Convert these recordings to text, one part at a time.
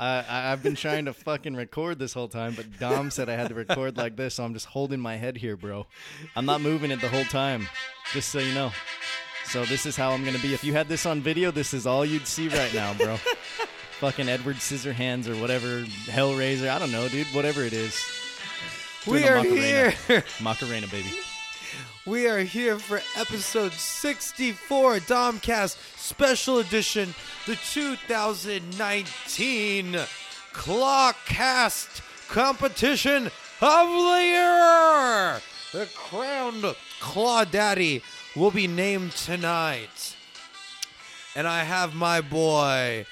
I, I, I've been trying to fucking record this whole time, but Dom said I had to record like this, so I'm just holding my head here, bro. I'm not moving it the whole time, just so you know. So this is how I'm gonna be. If you had this on video, this is all you'd see right now, bro. fucking Edward Scissorhands or whatever, Hellraiser. I don't know, dude. Whatever it is. Doing we are Macarena. here. Macarena, baby. We are here for episode 64 Domcast Special Edition, the 2019 Clawcast Competition of the Year. The crowned Claw Daddy will be named tonight. And I have my boy,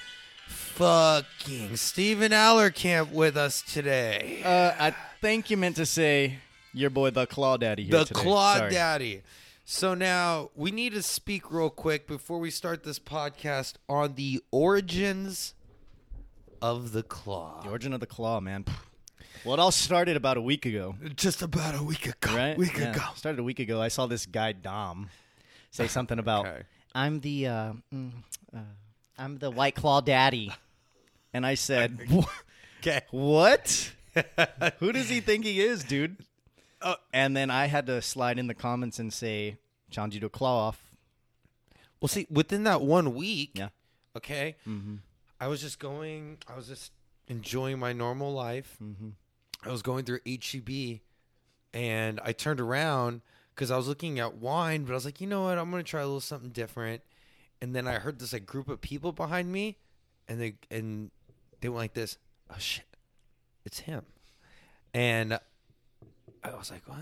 fucking Steven Allerkamp with us today. Uh, I think you meant to say your boy, the Claw Daddy. Here the today. Claw Sorry. Daddy. So now we need to speak real quick before we start this podcast on the origins of the claw. The origin of the claw, man. Well, it all started about a week ago, Just about a week ago. right? Week Yeah, ago. Started a week ago. I saw this guy Dom say something about Okay. I'm the uh, mm, uh, I'm the White Claw Daddy, and I said, Okay. "What? Who does he think he is, dude?" Uh, and then I had to slide in the comments and say, "Challenge you to a claw off." Well, see, within that one week, Yeah. okay, Mm-hmm. I was just going, I was just enjoying my normal life. Mm-hmm. I was going through HEB and I turned around because I was looking at wine, but I was like, you know what? I'm going to try a little something different. And then I heard this like group of people behind me and they, and they went like this. Oh shit. It's him. And I was like, what?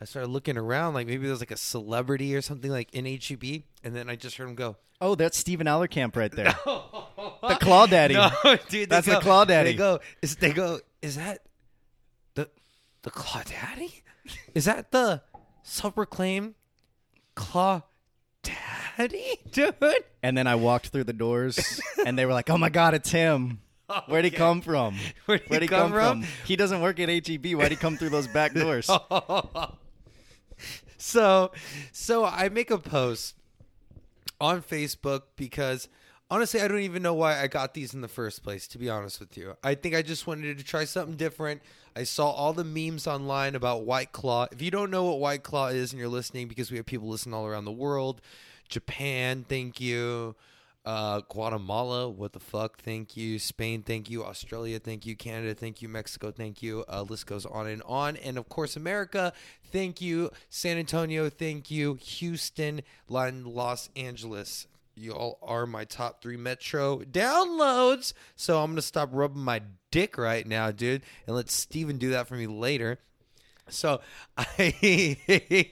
I started looking around like maybe there was like a celebrity or something like in HEB. And then I just heard him go, Oh, that's Steven Allerkamp right there, the Claw Daddy. No, dude, That's the Claw Daddy. They go, is they go, is that the the Claw Daddy? Is that the self-proclaimed Claw Daddy, dude? And then I walked through the doors, and they were like, "Oh my God, it's him! Where'd he come from? Where'd he Where'd he come come, from?" from? He doesn't work at HEB. Why'd he come through those back doors?" so, so I make a post on Facebook because honestly, I don't even know why I got these in the first place. To be honest with you, I think I just wanted to try something different. I saw all the memes online about White Claw. If you don't know what White Claw is and you're listening, because we have people listening all around the world, Japan, thank you. Uh, Guatemala, what the fuck? Thank you. Spain, thank you. Australia, thank you. Canada, thank you. Mexico, thank you. Uh, list goes on and on. And of course, America, thank you. San Antonio, thank you. Houston, Los Angeles. You all are my top three metro downloads. So I'm gonna stop rubbing my dick right now, dude, and let Steven do that for me later. So I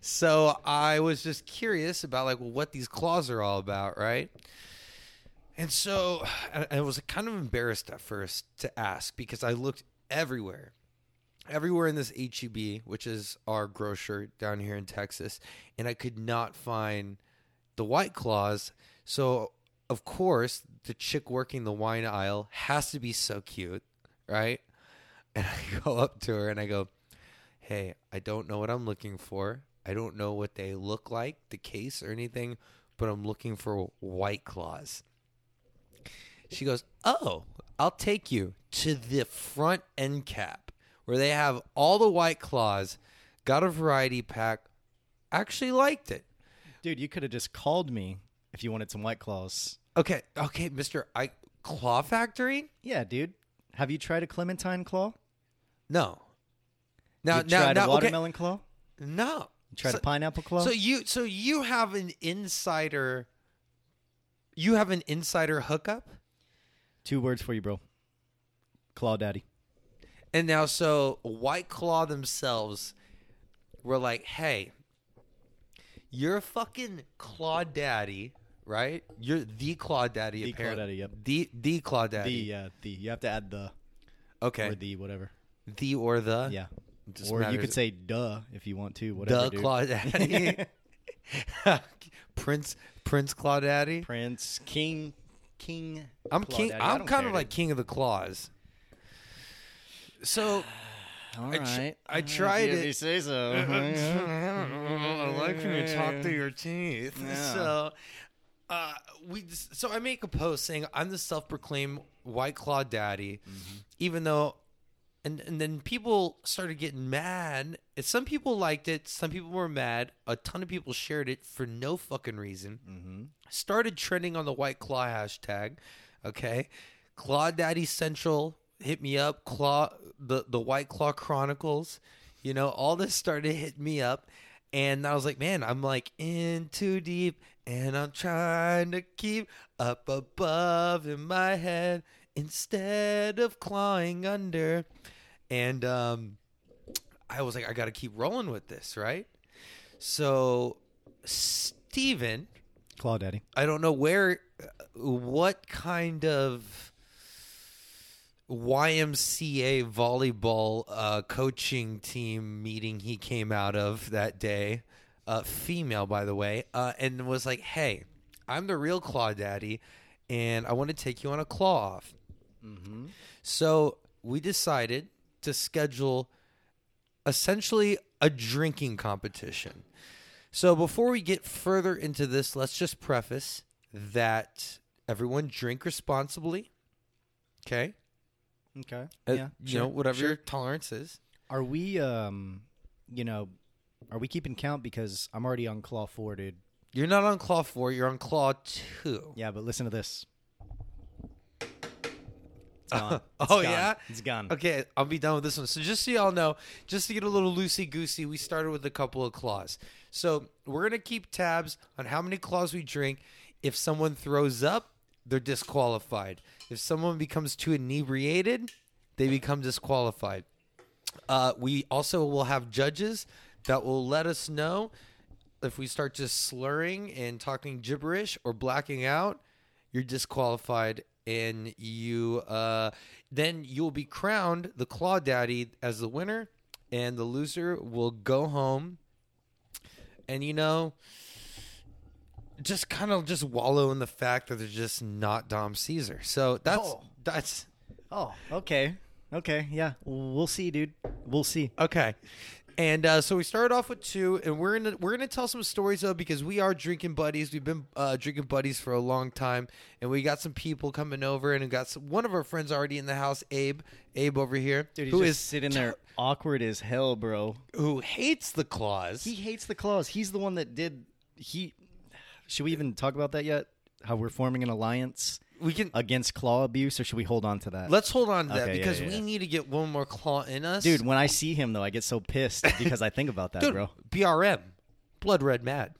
so I was just curious about like what these claws are all about, right? And so I I was kind of embarrassed at first to ask because I looked everywhere. Everywhere in this HEB, which is our grocer down here in Texas, and I could not find the white claws. So, of course, the chick working the wine aisle has to be so cute, right? And I go up to her and I go, Hey, I don't know what I'm looking for. I don't know what they look like, the case or anything, but I'm looking for white claws. She goes, Oh, I'll take you to the front end cap where they have all the white claws, got a variety pack. Actually liked it. Dude, you could have just called me if you wanted some White Claws. Okay, okay, Mr. I Claw Factory? Yeah, dude. Have you tried a clementine claw? No. Now, you now, tried now, a okay. watermelon claw? No. You tried so, a pineapple claw? so you so you have an insider you have an insider hookup? Two words for you, bro. Claw Daddy. And now so White Claw themselves were like, "Hey, you're a fucking Claw Daddy, right? You're the Claw Daddy The Claw apparently. Daddy, yep. The the Claw The, Daddy. yeah, the. You have to add the okay. or the whatever. the or the. Yeah. Just or you could say duh if you want to. Whatever, Duh, dude. Claw Daddy. Prince Prince Claw Daddy. Prince, King, King. I'm Claw king. I'm kind of like dude. king of the claws. So All I tr- right. I tried it. You say so. I like when you talk through your teeth. Yeah. So uh, we just, so I make a post saying I'm the self-proclaimed White Claw Daddy, even though, and and then people started getting mad. And some people liked it, some people were mad. A ton of people shared it for no fucking reason. Mm-hmm. Started trending on the White Claw hashtag. Okay, Claw Daddy Central hit me up. Claw the the White Claw Chronicles. You know, all this started hitting me up. And I was like, man, I'm like in too deep, and I'm trying to keep up above in my head instead of clawing under. And um, I was like, I got to keep rolling with this, right? So, Steven, Claw Daddy. I don't know where, what kind of YMCA volleyball uh, coaching team meeting he came out of that day, uh, female by the way, uh, and was like, "Hey, I'm the real Claw Daddy, and I want to take you on a claw off." Mm-hmm. So we decided to schedule essentially a drinking competition. So before we get further into this, let's just preface that everyone drink responsibly. Okay? Okay. Uh, yeah. you know, whatever sure. your tolerance is. Are we, um, you know, are we keeping count because I'm already on claw four, dude? You're not on claw 4, you're on claw 2. Yeah, but listen to this. Gone. Oh, gone. yeah? it's gone. Okay, I'll be done with this one. So just so y'all know, just to get a little loosey goosey, we started with a couple of claws. So we're gonna keep tabs on how many claws we drink. If someone throws up, they're disqualified. If someone becomes too inebriated, they become disqualified. Uh, we also will have judges that will let us know if we start just slurring and talking gibberish or blacking out, you're disqualified and you uh, then you'll be crowned the claw daddy as the winner and the loser will go home and you know just kind of just wallow in the fact that they're just not Dom Caesar. So that's Oh. that's Oh, okay. Okay. Yeah. We'll see, dude. We'll see. Okay. And uh, so we started off with two, and we're gonna we're gonna tell some stories though because we are drinking buddies. We've been uh, drinking buddies for a long time, and we got some people coming over, and we got some, one of our friends already in the house, Abe. Abe over here, Dude, he's who is sitting there awkward as hell, bro. who hates the claws. He hates the claws. He's the one that did. He. Should we even talk about that yet? How we're forming an alliance we can against claw abuse, or should we hold on to that? let's hold on to that Okay, yeah, because yeah, we yeah. need to get one more claw in us, Dude, when I see him though, I get so pissed because I think about that, Dude, bro. BRM, blood red mad,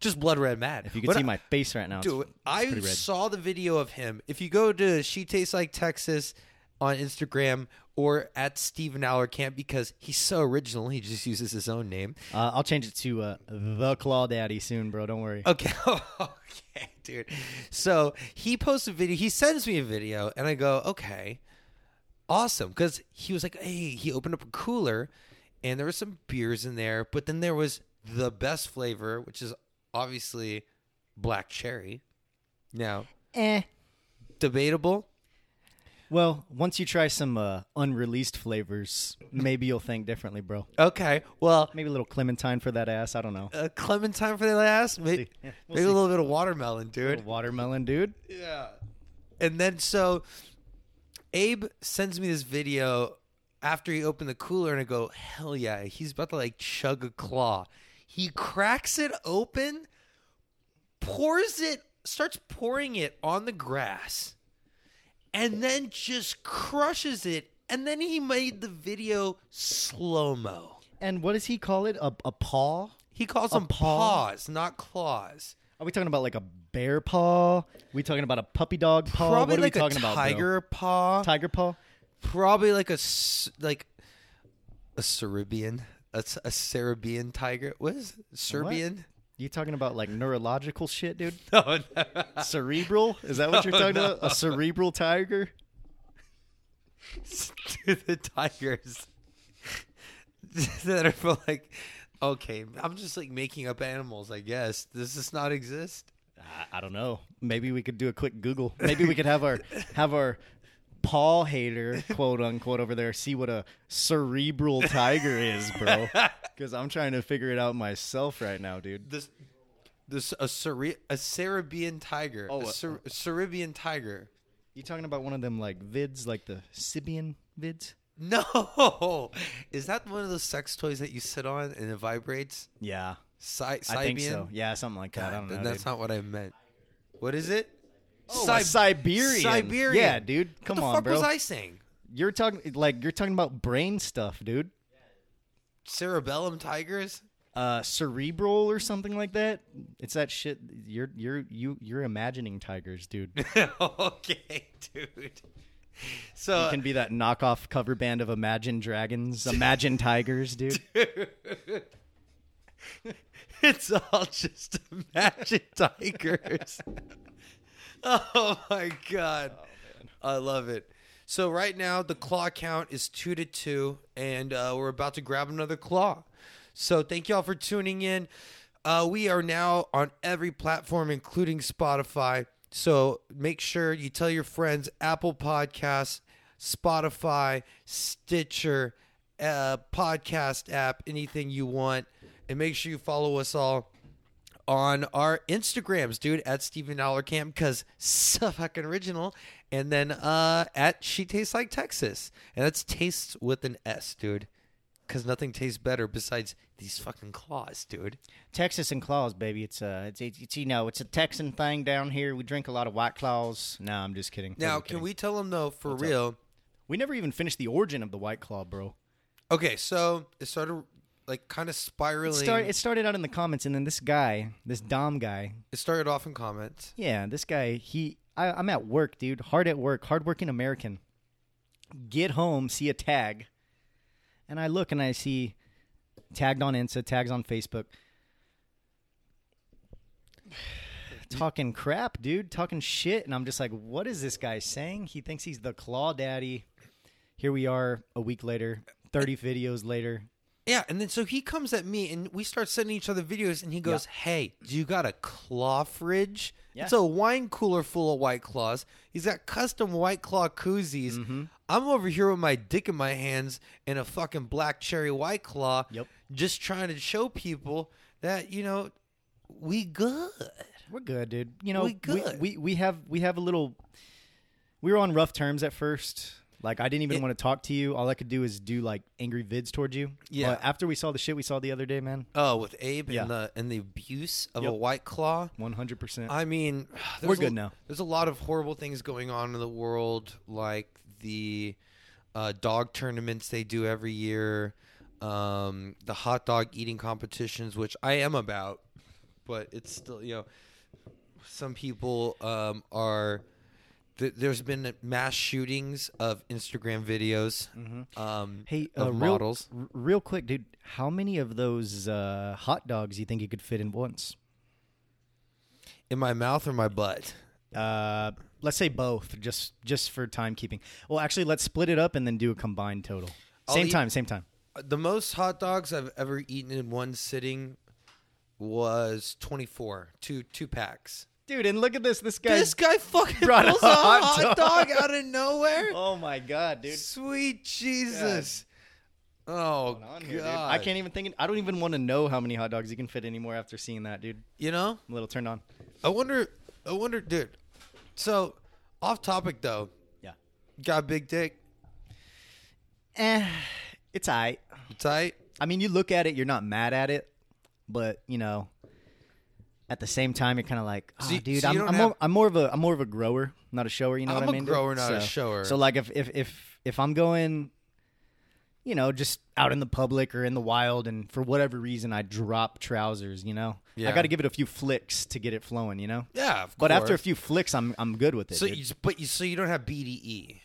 just blood red mad. If you could When see I- my face right now, Dude, it's I red. saw the video of him. If you go to She Tastes Like Texas on Instagram or at Steven Allercamp because he's so original, he just uses his own name. Uh, I'll change it to uh, the Claw Daddy soon, bro. Don't worry. Okay, okay, dude. So he posts a video. He sends me a video, and I go, okay, awesome, because he was like, hey, he opened up a cooler, and there was some beers in there, but then there was the best flavor, which is obviously black cherry. Now, Eh. debatable. Well, once you try some uh, unreleased flavors, maybe you'll think differently, bro. Okay, well, Maybe a little clementine for that ass. I don't know. uh, clementine for the last, maybe. Yeah, we'll maybe a little bit of watermelon, dude. Watermelon, dude. Yeah. And then so Abe sends me this video after he opened the cooler and I go, hell yeah, he's about to like chug a claw. He cracks it open, pours it, starts pouring it on the grass, and then just crushes it. And then he made the video slow mo. And what does he call it? A, a paw? He calls A them paw? paws, not claws. Are we talking about like a bear paw? Are we talking about a puppy dog paw? Probably what are like we talking a about, tiger paw. Tiger paw? probably like a like a Serbian, a Serbian tiger. What is it? Serbian? You talking about like neurological shit, dude? No, no. Cerebral? Is that what you're talking no. about? A cerebral tiger? the tigers that are for like. Okay, I'm just like making up animals. I guess does this not exist? I, I don't know. Maybe we could do a quick Google. Maybe we could have our have our paw hater quote unquote over there see what a cerebral tiger is, bro. Because I'm trying to figure it out myself right now, dude. This This a Sari- a Caribbean tiger. Oh, a uh, Cer- Caribbean tiger. You talking about one of them like vids, like the Sybian vids? No, is that one of those sex toys that you sit on and it vibrates? Yeah, Si- I think so. Sybian? Yeah, something like that. I don't know. that's dude. not what I meant. What is it? Oh, Sib- Siberian. Siberian. Yeah, dude. Come what the on, fuck bro. was I saying? You're talking like you're talking about brain stuff, dude. Cerebellum tigers? Uh, cerebral or something like that. It's that shit. You're you're you you're imagining tigers, dude. okay, dude. So You can be that knockoff cover band of Imagine Dragons, Imagine Tigers, dude. it's all just imagine tigers. oh my god. I love it. So right now the claw count is two to two, and uh, we're about to grab another claw. So thank y'all for tuning in. Uh, we are now on every platform, including Spotify. So make sure you tell your friends Apple Podcasts, Spotify, Stitcher, uh, podcast app, anything you want, and make sure you follow us all on our Instagrams, dude, at Steven Dollar Camp because so fucking original. And then uh at She Tastes Like Texas. And that's tastes with an S, dude. Cause nothing tastes better besides these fucking claws, dude. Texas and claws, baby. It's uh, it's, it's it's you know, it's a Texan thing down here. We drink a lot of white claws. No, I'm just kidding. Now, Totally can kidding. we tell them though, for What's up? real? We never even finished the origin of the white claw, bro. Okay, so it started like kind of It, spiraling. start, it started out in the comments, and then this guy, this Dom guy, it started off in comments. yeah, this guy, he, I, I'm at work, dude, hard at work, hardworking American. Get home, see a tag, and I look and I see tagged on Insta, tags on Facebook. Talking crap, dude, talking shit, and I'm just like, what is this guy saying? He thinks he's the claw daddy. Here we are, a week later, 30 videos later. Yeah, and then so he comes at me and we start sending each other videos and he goes, Hey, do you got a claw fridge? Yeah. It's a wine cooler full of white claws. He's got custom white claw koozies. Mm-hmm. I'm over here with my dick in my hands and a fucking black cherry white claw. Yep. Just trying to show people that, you know, we good. We're good, dude. You know, We good. We, we have we have a little. We were on rough terms at first. Like I didn't even It- want to talk to you. All I could do is do like angry vids towards you. Yeah. But after we saw the shit we saw the other day, man, Oh, with Abe Yeah. and the and the abuse of Yep. a white claw. one hundred percent. I mean, We're good a, now. There's a lot of horrible things going on in the world, like the uh, dog tournaments they do every year, um, the hot dog eating competitions, which I am about, but it's still you know, some people um, are. Th- there's been mass shootings of Instagram videos. Um, Hey, of uh, real, models. r- real quick, dude. How many of those uh, hot dogs you think you could fit in once? in my mouth or my butt. Uh, let's say both, just just for timekeeping. Well, actually, let's split it up and then do a combined total. I'll Same eat- time, same time. The most hot dogs I've ever eaten in one sitting was 24, two two packs. Dude, and look at this. This guy. This guy fucking brought a pulls a hot hot, dog. dog. out of nowhere. oh my god, dude. Sweet Jesus. Oh on here, god. I can't even think. I don't even want to know how many hot dogs you can fit anymore after seeing that, dude. You know? I'm a little turned on. I wonder I wonder dude. So, off topic though. Yeah. Got a big dick. Eh, it's alright. Tight. I mean, you look at it, you're not mad at it, but you know, at the same time, you're kind of like, oh, So you- dude, so I'm, I'm, have- more, I'm more of a I'm more of a grower, not a shower. You know what I'm what I a mean? dude? grower, not a So- shower. So like, if if if if I'm going, you know, just out in the public or in the wild, and for whatever reason I drop trousers, you know, Yeah. I got to give it a few flicks to get it flowing, you know. Yeah, of But after a few flicks, I'm I'm good with it. So you, but you so you don't have BDE.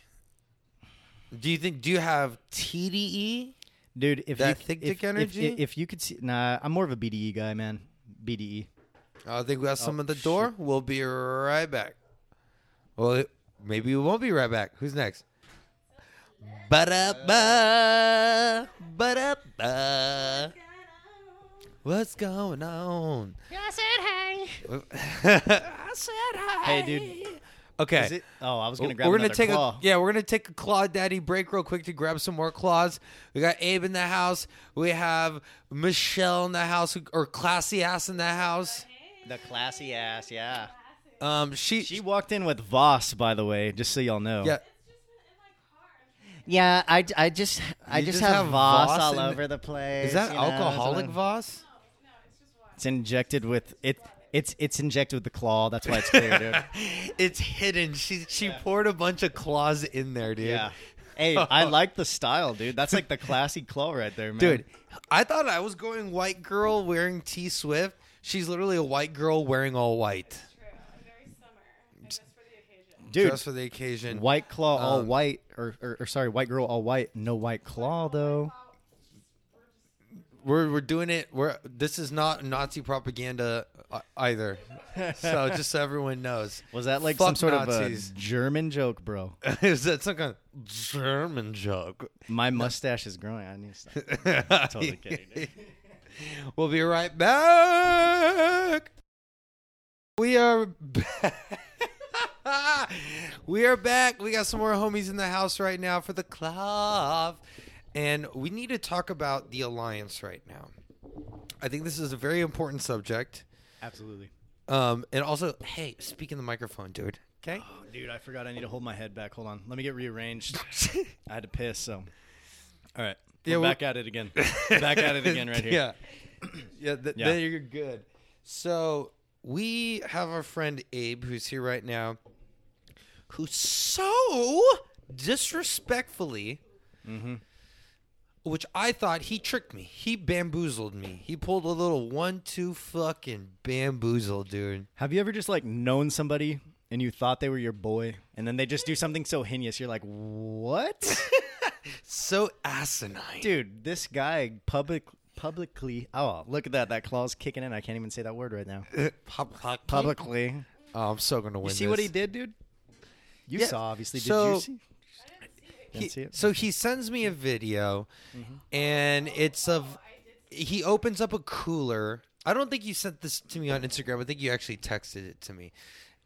Do you think do you have TDE? Dude, if That you, thick if, dick if- energy? if, if you could see, nah, I'm more of a BDE guy, man. BDE. I think we have oh, some Oh, at the door. We'll be right back. Well, maybe we won't be right back. Who's next? Ba-da-ba, ba-da-ba. What's going on? I said hey. I said hi. Hey, dude. Okay. Is it? Oh, I was gonna grab we're gonna take claw. a yeah, we're gonna take a claw daddy break real quick to grab some more claws. We got Abe in the house. We have Michelle in the house, or classy ass in the house. The classy ass, yeah. Um, she, She walked in with Voss, by the way, just so y'all know. yeah. Yeah, I, I just I You just, just have, have Voss, Voss all in- over the place. Is that you know, that's what alcoholic I'm- Voss? It's injected with it. It's it's injected with the claw. That's why it's clear, dude. It's hidden. She she poured a bunch of claws in there, dude. yeah. Hey, I like the style, dude. That's like the classy claw right there, man. Dude, I thought I was going white girl wearing T Swift. She's literally a white girl wearing all white. True. I'm very summer, and just for the occasion. dude, Just for the occasion. white claw all Um, white, or, or or sorry, white girl all white, no white claw though. We're we're doing it. We're this is not Nazi propaganda uh, either. so just so everyone knows. Was that like Fuck some sort Nazis. of a German joke, bro? is that some kind of German joke? My mustache is growing. I need to stop. Totally kidding, dude. We'll be right back. We are back. we are back. We got some more homies in the house right now for the club. And we need to talk about the alliance right now. I think this is a very important subject. Absolutely. Um, and also, hey, speak in the microphone, dude. Okay. Oh, dude, I forgot I need to hold my head back. Hold on. Let me get rearranged. I had to piss, so. All right. Yeah, we're- back at it again. back at it again right here. Yeah. Yeah, th- Yeah. then you're good. So we have our friend Abe who's here right now who so disrespectfully Mm-hmm. which I thought he tricked me. He bamboozled me. He pulled a little one two fucking bamboozle, dude. Have you ever just like known somebody and you thought they were your boy and then they just do something so heinous? You're like, what? So asinine. dude, this guy public publicly. Oh, look at that. That claw's kicking in. I can't even say that word right now. Pub- Publicly. Oh, I'm so gonna win. You see what he did, dude? You Yeah, saw, obviously. Did so- you see? Didn't He- see it? so he sends me a video, Mm-hmm. and it's of he opens up a cooler. I don't think you sent this to me on Instagram. I think you actually texted it to me.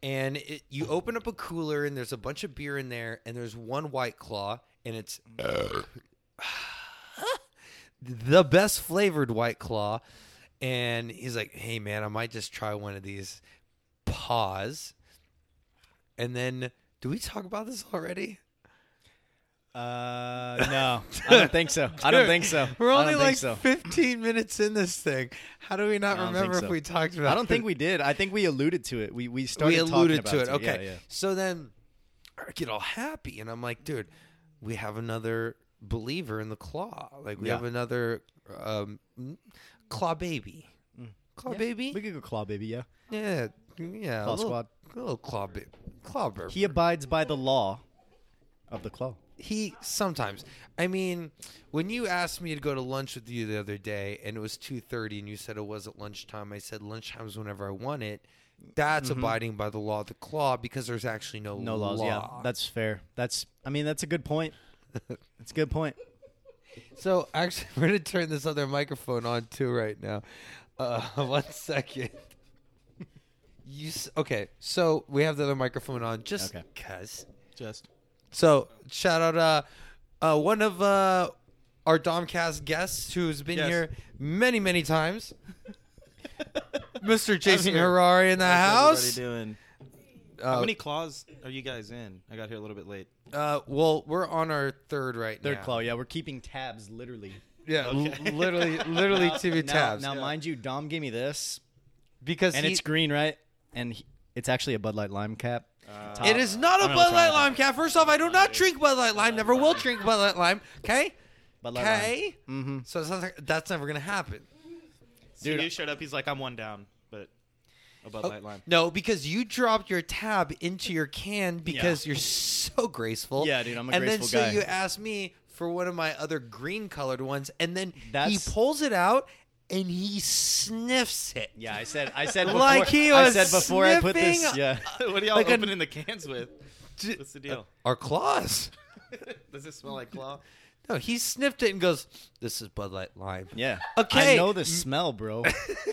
And it, you open up a cooler, and there's a bunch of beer in there, and there's one White Claw, and it's the best flavored White Claw. And he's like, "Hey man, I might just try one of these." Pause, and then do we talk about this already? Uh, no, I don't think so. I don't think so. We're only like so. 15 minutes in this thing. How do we not remember think if we talked about it? I don't it? think we did. I think we alluded to it. We we started we alluded talking to about it. Okay. Yeah, yeah. So then I get all happy and I'm like, dude, we have another believer in the claw. Like we Yeah. have another um, claw baby. Claw Yeah, baby? We could go claw baby. Yeah. yeah. Yeah. a Claw little, squad. a little claw baby. Claw baby. He abides by the law of the claw. he sometimes i mean when you asked me to go to lunch with you the other day and it was 2.30 and you said it wasn't lunchtime i said lunchtime is whenever i want it that's abiding by the law of the claw because there's actually no, No laws. law. Yeah, that's fair. That's. I mean, that's a good point. It's a good point. so actually we're gonna turn this other microphone on too right now uh one second you s- okay so we have the other microphone on just Okay. cuz Just. So shout out uh, uh one of uh our Domcast guests who's been Yes. here many many times. Mr. Jason here. Harari in the How's house. everybody doing? Uh, How many claws are you guys in? I got here a little bit late. uh, well, we're on our third right Third now. claw. Yeah, we're keeping tabs literally. Yeah, Okay. l- literally, literally Now- TV now, tabs. Now, Yeah. mind you, Dom gave me this, because and he- it's green, right? And he, it's actually a Bud Light Lime cap. Uh, Top. it is not a I'm gonna Bud try Light it. Lime cat. First off, I do not drink Bud Light Lime. Never will drink Bud Light Lime. Okay, Bud Light Lime. okay. Mm-hmm. So it sounds like that's never gonna happen. Dude, Dude, you showed up. He's like, I'm one down, but a Bud Oh, Light Lime. No, because you dropped your tab into your can because you're so graceful. Yeah, dude, I'm a and graceful guy. And then so guy. you asked me for one of my other green colored ones, and then That's- he pulls it out and he sniffs it. Yeah, I said. I said. Before, Like he I was said before I put this. Yeah. what are y'all Like opening the cans with? What's the deal? Our claws. Does it smell like claw? No, he sniffed it and goes, "This is Bud Light Lime." Yeah. Okay. I know the smell, bro.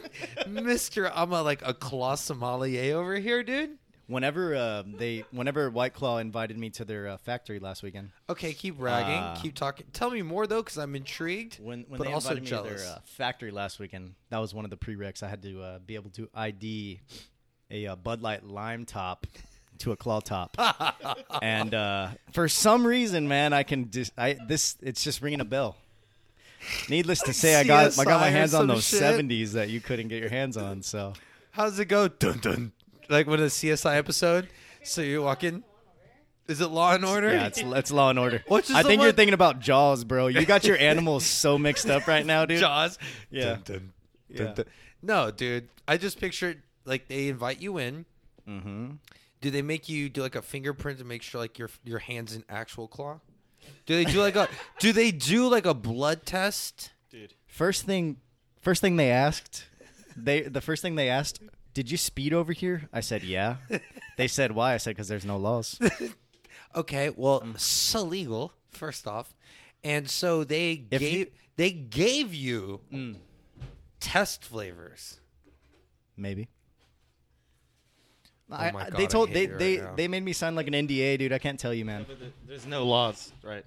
Mister, I'm a, like a claw sommelier over here, dude. Whenever uh, they, whenever White Claw invited me to their uh, factory last weekend, Okay, keep bragging. Uh, keep talking. Tell me more though, because I'm intrigued. when when but they also invited me to their uh, factory last weekend, that was one of the prereqs. I had to uh, be able to ID a uh, Bud Light lime top to a claw top, and uh, for some reason, man, I can dis- I this it's just ringing a bell. Needless to say, I got I got my CSI or hands on some those shit? seventies that you couldn't get your hands on. So How's it go? Dun dun. Like with a CSI episode. So you walk in. Is it Law and Order? yeah, it's it's Law and Order. Which is I the think you're one- thinking about Jaws, bro. You got your animals so mixed up right now, dude. Jaws. Yeah. Dun, dun, dun, Yeah. dun. No, dude. I just pictured like they invite you in. Mm-hmm. Do they make you do like a fingerprint to make sure like your your hands in actual claw? Do they do like a do they do like a blood test? Dude. First thing, first thing they asked, they the first thing they asked, did you speed over here? I said yeah. they said why? I said because there's no laws. Okay, well, mm. it's illegal first off, and so they If gave you- they gave you mm. test flavors. Maybe. Oh I, my I- God, they told hate they right they they made me sign like an NDA, dude. I can't tell you, man. But there- There's no laws, right?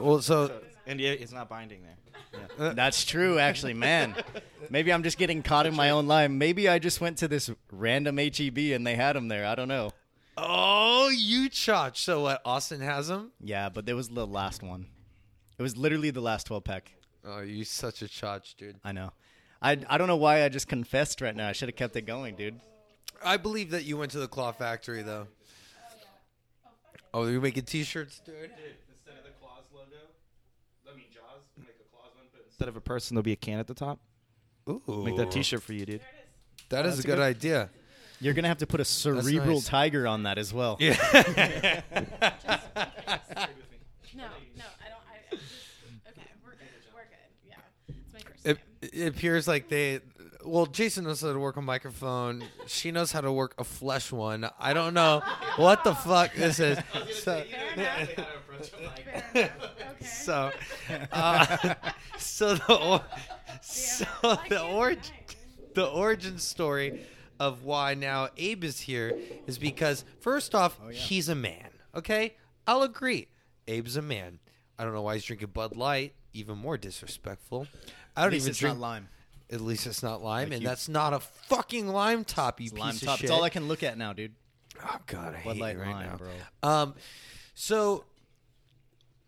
Well, so NDA it's not binding there. Yeah. Uh, That's true, actually, man. Maybe I'm just getting caught in my own lie. Maybe I just went to this random HEB and they had them there. I don't know. oh, you chotch. So what? Austin has them. Yeah, but it was the last one. It was literally the last 12 pack. Oh, you such a chotch, dude. I know. I, I don't know why I just confessed right now. I should have kept it going, dude. I believe that you went to the claw factory though. Oh, oh, you're making T-shirts, dude. Instead of the claws logo, I mean Jaws, make a claws one, but instead of a person, there'll be a can at the top. Ooh, Make that T-shirt for you, dude. That is That's a good good. idea. You're going to have to put a cerebral nice. tiger on that as well. Yeah. No, no, I don't. I, just okay, we're good. We're good. Yeah, it's my first it, time. it appears like they. Well, Jason knows how to work a microphone. She knows how to work a flesh one. I don't know what the fuck this is. So, Fair enough. Okay. so, uh, so the or, so the origin the origin story of why now Abe is here is because first off, Oh, yeah. he's a man. Okay, I'll agree. Abe's a man. I don't know why he's drinking Bud Light. Even more disrespectful. I don't least even it's drink. not lime. At least it's not lime, Like and you- that's not a fucking lime top. You It's piece lime of top. shit. It's all I can look at now, dude. Oh god, I Bud hate Light you right lime, now, bro. Um, so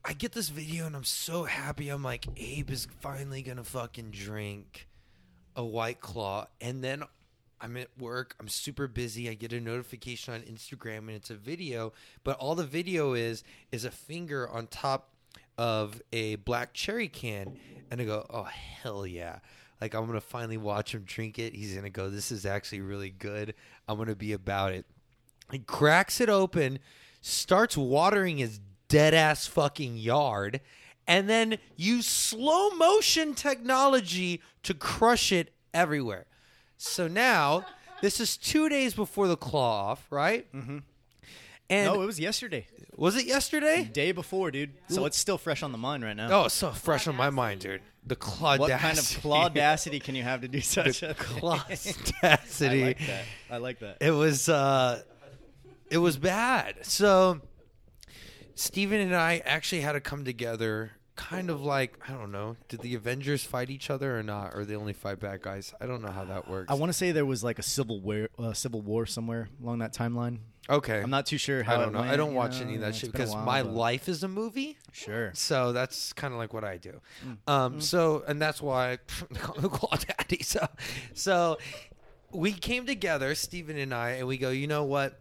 I get this video and I'm so happy. I'm like, Abe is finally gonna fucking drink a white claw, and then I'm at work. I'm super busy. I get a notification on Instagram, and it's a video. But all the video is is a finger on top of a black cherry can, and I go, oh hell yeah. Like I'm gonna finally watch him drink it. He's gonna go. This is actually really good. I'm gonna be about it. He cracks it open, starts watering his dead ass fucking yard, and then use slow motion technology to crush it everywhere. So now, this is two days before the claw off, right? Mm-hmm. And No, it was yesterday. was it yesterday? Day before, dude. So it's still fresh on the mind right now. Oh, it's so fresh on my mind, dude. The claw. what kind of claudacity can you have to do such a thing? I claudacity? like that. I like that. it was uh it was bad so steven and i actually had to come together kind of like i don't know did the avengers fight each other or not or they only fight bad guys i don't know how that works I want to say there was like a civil war, uh, civil war somewhere along that timeline. Okay I'm not too sure how. i don't know i don't watch know, any of that shit because while, my but- life is a movie Sure. so that's kind of like what I do. Mm. Um, so, and that's why they call me Claw Daddy. So, so we came together, Stephen and I, and we go, you know what?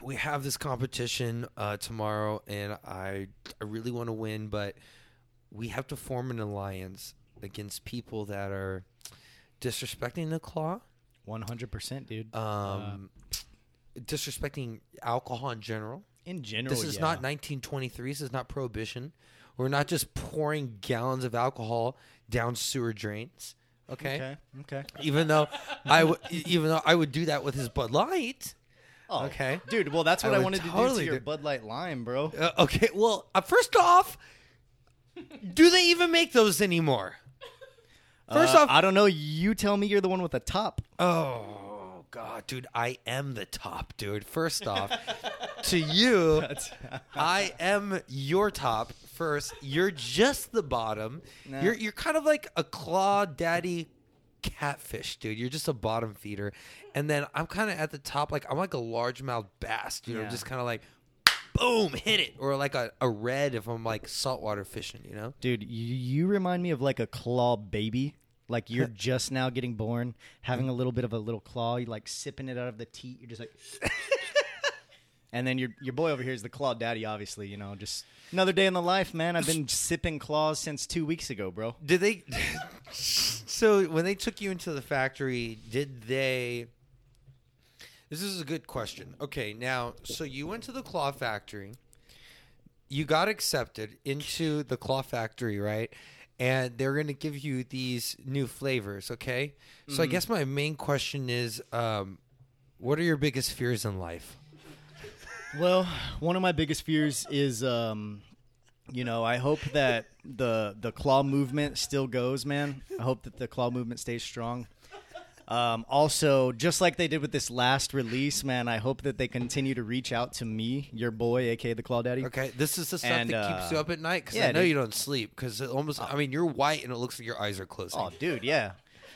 We have this competition uh, tomorrow, and I, I really want to win, but we have to form an alliance against people that are disrespecting the Claw, 100%, dude. um, disrespecting alcohol in general. In general, This is yeah. not 1923. This is not prohibition. We're not just pouring gallons of alcohol down sewer drains. Okay. Okay. Okay. Even though I would, even though I would do that with his Bud Light. Oh, Okay. dude. Well, that's what I, would wanted to do totally to your do- Bud Light Lime, bro. Uh, okay. Well, uh, first off, do they even make those anymore? First Uh, off, I don't know. You tell me you're the one with the top. oh god, dude, I am the top, dude. First off, to you, I am your top. First, you're just the bottom. You're you're kind of like a claw daddy catfish, dude. You're just a bottom feeder. And then I'm kind of at the top, like I'm like a largemouth bass, dude. I'm Yeah. just kind of like, boom, hit it, or like a, a red if I'm like saltwater fishing, you know. Dude, you, you remind me of like a claw baby. Like you're just now getting born, having a mm-hmm. little bit of a little claw. You're like sipping it out of the teat. You're just like, and then your your boy over here is the claw daddy. Obviously, you know, just another day in the life, man. I've been sipping claws since two weeks ago, bro. Did they? so when they took you into the factory, did they? This is a good question. Okay, now so you went to the claw factory. You got accepted into the claw factory, right? And they're going to give you these new flavors. Okay, so I guess my main question is, um, what are your biggest fears in life? Well, one of my biggest fears is, um, you know, I hope that the the claw movement still goes, man. I hope that the claw movement stays strong. Um, also, just like they did with this last release, man, I hope that they continue to reach out to me, your boy, aka the Claw Daddy. Okay, this is the stuff And, that keeps uh, you up at night because yeah, I know dude. you don't sleep because it almost. I mean, you're white and it looks like your eyes are closing. Oh, dude, yeah.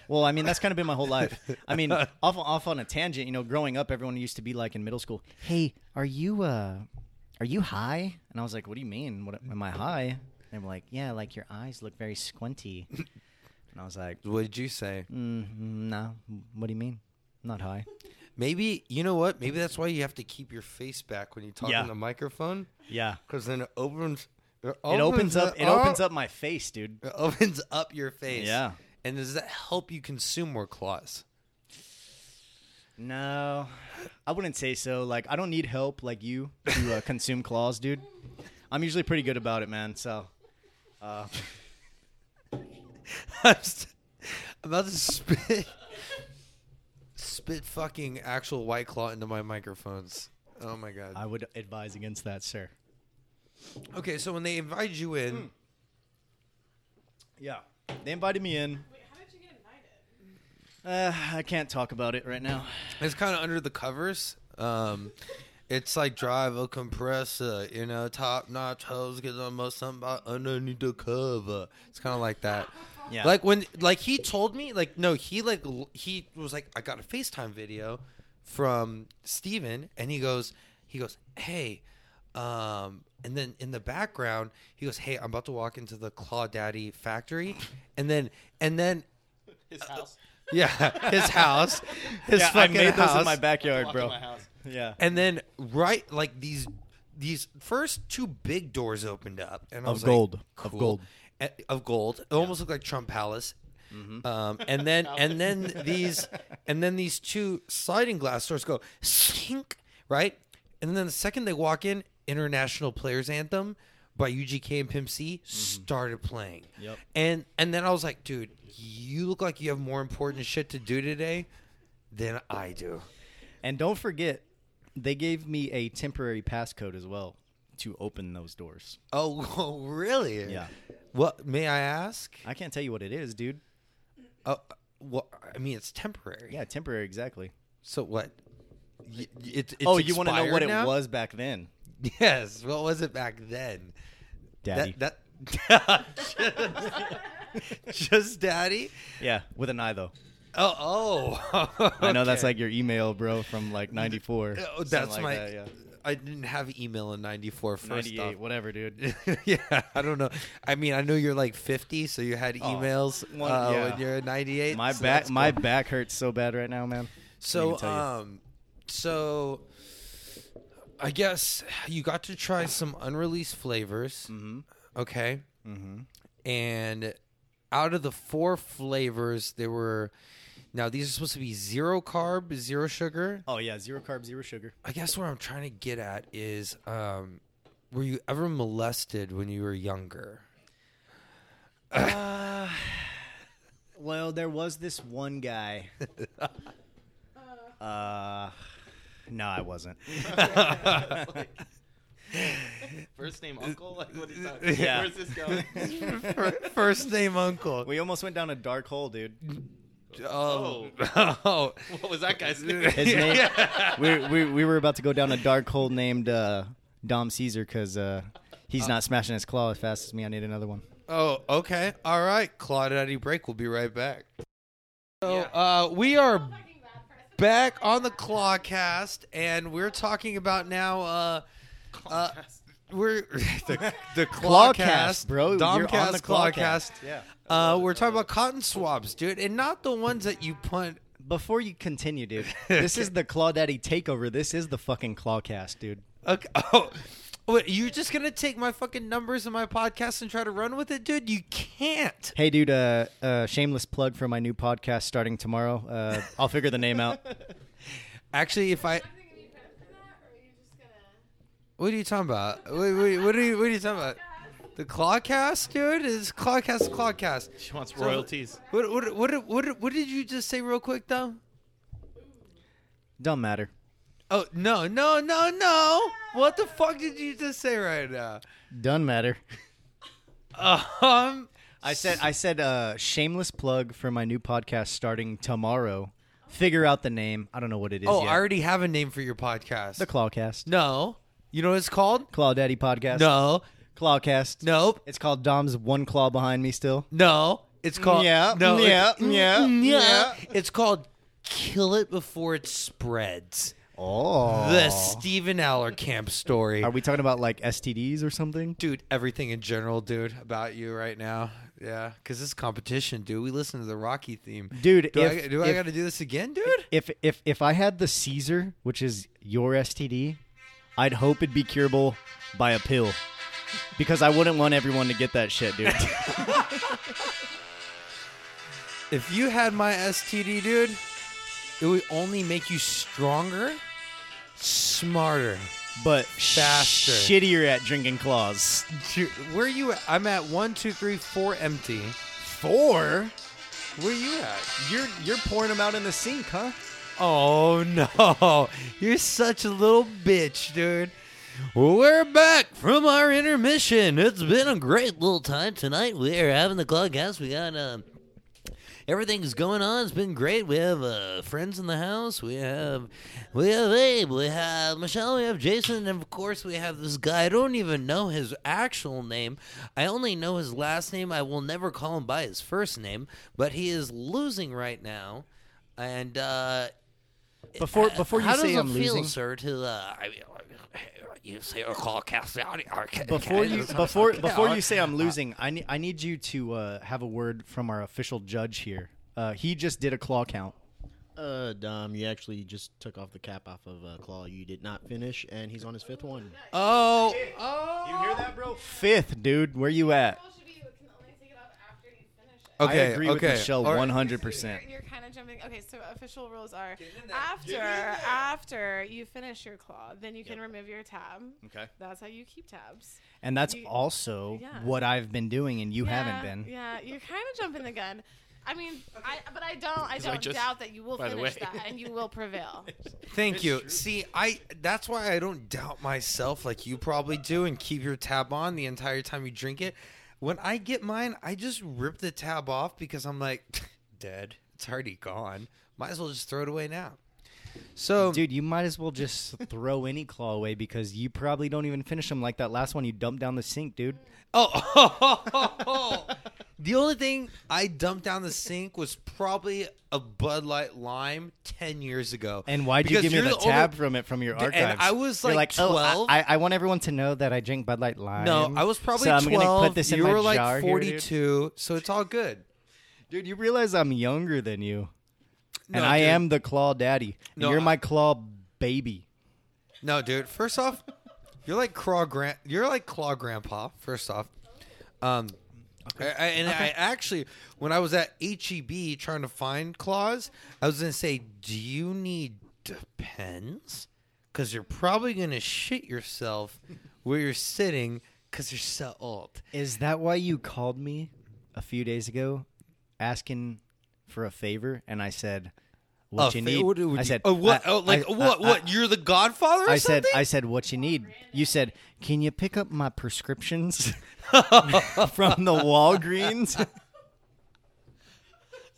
Well, I mean, that's kind of been my whole life. I mean, off off on a tangent, you know, growing up, everyone used to be like in middle school, "Hey, are you uh, are you high?" And I was like, "What do you mean? What am I high?" And they were like, "Yeah, like your eyes look very squinty." And I was like, What did you say? mm, "No, what do you mean? Not high." Maybe you know what? Maybe that's why you have to keep your face back when you talk Yeah. on the microphone, Yeah, because then it opens. It it opens up. It opens up my face, dude. It opens up your face. Yeah. And does that help you consume more claws? No, I wouldn't say so. Like, I don't need help like you to uh, consume claws, dude. I'm usually pretty good about it, man. So, uh, I'm, st- I'm about to spit, spit fucking actual white claw into my microphones. Oh my god. I would advise against that, sir. Okay, so when they invite you in, Yeah, they invited me in. Wait, how did you get invited? Uh, I can't talk about it right now. It's kind of under the covers. Um, it's like drive a compressor, you know, top notch hose, get almost something about underneath the cover. It's kind of like that. Yeah. Like when, like he told me, like no, he like l- he was like, I got a FaceTime video from Steven and he goes, he goes, hey, um, and then in the background, he goes, hey, I'm about to walk into the Claw Daddy factory, and then and then His house. yeah, his house, his yeah, I fucking made those house. in my backyard, bro. my house. Yeah. And then right like these these first two big doors opened up and I Of was gold. like, Of gold. Of gold. It almost looked like Trump Palace. Mm-hmm. Um, and then and then these and then these two sliding glass doors go sink right, and then the second they walk in, International Players Anthem by UGK and Pimp C started playing. Mm-hmm. Yep. And and then I was like, dude, you look like you have more important shit to do today than I do. And don't forget, they gave me a temporary passcode as well to open those doors. Oh, really? Yeah. What may I ask? I can't tell you what it is, dude. Oh, well, I mean, it's temporary. Yeah, temporary, exactly. So what? Y- It, it's oh, you want to know what now? it was back then, Yes. What was it back then? Daddy? That, that just, just daddy. yeah, with an I though. Oh, oh. I know that's like your email, bro, from like '94. Oh, that's my. I didn't have email in '94. First '98, off. whatever, dude. yeah, I don't know. I mean, I know you're like 50, so you had Oh, emails one- uh, yeah. when you're 98. My so back, my cool. back hurts so bad right now, man. So, even tell you. um, so I guess you got to try some unreleased flavors. Mm-hmm. Okay, Mm-hmm. and out of the four flavors, there were now these are supposed to be zero carb, zero sugar. Oh yeah, zero carb, zero sugar. I guess what I'm trying to get at is, um, were you ever molested when you were younger? Uh, well, there was this one guy. Uh, no, I wasn't. First name Uncle? Like, what is that? Yeah. Where's this going? First name uncle. We almost went down a dark hole, dude. Oh, oh. What was that guy's name? His name. we, we we were about to go down a dark hole named uh, Dom Caesar because uh, he's not smashing his claw as fast as me. I need another one. Oh, okay. All right. Claudette break. We'll be right back. So, uh, we are back on the Clawcast, and we're talking about now. Uh, uh, we're the, the Clawcast, Clawcast, bro. You're on Domcast, the Clawcast. Clawcast. Yeah. Uh, we're talking about cotton swabs, dude, and not the ones that you put. Before you continue, dude, this is the Claw Daddy takeover. This is the fucking Clawcast, dude. Okay. Oh, what? You're just gonna take my fucking numbers in my podcast and try to run with it, dude? You can't. Hey, dude, uh, uh, shameless plug for my new podcast starting tomorrow. Uh, I'll figure the name out. Actually, if I. Not gonna give you credit for that, or are you just gonna? What are you talking about? Wait, wait, what are you? What are you talking about? The Clawcast, dude? Is Clawcast Clawcast? She wants royalties. What, what, what, what, what did you just say, real quick, though? Don't matter. Oh no, no, no, no! What the fuck did you just say right now? Don't matter. Um, I said I said uh, shameless plug for my new podcast starting tomorrow. Figure out the name. I don't know what it is oh, yet. I already have a name for your podcast. the Clawcast. no, you know what it's called? Claw Daddy podcast. No, Clawcast. nope, It's called Dom's one claw behind me still. no. It's called Yeah, no, yeah, it's, yeah, mm, mm, mm, yeah. It's called "Kill It Before It Spreads." Oh. The Stephen Allerkamp story. Are we talking about like STDs or something? dude, everything in general, dude, about you right now. Yeah, because this competition, dude. We listen to the Rocky theme, Dude, Do if, I do I got to do this again, dude? if if if I had the Caesar, which is your STD, I'd hope it'd be curable by a pill. Because I wouldn't want everyone to get that shit, dude. If you had my STD, dude, it would only make you stronger, smarter. but Faster. shittier at drinking claws. Dude, where you at? I'm at one, two, three, four, empty. Four? Where you at? You're you're pouring them out in the sink, huh? Oh no, you're such a little bitch, dude. We're back from our intermission. It's been a great little time tonight. We're having the Clawcast. We got uh, everything's going on. It's been great. We have uh, friends in the house. We have we have Abe. We have Michelle. We have Jason, and of course we have this guy. I don't even know his actual name. I only know his last name. I will never call him by his first name. But he is losing right now, and. uh Before before you how say does I'm it feel, losing, sir? To uh, I mean, you say a call cast out. before you before before you say I'm losing, I need I need you to uh, have a word from our official judge here. Uh, he just did a claw count. Uh, Dom, you actually just took off the cap off of uh, Claw. You did not finish, and he's on his fifth one. Oh, oh. You hear that, bro? Fifth, dude. Where you at? Well, should be you can only take it off after you finish it. Okay, I agree okay. with Michelle 100. percent You're, you're kind of jumping. Okay, so official rules are after after you finish your claw, then you can remove your tab. Okay. That's how you keep tabs. And that's You- also Yeah. what I've been doing, and you yeah, haven't been. Yeah, you're kind of jumping the gun. I mean, I but I don't. I don't just- doubt that you will finish that and you will prevail. Thank you. See, I that's why I don't doubt myself like you probably do and keep your tab on the entire time you drink it. When I get mine, I just rip the tab off because I'm like, dead. It's already gone. Might as well just throw it away now. So, Dude, you might as well just throw any claw away because you probably don't even finish them like that last one you dumped down the sink, dude. Oh, oh, oh, oh the only thing I dumped down the sink was probably a Bud Light Lime ten years ago. And why'd you give me the only- tab from it from your And? I was, You're like, oh, 12. I, I want everyone to know that I drink Bud Light Lime. no, I was probably so I'm twelve. put this in you were like jar here, forty-two, so it's all good. Dude, you realize I'm younger than you, No, and I dude. am the claw daddy. No, you're I- my claw baby. No, dude. First off, you're like claw grand. You're like claw grandpa. First off, um, I, I- and I actually, when I was at HEB trying to find claws, I was gonna say, do you need depends? Because you're probably gonna shit yourself where you're sitting because you're so old. Is that why you called me a few days ago, asking for a favor? And I said, "What Oh, you fa- need?" what would I you- said, oh, what? I- oh, like I- what? I- what? You're the Godfather? Or I said, something? I said, what you need? You said, can you pick up my prescriptions from the Walgreens?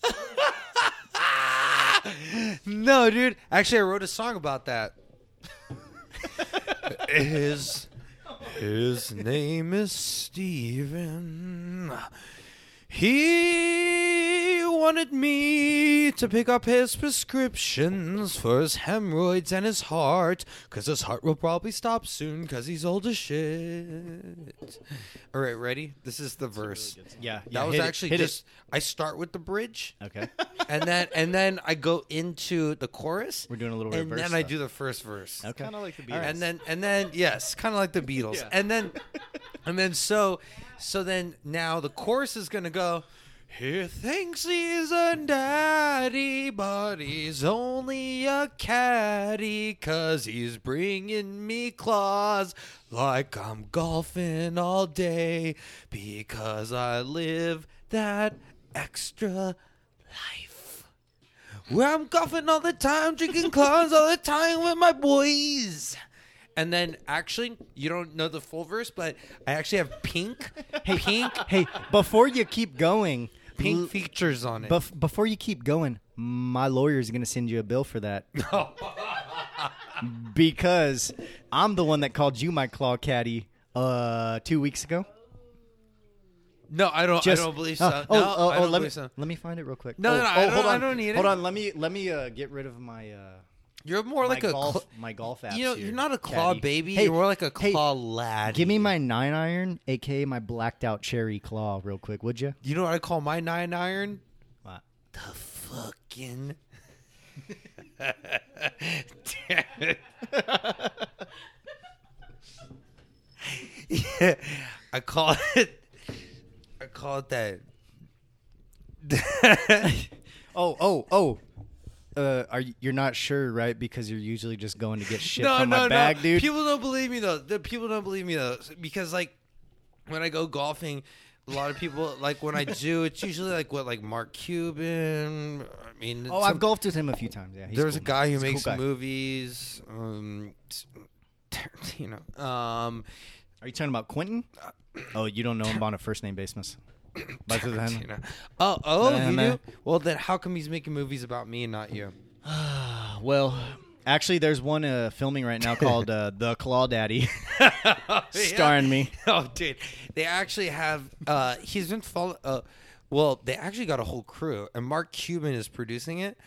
no, dude. Actually, I wrote a song about that. his his name is Steven. He wanted me to pick up his prescriptions for his hemorrhoids and his heart, cause his heart will probably stop soon, cause he's old as shit. All right, ready? This is the verse. Yeah, That was hit it, actually hit it. just. I start with the bridge, Okay, and then and then I go into the chorus. we're doing a little reverse. and reverse. then I stuff. do the first verse. Okay. Kind of like the Beatles. And then and then yes, kind of like the Beatles. Yeah. And then and then so so then now the chorus is gonna go. He thinks he's a daddy, but he's only a caddy, cause he's bringing me claws like I'm golfing all day, because I live that extra life. Where I'm golfing all the time, drinking claws all the time with my boys. And then actually, you don't know the full verse, but I actually have pink, hey, pink, Hey, before you keep going, pink features on it. bef- before you keep going, my lawyer's gonna send you a bill for that. because I'm the one that called you my claw caddy uh two weeks ago. no, I don't. I don't believe oh, so. oh, no, oh, I oh, don't let believe me so. let me find it real quick. No, oh, no, no, oh, I don't- hold I on, don't need hold it. on. Let me let me uh, get rid of my uh You're more like my a. golf cl- my golf apps you know, here, you're not a claw caddy. baby. Hey, you're more like a hey, claw lad. Give me my nine iron, aka my blacked out cherry claw, real quick, would you? You know what I call my nine iron? What? The fucking. yeah, I call it. I call it that. Oh, oh, oh. Uh, are you, you're not sure, right? Because you're usually just going to get shit no, from no, my bag, no. dude. People don't believe me though. The people don't believe me though because like when I go golfing, a lot of people like when I do, it's usually like what like Mark Cuban. I mean, oh, some- I've golfed with him a few times. Yeah, he's There's cool. a guy who He's makes cool guy. movies. Um, know, Um, Are you talking about Quentin? Oh, you don't know him on a first name basis. Time- Tarantino. Oh, oh, Nah, you do? Well, then how come he's making movies about me and not you? Well, actually, there's one uh, filming right now called uh, The Claw Daddy, starring me. Oh, dude, they actually have. Uh, he's been follow. Uh, well, they actually got a whole crew, and Mark Cuban is producing it,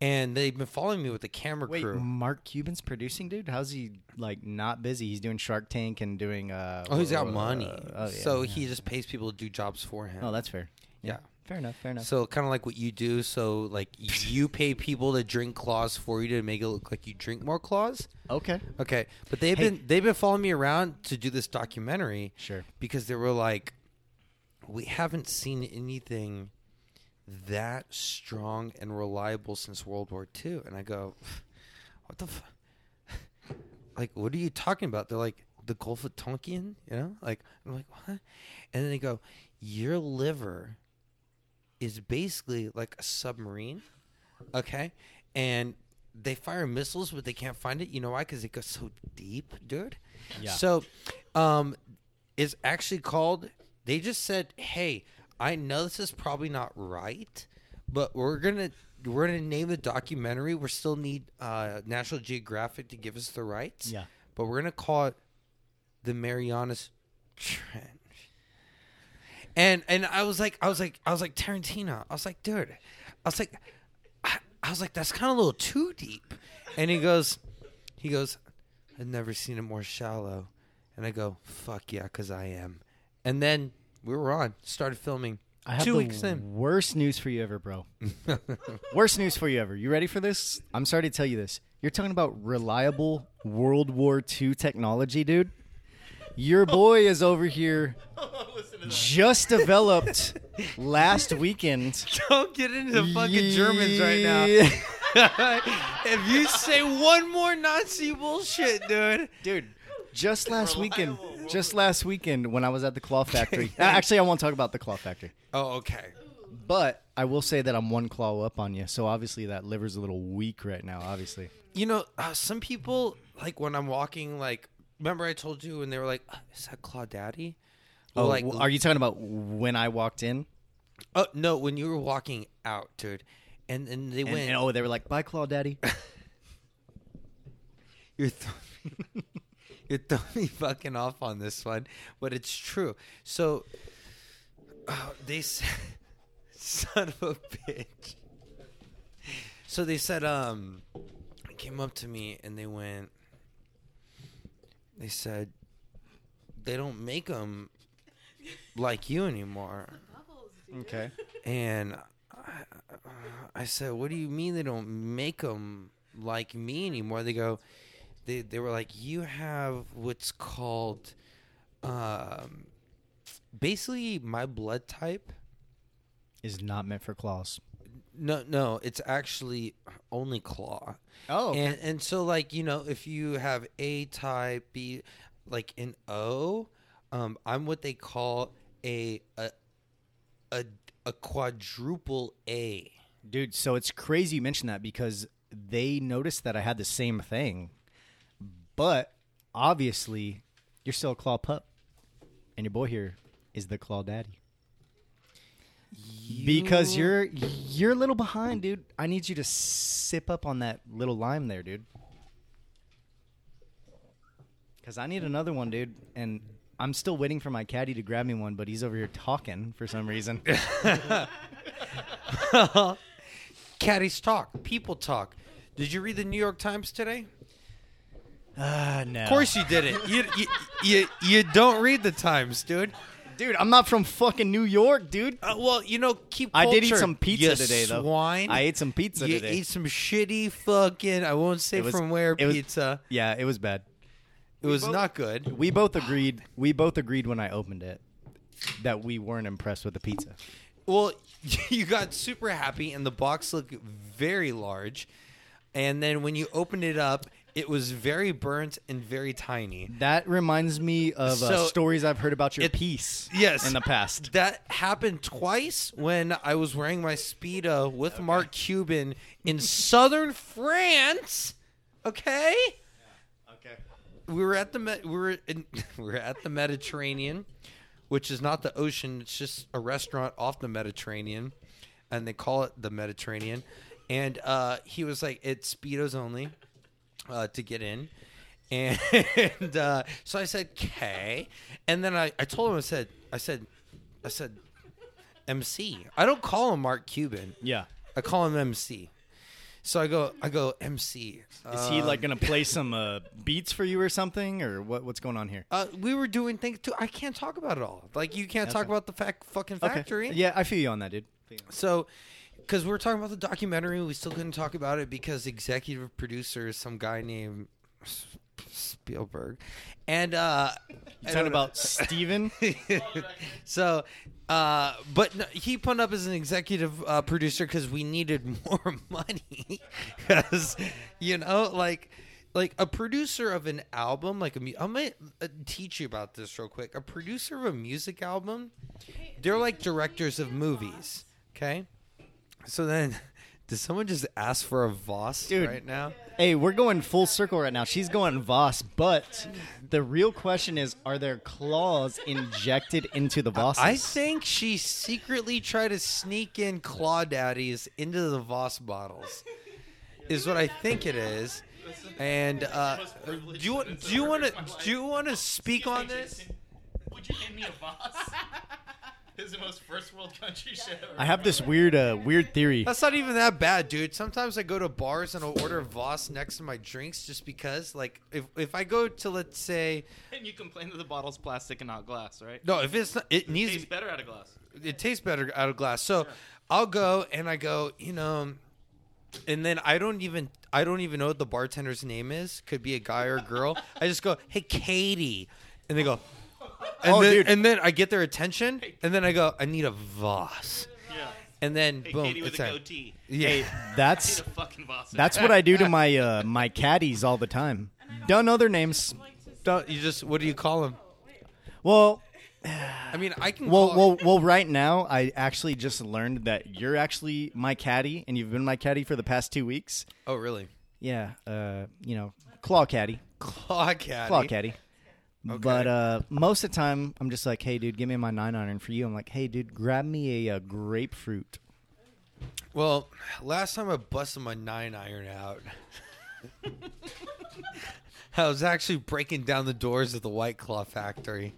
and they've been following me with the camera Wait, crew. Mark Cuban's producing, dude? How's he like not busy? He's doing Shark Tank and doing. Uh, Oh, he's got uh, money, oh, yeah, so yeah. he just pays people to do jobs for him. Oh, that's fair. Yeah. fair enough. Fair enough. So kind of like what you do. So like you pay people to drink claws for you to make it look like you drink more claws. okay, Okay, but they've Hey. been they've been following me around to do this documentary sure. because they were like, we haven't seen anything that strong and reliable since World War II, and I go, what the, f-? like, what are you talking about? They're like the Gulf of Tonkin, you know, like I'm like what? And then they go, your liver is basically like a submarine, okay, and they fire missiles, but they can't find it. You know why? Because it goes so deep, dude. Yeah. So, um, it's actually called. They just said, "Hey, I know this is probably not right, but we're gonna we're gonna name the documentary. We still need uh, National Geographic to give us the rights. Yeah. but we're gonna call it the Marianas Trench." And and I was like, I was like, I was like Tarantino. I was like, dude, I was like, I, I was like, that's kind of a little too deep. And he goes, he goes, I've never seen it more shallow. And I go, fuck yeah, because I am. And then we were on, started filming. I have Two the weeks in. worst news for you ever, bro. worst news for you ever. You ready for this? I'm sorry to tell you this. You're talking about reliable World War II technology, dude. Your boy is over here just developed last weekend. Don't get into fucking Germans right now. Yeah. if you say one more Nazi bullshit, dude. Dude, just last weekend, just last weekend when I was at the claw factory. Actually, I won't talk about the claw factory. Oh, okay. But I will say that I'm one claw up on you. So obviously that liver's a little weak right now, obviously. You know, uh, some people, like when I'm walking, like, remember I told you when they were like, "Uh, is that Claw Daddy? Or Oh, like, are you talking about when I walked in? Oh no, when you were walking out, dude, and and they And, went. and, oh, they were like, "Bye, Claw Daddy." You're th- you're throwing me fucking off on this one, but it's true. So oh, they said, son of a bitch. So they said, um, came up to me and they went. They said, they don't make them like you anymore. Bubbles, okay. And I, I said, "What do you mean they don't make them like me anymore?" They go, they they were like, "You have what's called, um, basically my blood type." Is not meant for claws. No, no, it's actually only claw. Oh, And and so like you know if you have A type B, like an O, um, I'm what they call a a a, a quadruple A. Dude, so it's crazy you mentioned that because they noticed that I had the same thing. But obviously, you're still a claw pup. And your boy here is the claw daddy. Because You- you're you're a little behind, dude. I need you to sip up on that little lime there, dude. Cuz I need another one, dude, and I'm still waiting for my caddy to grab me one, but he's over here talking for some reason. Caddies talk. People talk. Did you read the New York Times today? Ah, no. Of course you didn't. You, you, you, you don't read the Times, dude. Dude, I'm not from fucking New York, dude. Uh, well, you know, keep. I did eat some pizza you today, though. Swine. I ate some pizza you today. ate some shitty fucking. I won't say was- from where was- pizza. yeah, it was bad. It was not good. We both agreed. We both agreed when I opened it that we weren't impressed with the pizza. Well, you got super happy, and the box looked very large. And then when you opened it up, it was very burnt and very tiny. That reminds me of uh, stories I've heard about your it- piece. Yes. in the past. That happened twice when I was wearing my Speedo with Mark Cuban in southern France. Okay? Okay. We were at the Me- we were in, we were at the Mediterranean, which is not the ocean, it's just a restaurant off the Mediterranean, and they call it the Mediterranean. And uh, he was like, "It's Speedos only uh, to get in." And uh, so I said, "Okay." And then I, I told him, I said, I said, I said, MC. I don't call him Mark Cuban. Yeah. I call him MC. So I go, I go MC. Is he like gonna play some uh, beats for you or something, or what? What's going on here? Uh, we were doing things too. I can't talk about it all. Like you can't talk Okay. about the fact fucking factory. Okay. Yeah, I feel you on that, dude. So, because we were talking about the documentary, we still couldn't talk about it because executive producer is some guy named Spielberg, and uh, I Talking about Steven? so, uh, but no, he put up as an executive uh, producer because we needed more money. Because you know, like, like a producer of an album, like a mu- I'm gonna uh, teach you about this real quick. A producer of a music album, they're like directors of movies. Okay, so then. does someone just ask for a Voss Dude. right now? Hey, we're going full circle right now. She's going Voss, but the real question is: Are there claws injected into the Vosses? I think she secretly tried to sneak in claw daddies into the Voss bottles. Is what I think it is. And uh, do you want do you want to do you want to speak on this? Would you name me a boss? this is the most first world country shit ever. I have this weird, uh, weird theory. That's not even that bad, dude. Sometimes I go to bars and I'll order Voss next to my drinks just because, like, if if I go to let's say And you complain that the bottle's plastic and not glass, right? no, if it's not, it needs to Tastes better out of glass. it tastes better out of glass. So I'll go and I go, you know, and then I don't even I don't even know what the bartender's name is. Could be a guy or a girl. I just go, hey Katie, and they go, and Oh, then dude. and then I get their attention, and then I go, I need a Voss, Yeah. and then Hey, boom, Katie with it's a time. goatee. Yeah. Need That's a fucking boss. that's what I do to my uh, my caddies all the time. Done other names. Don't- you just what do you call them? Well, I mean, I can. well, call, well, well. Right now, I actually just learned that you're actually my caddy, and you've been my caddy for the past two weeks. Oh, really? Yeah, uh, you know, claw caddy, Claw caddy. claw caddy. But uh, most of the time, I'm just like, hey, dude, give me my nine iron for you. I'm like, hey, dude, grab me a, uh grapefruit. Well, last time I busted my nine iron out, I was actually breaking down the doors of the White Claw factory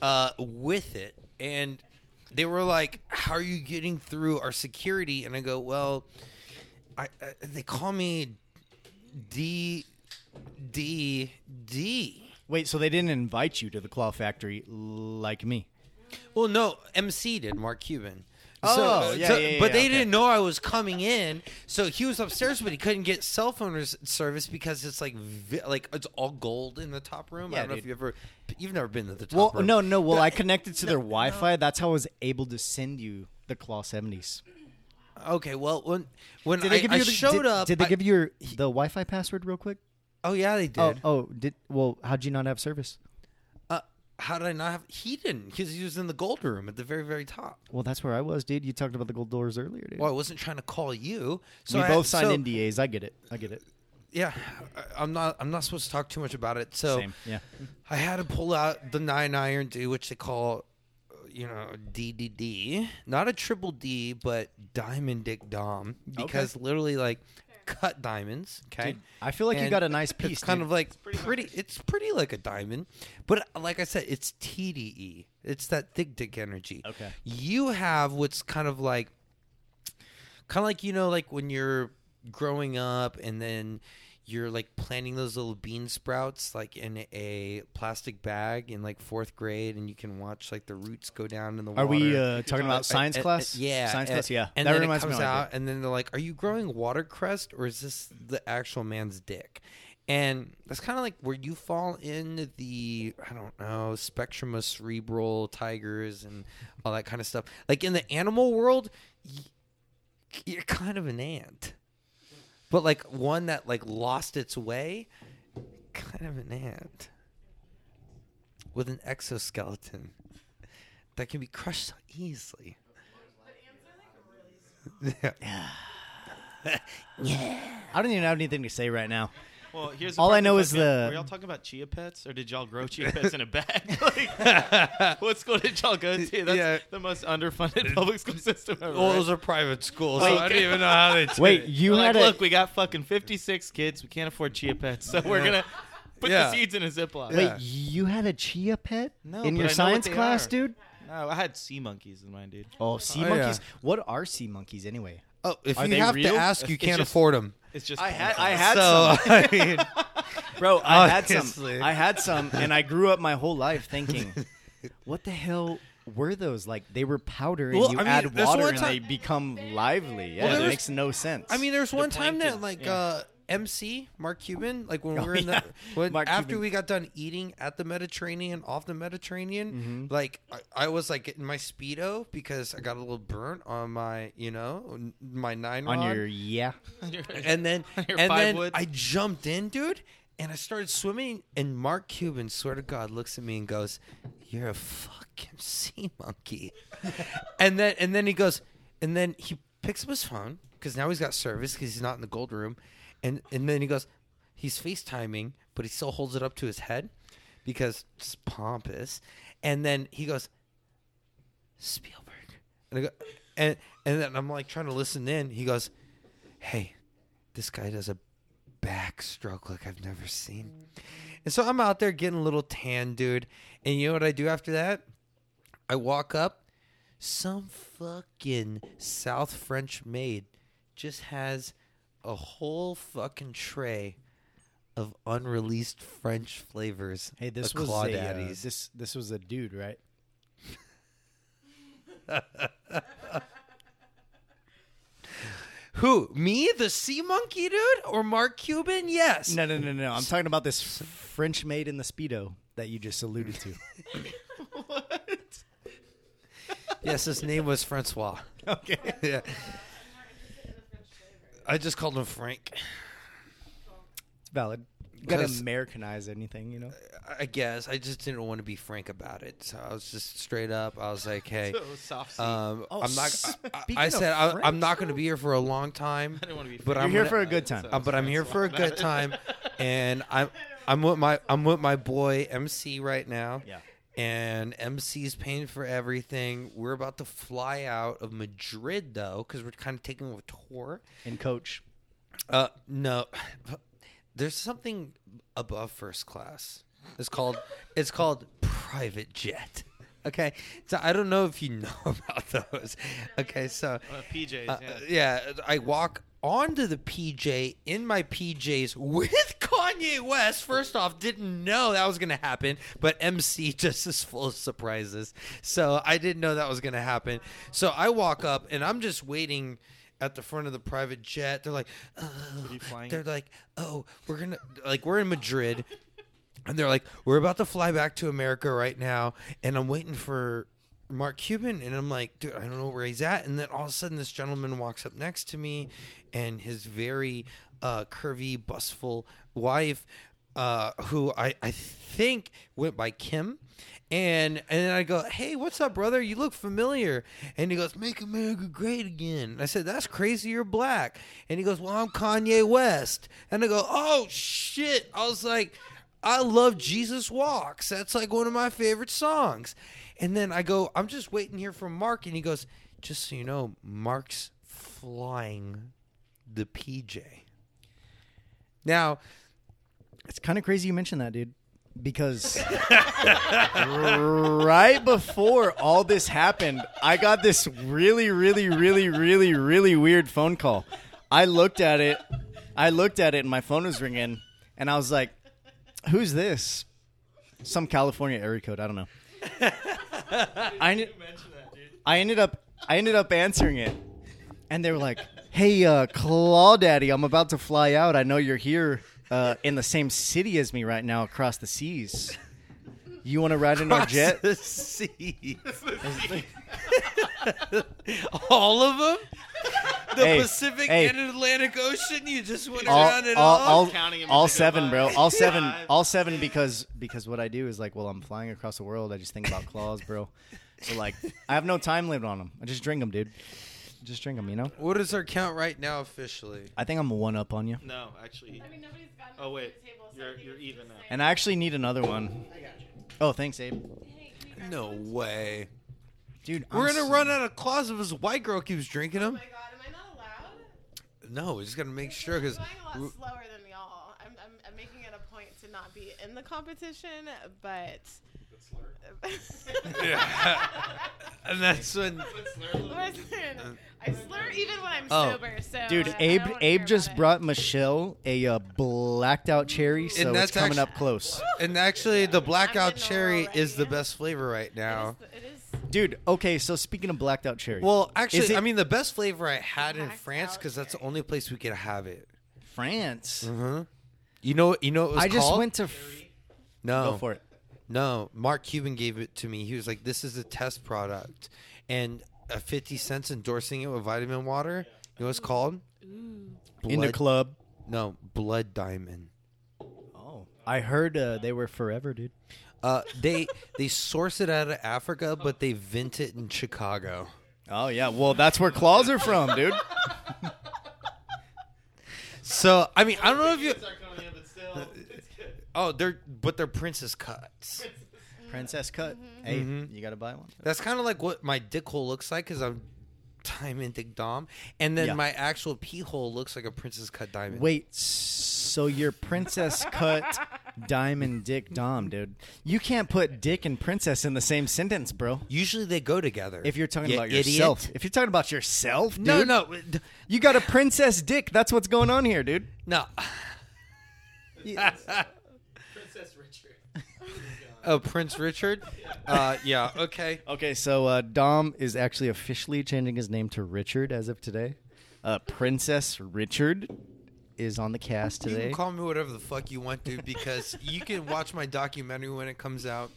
uh, with it, and they were like, "How are you getting through our security?" And I go, "Well, I, I they call me D D D." Wait, so they didn't invite you to the claw factory like me? Well, no, MC did Mark Cuban. Oh, yeah, yeah, yeah, but they okay. didn't know I was coming in, so he was upstairs, but he couldn't get cell phone service because it's like, like it's all gold in the top room. I don't know if dude. you ever, you've never been to the top Well, room. no, no. Well, I connected to their Wi-Fi. That's how I was able to send you the Claw 70s. Okay, well, when when Did I, they give I you the, showed did, up, Did they I- give you your, the Wi-Fi password real quick? Oh yeah, they did. Oh, oh, did well? How'd you not have service? Uh, how did I not have? He didn't because he was in the gold room at the very, very top. Well, that's where I was, dude. You talked about the gold doors earlier, dude. Well, I wasn't trying to call you. So we I- both signed so- NDAs. I get it. I get it. Yeah, I, I'm not. I'm not supposed to talk too much about it. So Same. Yeah. I had to pull out the nine iron D, which they call, you know, DDD, not a triple D, but Diamond Dick Dom, because literally like cut diamonds. Okay, Dude, I feel like you And got a nice It's piece. kind dude. of like pretty. It's pretty like a diamond, but uh, like I said, it's TDE. It's that thick dick energy. Okay. You have what's kind of like, kind of like you know, like when you're growing up and then you're like planting those little bean sprouts like in a plastic bag in like fourth grade and you can watch like the roots go down in the water Are water. we uh, talking about science Uh, uh, class? yeah, science uh, class. Yeah, And that then reminds me. comes of out, and then they're like, "Are you growing watercress, or is this the actual man's dick?" And that's kind of like where you fall in the I don't know spectrum of cerebral tigers and all that kind of stuff. Like in the animal world, y- you're kind of an ant, but like one that like lost its way, kind of an ant with an exoskeleton that can be crushed so easily. yeah. Yeah. I don't even have anything to say right now. Well, here's All I know is the- Were y'all talking about chia pets, or did y'all grow chia pets in a bag? like, what school did y'all go to? That's Yeah. the most underfunded public school system ever. Well, right? those are private schools, so I don't even know how they. did Wait, it. you had like, a look, we got fucking 56 kids. We can't afford chia pets, so we're gonna put Yeah. the seeds in a Ziploc. Yeah. wait. You had a chia pet No, in but your I know what science class, are. dude. No, I had sea monkeys in mine, dude. Oh, sea Oh, monkeys. yeah. What are sea monkeys anyway? Oh, if Are you have real? to ask, you It's can't just- afford them. It's just I had. I had so some, I mean, bro. I had some. I had some, and I grew up my whole life thinking, what the hell were those? Like they were powder, and Well, you I mean, add water, one and time- they become lively. Yeah, Well, it makes no sense. I mean, there's one time that like yeah. uh, MC Mark Cuban, like when Oh, we were in yeah. the when, Mark after Cuban. we got done eating at the Mediterranean, off the Mediterranean, Mm-hmm. like I, I was like getting my speedo because I got a little burnt on my, you know, my nine on rod. your yeah. and then and then woods? I jumped in, dude, and I started swimming. And Mark Cuban, swear to God, looks at me and goes, "You're a fucking sea monkey." and then and then he goes, and then he picks up his phone because now he's got service because he's not in the gold room, and and then he goes, he's FaceTiming, but he still holds it up to his head because it's pompous, and then he goes, Spielberg, and I go, and and then I'm like trying to listen in. He goes, hey, this guy does a backstroke like I've never seen. And so I'm out there getting a little tan, dude. And you know what I do after that? I walk up. Some fucking South French maid just has a whole fucking tray of unreleased French flavors. Hey, this was Claw a uh, Daddies. this this was a dude, right? Who? Me, the sea monkey dude, or Mark Cuban? Yes. No, no, no, no. I'm talking about this French maid in the speedo that you just alluded to. what? Yes, his name was Francois. okay. yeah. I just called him Frank. It's valid. You gotta 'Cause- Americanize anything, you know. I guess I just didn't want to be frank about it, so I was just straight up. I was like, "Hey, So soft seat. um, Oh, I'm not." I, speaking I of said I, I'm French. not going to be here for a long time, I didn't want to be. but You're I'm here gonna- for a good time. uh, but I'm here for a good time, and I'm I'm with my I'm with my boy MC right now. Yeah. And MC's paying for everything. We're about to fly out of Madrid though, because we're kind of taking a tour. And coach. Uh, no, there's something above first class. It's called it's called private jet. Okay, so I don't know if you know about those. Okay, so Uh, PJs. uh, yeah. yeah, I walk onto the PJ in my PJs with Kanye West. First off, didn't know that was gonna happen, but MC just is full of surprises, so I didn't know that was gonna happen. So I walk up and I'm just waiting at the front of the private jet. They're like, oh. they're like, oh, we're gonna like we're in Madrid. And they're like, we're about to fly back to America right now, and I'm waiting for Mark Cuban, and I'm like, dude, I don't know where he's at. And then all of a sudden, this gentleman walks up next to me, and his very uh, curvy, bustful wife, uh, who I, I think went by Kim. And and then I go, hey, what's up, brother? You look familiar. And he goes, make America great again. And I said, that's crazy. You're black. And he goes, well, I'm Kanye West. And I go, oh shit. I was like, I love Jesus Walks. That's like one of my favorite songs. And then I go, I'm just waiting here for Mark. And he goes, just so you know, Mark's flying the PJ. Now, It's kind of crazy you mentioned that, dude. Because right before all this happened, I got this really, really, really, really, really weird phone call. I looked at it. I looked at it, and my phone was ringing, and I was like, "Who's this?" Some California area code. I don't know. I, I ended up. I ended up answering it, and they were like, "Hey, uh, Claw Daddy, I'm about to fly out. I know you're here uh, in the same city as me right now, across the seas. You want to ride in our across jet?" the sea. all of them? The Hey, Pacific hey. and Atlantic Ocean? You just went all, around it all, all? all, Counting 'em all as they go seven, by. bro. All seven, Yeah. all seven. Because because what I do is like, well, I'm flying across the world. I just think about claws, bro. So like, I have no time limit on them. I just drink them, dude. Just drink them, you know. What is our count right now officially? I think I'm one up on you, No, actually. I mean, nobody's gotten Oh, wait. to the table, so You're- you're even now. and I actually need another one. Oh, thanks, Abe. Hey, can you grab No one? way. Dude, We're I'm gonna so- run out of claws if this white girl keeps drinking Oh them. my god, am I not allowed? No, we just gotta make sure because I'm going a lot slower than y'all. I'm, I'm, I'm making it a point to not be in the competition, but. and that's when Listen, I slur even when I'm Oh. sober. So Dude, I Abe don't wanna Abe hear just it. brought Michelle a uh, blacked out cherry, so that's it's coming actu- up close. and actually the blackout getting cherry already. is the best flavor right now. It is. It is Dude, okay, so speaking of blacked out cherry, Well, actually, it- I mean the best flavor I had in Blacked France because that's the only place we could have it. France. Mm-hmm. You know, you know what it was I just called? went to. F- no, Go for it. No, Mark Cuban gave it to me. He was like, "This is a test product," and a Fifty Cent's endorsing it with vitamin water. You know what it's called? In the club. No, Blood Diamond. Oh, I heard uh, they were forever, dude. Uh, they they source it out of Africa, but they vent it in Chicago. Oh yeah, well that's where claws are from, dude. So I mean, I don't know if you. Oh, they're but they're princess cuts. Princess cut. Mm-hmm. Hey, mm-hmm. you gotta buy one. That's kind of like what my dick hole looks like because I'm diamond dick dom, and then Yeah. my actual pee hole looks like a princess cut diamond. Wait, so you're princess cut diamond dick dom, dude? You can't put dick and princess in the same sentence, bro. Usually they go together. If you're talking You about idiot. yourself, if you're talking about yourself, dude, No, no, d- you got a princess dick. That's what's going on here, dude. no. Oh, Prince Richard. Uh, yeah. Okay. Okay, so uh, Dom is actually officially changing his name to Richard as of today. Uh, Princess Richard is on the cast You today. can call me whatever the fuck you want, to because you can watch my documentary when it comes out.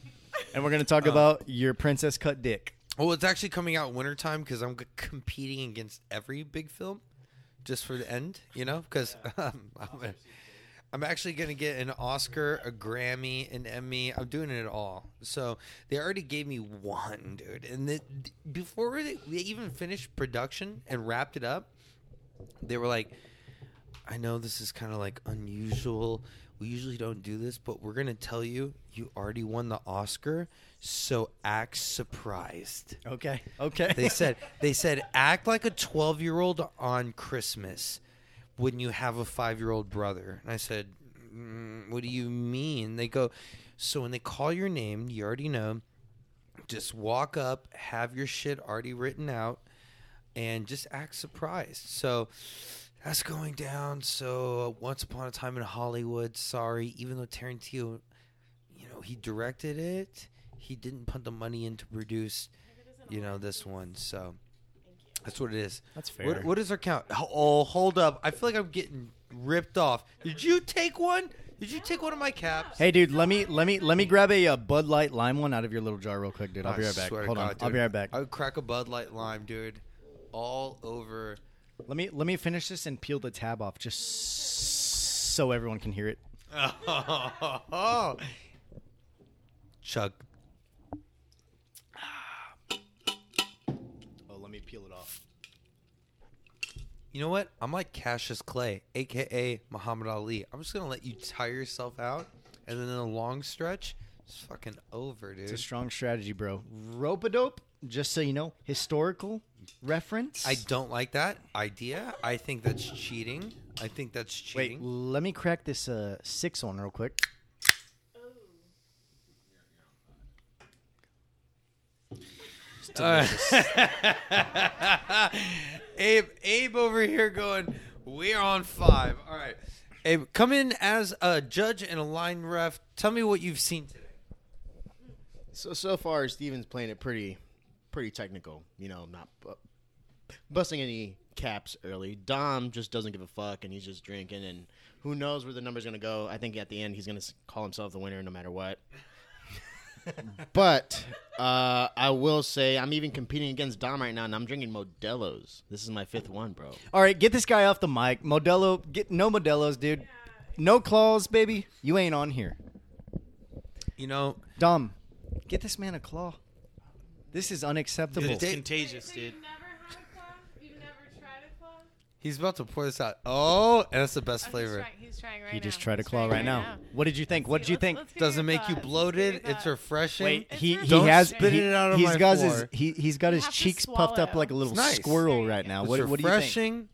and we're going to talk about your princess cut dick. Well, it's actually coming out wintertime because I'm g- competing against every big film just for the end, you know? Because um, I'm, I'm actually going to get an Oscar, a Grammy, an Emmy. I'm doing it all. So they already gave me one, dude. And the, before they, they even finished production and wrapped it up, they were like, I know this is kind of like unusual. we usually don't do this, but we're gonna tell you you already won the Oscar, so act surprised. Okay. Okay. They said they said act like a 12 year old on Christmas when you have a five year old brother. And I said, mm, what do you mean? They go, so when they call your name, you already know. Just walk up, have your shit already written out, and just act surprised. So that's going down. So once upon a time in Hollywood, sorry, even though Tarantino, you know, he directed it, he didn't put the money in to produce, you know, this one. So that's what it is. That's What, what is our count? Oh, hold up. I feel like I'm getting ripped off. Did you take one? Did you take one of my caps? Hey, dude, let me let me let me grab a, uh Bud Light lime one out of your little jar real quick, dude. I'll be right back. swear to Hold on, God, I'll be right back. I would crack a Bud Light lime, dude, all over. Let me let me finish this and peel the tab off, just so everyone can hear it. Chug. You know what? I'm like Cassius Clay, aka Muhammad Ali. I'm just gonna let you tire yourself out, and then in a long stretch, it's fucking over, dude. It's a strong strategy, bro. Rope a dope. Just so you know, historical reference. I don't like that idea. I think that's cheating. I think that's cheating. Wait, let me crack this uh, six one real quick. Abe, Abe over here going, we're on five. All right. Abe, come in as a judge and a line ref. Tell me what you've seen today. So so far, Steven's playing it pretty, pretty technical. You know, not bu- busting any caps early. Dom just doesn't give a fuck, and he's just drinking. And who knows where the number's gonna go? I think at the end he's gonna call himself the winner no matter what. But uh, I will say I'm even competing against Dom right now, and I'm drinking Modelo's. This is my fifth one, bro. All right, get this guy off the mic. Modelo, get no Modelo's, dude. No claws, baby. You ain't on here. You know, Dom, get this man a claw. This is unacceptable. It's contagious, dude. You've never had a claw? You've never tried a claw? He's about to pour this out. Oh, and that's the best Oh, flavor. He's trying, he's trying right He now. just tried to claw trying right now. What did you think? What did you think? let's- let's get Doesn't your make you thoughts. Let's get bloated. your It's thoughts. refreshing. Wait, It's he really he Don't has spit he, it out on he's my got his floor. he he's got his have to cheeks puffed up swallow. like a little It's nice. squirrel Right. right now. It's What, what do you think? refreshing.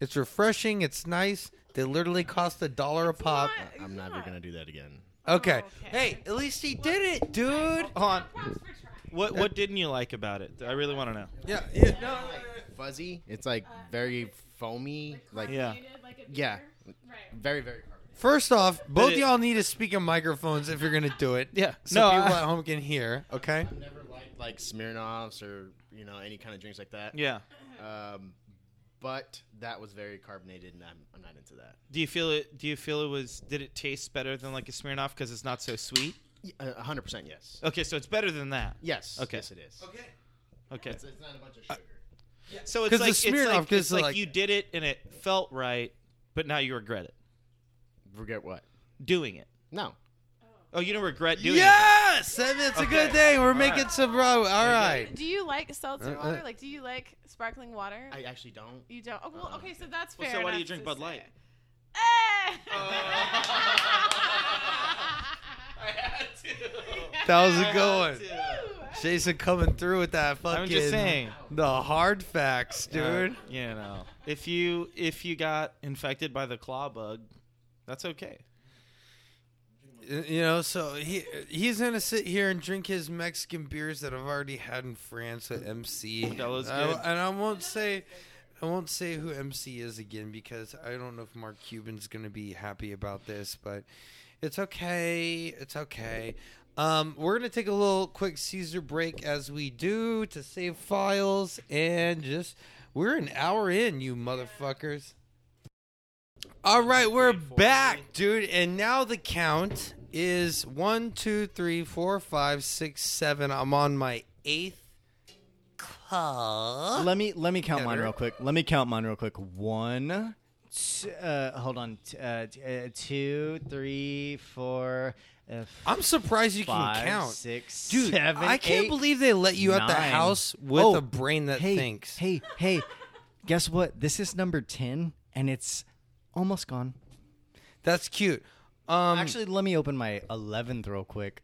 It's refreshing. It's nice. They literally cost a dollar a pop. not- I'm it's never gonna do that again. Okay. Oh, okay. Hey, at least he did it, dude. Hold on. Props for trying. What what didn't you like about it? I really want to know. Yeah. yeah no, Fuzzy. It's like uh, very foamy. Like Yeah. Like a Yeah. Right. very very. First off, both it- y'all need to speak in microphones if you're gonna do it. Yeah. So No, people I- at home can hear. Okay. Never liked like Smirnoffs or you know any kind of drinks like that. Yeah. Um, but that was very carbonated, and I'm, I'm not into that. Do you feel it? Do you feel it was? Did it taste better than like a Smirnoff because it's not so sweet? Y- uh, A hundred percent, yes. Okay, so it's better than that. Yes. Okay. Yes, it is. Okay. Okay. It's, it's not a bunch of uh, sugar. So it's 'Cause the it's like, it's like like- you did it and it felt right, but now you regret it Forget what? doing it. No. Oh, you don't regret doing it. Yes, that- that's a good thing. We're All making right. some bro. All right. Do you like seltzer Uh, uh. water? Like, do you like sparkling water? I actually don't. you don't. Oh, well, okay, so that's Well, fair. so why do you enough drink to Bud say. Light? Eh! That was a good one. Jason coming through with that fucking. I'm just saying. The hard facts, dude. Uh, you know, if you if you got infected by the claw bug, that's okay. You know, so he he's gonna sit here and drink his Mexican beers that I've already had in France with MC. Modelo's I- good. and I won't say, I won't say who MC is again because I don't know if Mark Cuban's gonna be happy about this, but it's okay. It's okay. Um, we're gonna take a little quick Caesar break as we do to save files and just we're an hour in, you motherfuckers. All right, we're back, dude, and now the count is one, two, three, four, five, six, seven. I'm on my eighth call. Let me let me count mine real quick. Let me count mine real quick. One, t- uh, hold on, t- uh, t- uh, two, three, four, I'm surprised you five, can count, six, dude. seven, I can't eight, believe they let you at the nine. house with Oh, a brain that hey, thinks. Hey, hey, guess what? This is number ten, and it's almost gone. That's cute. Um, Actually, let me open my 11th real quick.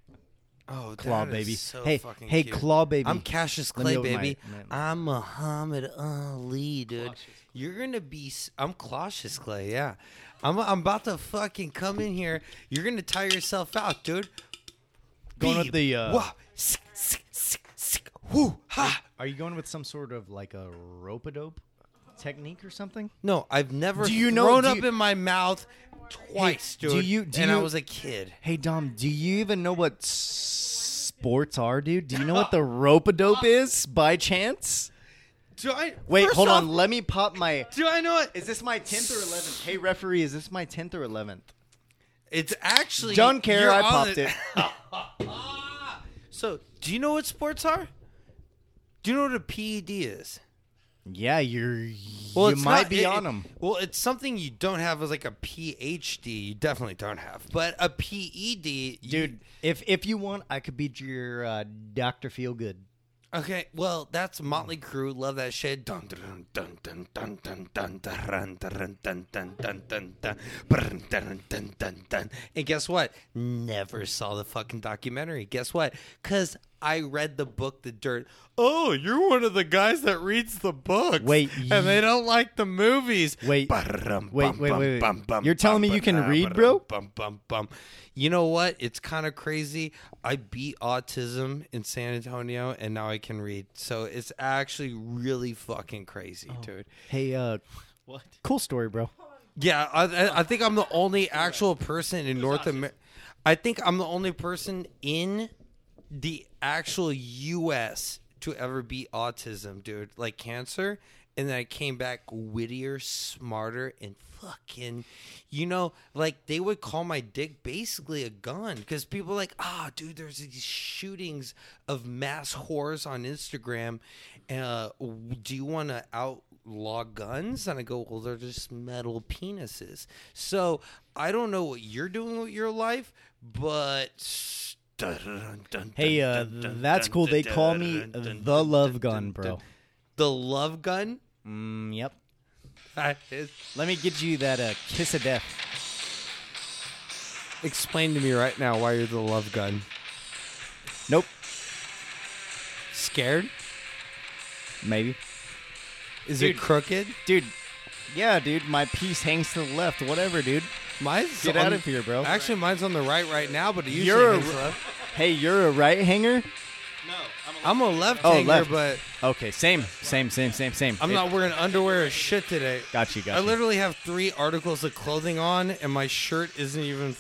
oh, Claw that is baby. so hey, fucking hey, cute. Claw baby. I'm Cassius Let me Clay, open my- baby. my- I'm Muhammad Ali, dude. You're gonna be. s- I'm Cautious Clay. Yeah, I'm. I'm about to fucking come in here. You're gonna tire yourself out, dude. Going with the, uh, Wah. Sick, sick, sick, sick. Whoo, ha. Are you going with some sort of like a rope a dope technique or something? No, I've never Do you know- thrown do up you- in my mouth twice, do dude. you- do and I you- was a kid. Hey Dom, do you even know what s- sports are, dude? Do you know what the rope a dope is by chance? Do I? Wait, hold off, on. Let me pop my. Do I know it? Is this my 10th or 11th? Hey referee, is this my 10th or 11th? It's actually Don't care. I popped the- it. So, do you know what sports are? Do you know what a PED is? Yeah, you're. Well, you might not- be it- on it- them. Well, it's something you don't have as like a PhD. You definitely don't have, but a PED, you- Dude, if if you want, I could be your uh, Doctor Feelgood. Okay, well, that's Motley Crue. Love that shit. Dun dun dun dun dun dun dun dun dun dun dun dun dun dun dun dun dun. And guess what? Never saw the fucking documentary. Guess what? Cause I read the book, The Dirt. Oh, you're one of the guys that reads the books. Wait, and they don't like the movies. Wait, Ba-rum, wait, bum, wait, wait, wait. bum, bum, You're telling me you can ba-da, read, ba-dum, bro? Bum, bum, bum. You know what? It's kind of crazy. I beat autism in San Antonio, and now I can read. So it's actually really fucking crazy, Oh. dude. Hey, uh, What? cool story, bro. Yeah, I- I, I think I'm the only actual person in North America. I think I'm the only person in the actual U.S. to ever beat autism, dude. Like cancer, and then I came back wittier, smarter, and fucking, you know, like they would call my dick basically a gun because people like, ah, dude, there's these shootings of mass whores on Instagram. Uh, do you want to outlaw guns? And I go, well, they're just metal penises. So I don't know what you're doing with your life, but. Hey, uh, that's cool. They call me the love gun, bro. The love gun? Mm, yep. Let me get you that uh, kiss of death. Explain to me right now why you're the love gun. Nope. Scared? Maybe. Is Dude. it crooked? Dude. Yeah, dude. My piece hangs to the left. Whatever, dude. Mine's Get on- out of here, bro. Actually, mine's on the right right now, but it usually You're a- left. Hey, you're a right hanger. No, I'm a left Oh, hanger, left. but Okay, same, same, same, same, same. I'm It- not wearing underwear or shit today. Got you, got I you. literally have three articles of clothing on, and my shirt isn't even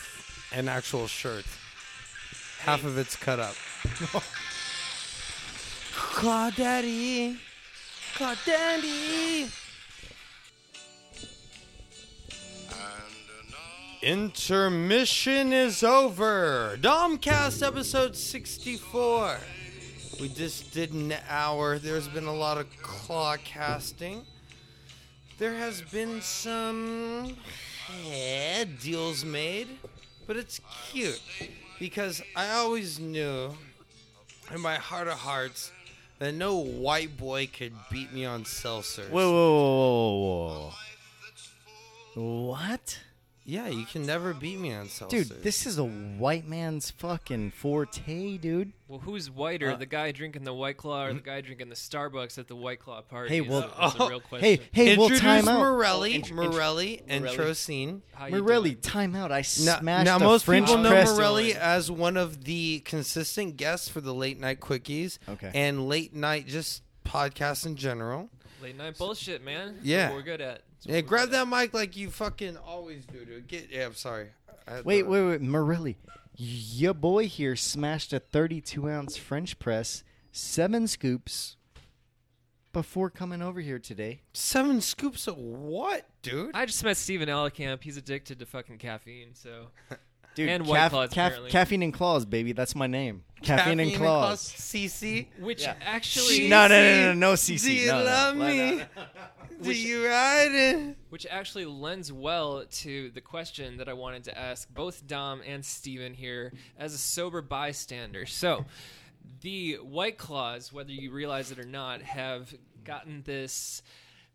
an actual shirt. Half of it's cut up. Claw Daddy. Claw Daddy. Intermission is over. Domcast episode 64. We just did an hour. There's been a lot of claw casting. There has been some eh, deals made, but it's cute because I always knew in my heart of hearts that no white boy could beat me on seltzers. Whoa, whoa, whoa, whoa, whoa. What? Yeah, you can never beat me on seltzers. Dude, this is a white man's fucking forte, dude. Well, who's whiter, Uh, the guy drinking the White Claw or the guy drinking the Starbucks at the White Claw party? Hey, is well- the- is the real question. Hey, hey, we'll Introduce time out. Morelli, Oh, int- int- Morelli, and Morelli. Trocine. How you Morelli, doing? time out. I Now, smashed now a most French people know press. Morelli as one of the consistent guests for the late night quickies Okay. and late night just podcasts in general. Late night bullshit, man. That's Yeah. what we're good at. That's Yeah, we're grab that mic like you fucking always do, dude. Get yeah, I'm sorry. I Wait, wait, wait, Morelli. Your boy here smashed a 32 ounce French press, seven scoops, before coming over here today. Seven scoops of what, dude? I just met Steven Allekamp. He's addicted to fucking caffeine, so Dude, And White Claws, apparently. caffeine and claws, baby. That's my name. Caffeine, and claws. CC. which Yeah. actually No, no, no, no, no, CC. Do you no, no. love No, no, me? no. Do you ride it? which actually lends well to the question that I wanted to ask both Dom and Steven here as a sober bystander. So, the White Claws, whether you realize it or not, have gotten this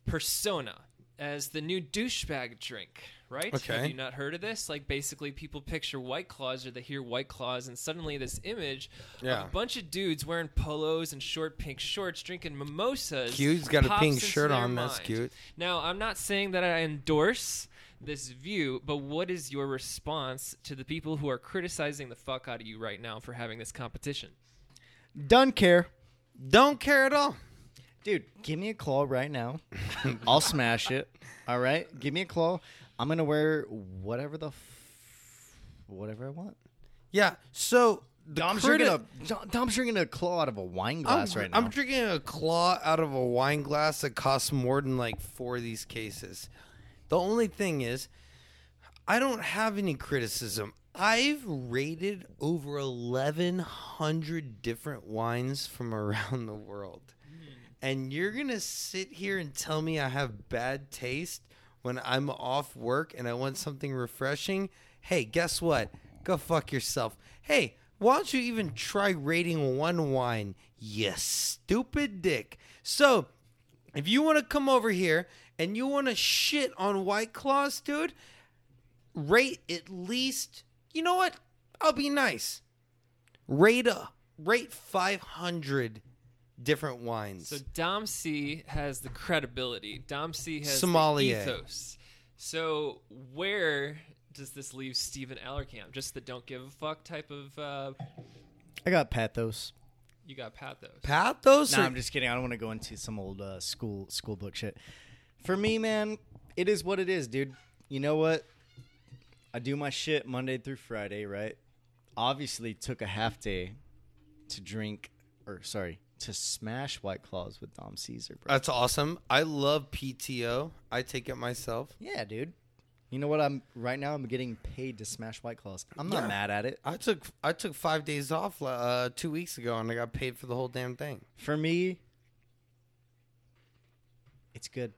persona as the new douchebag drink, right? Okay. Have you not heard of this? Like basically people picture White Claws or they hear White Claws and suddenly this image Yeah. of a bunch of dudes wearing polos and short pink shorts drinking mimosas. Cute's got a pink shirt their on. That's cute. Now, I'm not saying that I endorse this view, but what is your response to the people who are criticizing the fuck out of you right now for having this competition? Don't care. Don't care at all. Dude, give me a claw right now. I'll smash it. All right? Give me a claw. I'm going to wear whatever the f- whatever I want. Yeah. So the Dom's drinking a Dom- Dom's drinking a claw out of a wine I'm, glass right now. I'm drinking a claw out of a wine glass that costs more than like four of these cases. The only thing is, I don't have any criticism. I've rated over 1,100 different wines from around the world. And you're going to sit here and tell me I have bad taste when I'm off work and I want something refreshing? Hey, guess what? Go fuck yourself. Hey, why don't you even try rating one wine, you stupid dick? So, if you want to come over here and you want to shit on White Claws, dude, rate at least, you know what? I'll be nice. Rate a rate 500 different wines. So Dom C has the credibility. Dom C has Sommelier. the ethos. So where does this leave Stephen Allerkamp? Just the don't give a fuck type of uh, I got pathos. you got pathos. Pathos No, or I'm just kidding. I don't want to go into some old uh, school school book shit. For me, man, it is what it is, dude. You know what? I do my shit Monday through Friday, right? Obviously, took a half day to drink, or sorry, to smash White Claws with Dom Caesar, bro. That's awesome. I love PTO. I take it myself. yeah, dude. You know what? I'm right now. I'm getting paid to smash White Claws. I'm not Yeah. mad at it. I took I took 5 days off uh 2 weeks ago and I got paid for the whole damn thing. For me, it's good.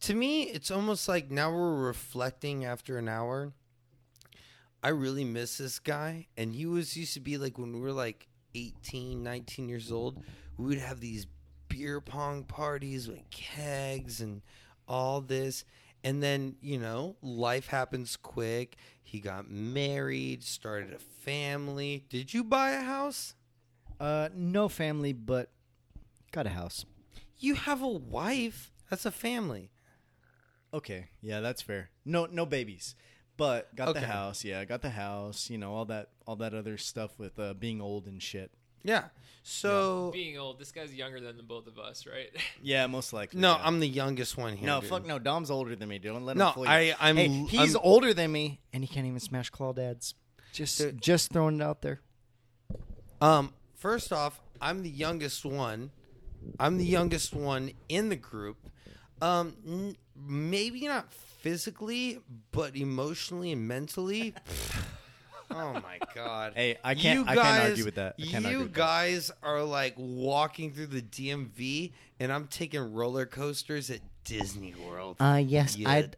to me, it's almost like now we're reflecting after an hour. I really miss this guy. And he was used to be like when we were like 18, 19 years old, we would have these beer pong parties with kegs and all this. And then, you know, life happens quick. He got married, started a family. Did you buy a house? Uh, no family, but got a house. You have a wife. That's a family. Okay, yeah, that's fair. No, no babies, but got Okay. the house. Yeah, got the house. You know all that, all that other stuff with uh, being old and shit. Yeah. So Being old, this guy's younger than the both of us, right? Yeah, most likely. no, yeah. I'm the youngest one here. no, dude. fuck no. Dom's older than me. dude. Don't let No, him fool you. I- I'm- Hey, he's I'm- older than me, and he can't even smash claw dads. Just, Dude. just throwing it out there. Um, first off, I'm the youngest one. I'm the youngest one in the group. Um, n- maybe not physically, but emotionally and mentally. oh my god! Hey, I can't- I can't argue with that. I can't you argue with that. guys are like walking through the DMV, and I'm taking roller coasters at Disney World. Uh, yes, Yeah. I'd,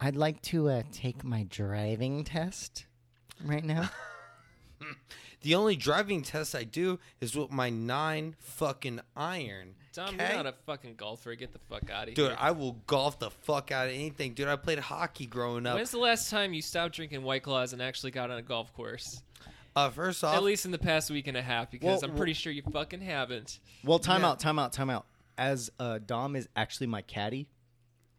I'd like to uh, take my driving test right now. The only driving test I do is with my nine fucking iron. Dom, Okay? you're not a fucking golfer. Get the fuck out of Dude, here. Dude, I will golf the fuck out of anything. Dude, I played hockey growing up. When's the last time you stopped drinking White Claws and actually got on a golf course? Uh, first off, At least in the past week and a half, because Well, I'm pretty sure you fucking haven't. Well, time Yeah. out, time out, time out. As uh, Dom is actually my caddy,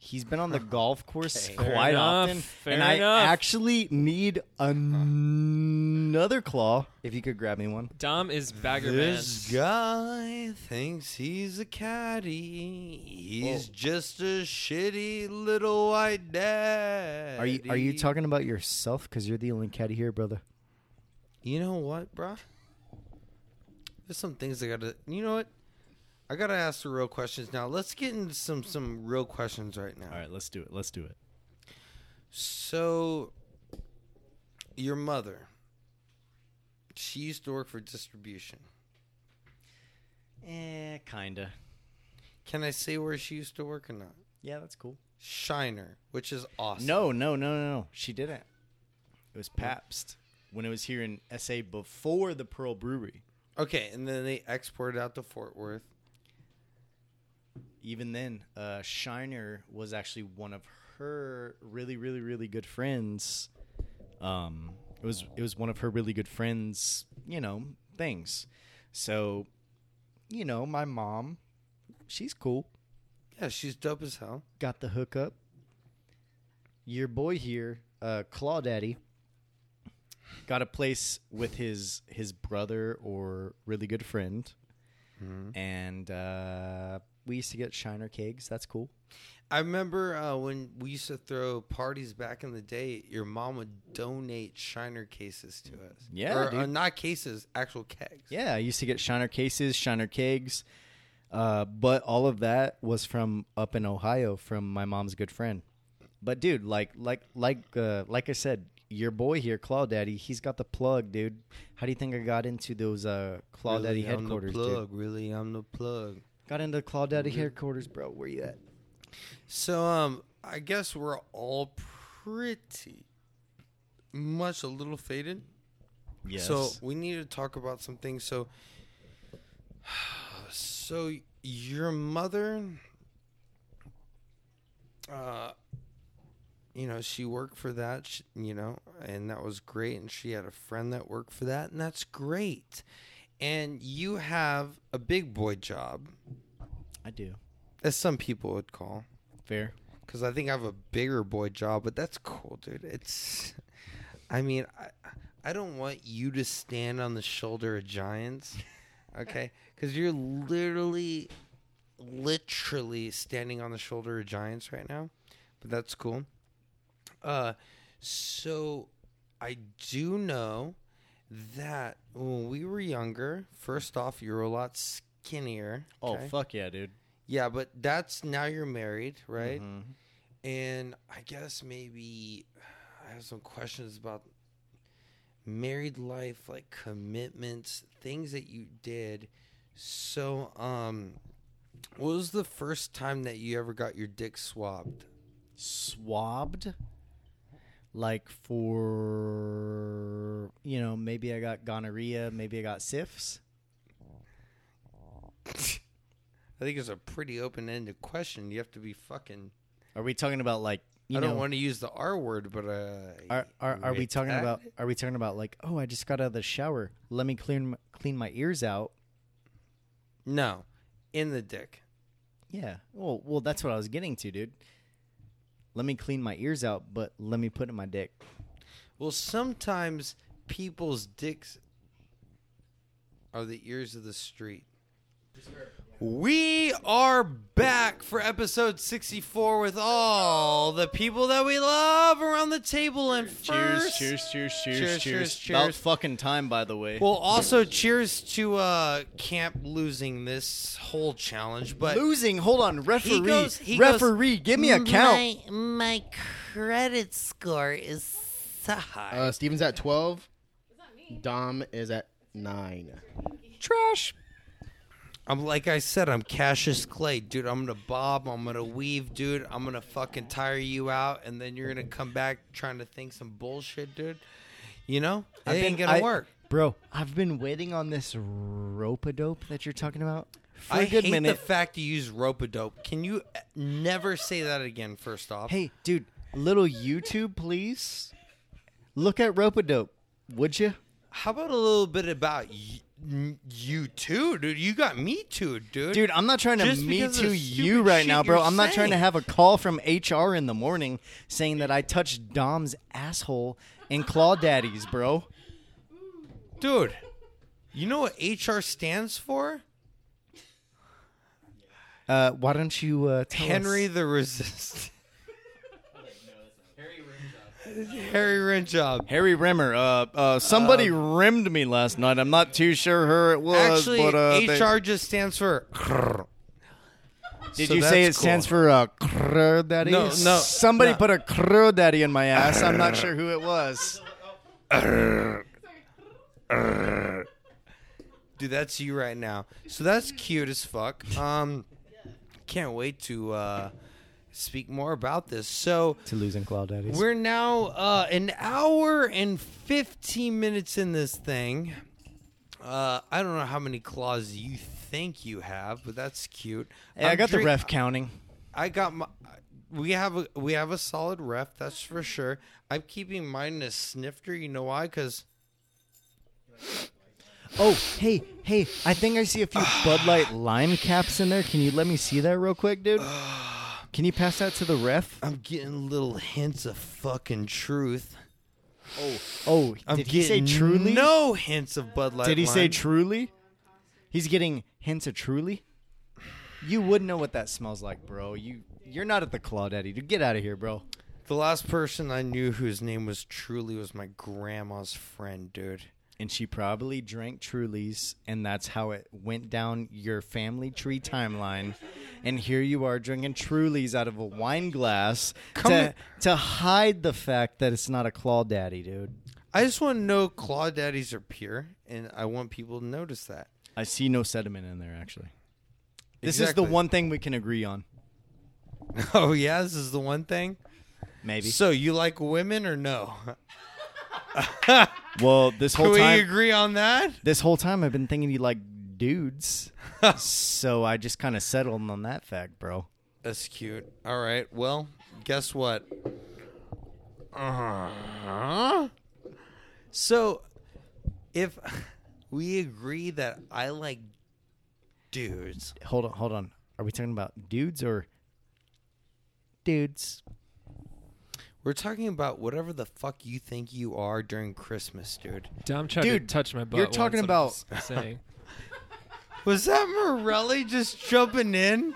he's been on the golf course Okay. quite Fair enough, often, fair and I actually need another claw. If you could grab me one. Dom is bagger this man. guy thinks he's a caddy. He's just a shitty little white dad. Are you are you talking about yourself? Because you're the only caddy here, brother. You know what, bruh? There's some things I gotta. You know what? I gotta ask the real questions now. Let's get into some some real questions right now. All right, let's do it. Let's do it. So, your mother, she used to work for distribution. Eh, kinda. Can I say where she used to work or not? Yeah, that's cool. Shiner, which is awesome. No, no, no, no, no. She didn't. It was Pabst when it was here in SA before the Pearl Brewery. Okay, and then they exported out to Fort Worth. Even then, uh, Shiner was actually one of her really, really, really good friends. Um, it was it was one of her really good friends, you know, things. So, you know, my mom, she's cool. Yeah, she's dope as hell. Got the hookup. Your boy here, uh, Claw Daddy, got a place with his his brother or really good friend, and uh, we used to get Shiner kegs. That's cool. I remember uh, when we used to throw parties back in the day. Your mom would donate Shiner cases to us. Yeah, or, uh, not cases, actual kegs. Yeah, I used to get Shiner cases, Shiner kegs, uh, but all of that was from up in Ohio from my mom's good friend. But dude, like like like uh, like I said, your boy here, Claw Daddy, he's got the plug, dude. How do you think I got into those uh, Claw Really, Daddy I'm headquarters, the dude? plug. Really, I'm the plug. Got into Claw Daddy headquarters, bro. Where you at? So, um, I guess we're all pretty much a little faded. Yes. So we need to talk about some things. So, so your mother, uh, you know, she worked for that, you know, and that was great. And she had a friend that worked for that, and that's great. And you have a big boy job, I do. as some people would call. Fair. because I think I have a bigger boy job, but that's cool, dude. It's, I mean, I, I don't want you to stand on the shoulder of giants, okay? Because you're literally, literally standing on the shoulder of giants right now, but that's cool. Uh, so I do know that when we were younger, first off, you were a lot skinnier. Oh okay? fuck yeah, dude. Yeah, but that's now you're married, right? Mhm. And I guess maybe I have some questions about married life, like commitments, things that you did. So, um, what was the first time that you ever got your dick swabbed? Swabbed. Like for you know, maybe I got gonorrhea, maybe I got syphs. I think it's a pretty open-ended question. You have to be fucking. Are we talking about like you I know? don't want to use the R word, but uh, Are are, are we talking about? Are we talking about like? Oh, I just got out of the shower. Let me clean my, clean my ears out. No, in the dick. Yeah. Well, well, that's what I was getting to, dude. Let me clean my ears out, but let me put it in my dick. Well, sometimes people's dicks are the ears of the street. We are back for episode 64 with all the people that we love around the table. And first, cheers, cheers, Cheers, cheers, About cheers. About fucking time, by the way. Well, also cheers to uh, Camp losing this whole challenge. But Losing. Hold on, referee. goes- he goes, referee, give me a count. My, my credit score is so high. Uh, Steven's at 12. Dom is at 9. Trash. I'm like I said, I'm Cassius Clay, dude. I'm gonna bob, I'm gonna weave, dude. I'm gonna fucking tire you out, and then you're gonna come back trying to think some bullshit, dude. You know, it I've ain't been- gonna I- work. Bro, I've been waiting on this rope a dope that you're talking about for I a good hate minute. the fact you use rope a dope. Can you uh, never say that again? First off, hey, dude, little YouTube, please. Look at rope a dope, would you? how about a little bit about y- you too, dude? You got me too, dude. Dude, I'm not trying to Just me because of to you stupid right shit now, bro. you're I'm not trying to saying. have a call from HR in the morning saying that I touched Dom's asshole in Claw Daddies, bro. dude. You know what HR stands for? Uh, why don't you uh, tell Henry us? the Resist. Harry Rimjob. Harry Rimmer. Uh, uh, somebody rimmed me last night. I'm not too sure who it was, Actually, but uh, they- HR just stands for. Did so you say it that's stands for uh, crud daddy? No, no, Somebody no. put a crud daddy in my ass. I'm not sure who it was. Dude, that's you right now. So that's cute as fuck. Um, can't wait to uh, speak more about this. So To losing Claw Daddies. we're now uh, an hour and 15 minutes in this thing. Uh, I don't know how many claws you think you have, but that's cute. Hey, I I'm got the ref counting. I got my. we have a we have a solid ref. That's for sure. I'm keeping mine a snifter. You know why? Because Oh, hey, hey! I think I see a few Bud Light lime caps in there. Can you let me see that real quick, dude? Can you pass that to the ref? I'm getting little hints of fucking truth. Oh, oh, I'm did he say getting truly? No hints of Bud Light. Did he say Lime. truly? He's getting hints of truly. You would know what that smells like, bro. You you're not at the Claw Daddy. Dude, get out of here, bro. The last person I knew whose name was Truly was my grandma's friend, dude. And she probably drank Trulies, and that's how it went down your family tree timeline. And here you are drinking Trulies out of a wine glass Come to, on. to hide the fact that it's not a Claw Daddy, dude. I just want to know Claw Daddies are pure, and I want people to notice that. I see no sediment in there, actually. This is the one thing we can agree on. Oh yeah, this is the one thing. Maybe. So you like women or no? well, this whole Can we time, agree on that? this whole time, I've been thinking you like dudes. so I just kind of settled on that fact, bro. That's cute. All right. Well, guess what? Uh-huh. So, if we agree that I like dudes, Hold on, hold on. Are we talking about dudes or dudes? We're talking about whatever the fuck you think you are during Christmas, dude. Dom tried Dude, to touch my butt. you're talking once, I'm saying. Was that Morelli just jumping in?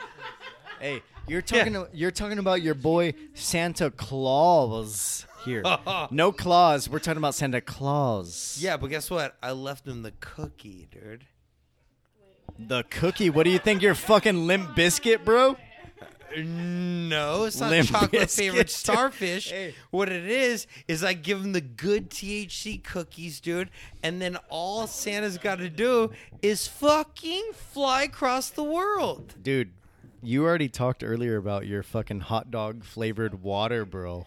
Hey, you're talking. You're talking about your boy Santa Claus here. no claws. We're talking about Santa Claus. Yeah, but guess what? I left him the cookie, dude. The cookie. What do you think? You're fucking limp biscuit, bro. No, it's not Limp chocolate Bizkit, favorite starfish. Hey. What it is is I give him the good THC cookies, dude, and then all Santa's got to do is fucking fly across the world. Dude, you already talked earlier about your fucking hot dog flavored water, bro.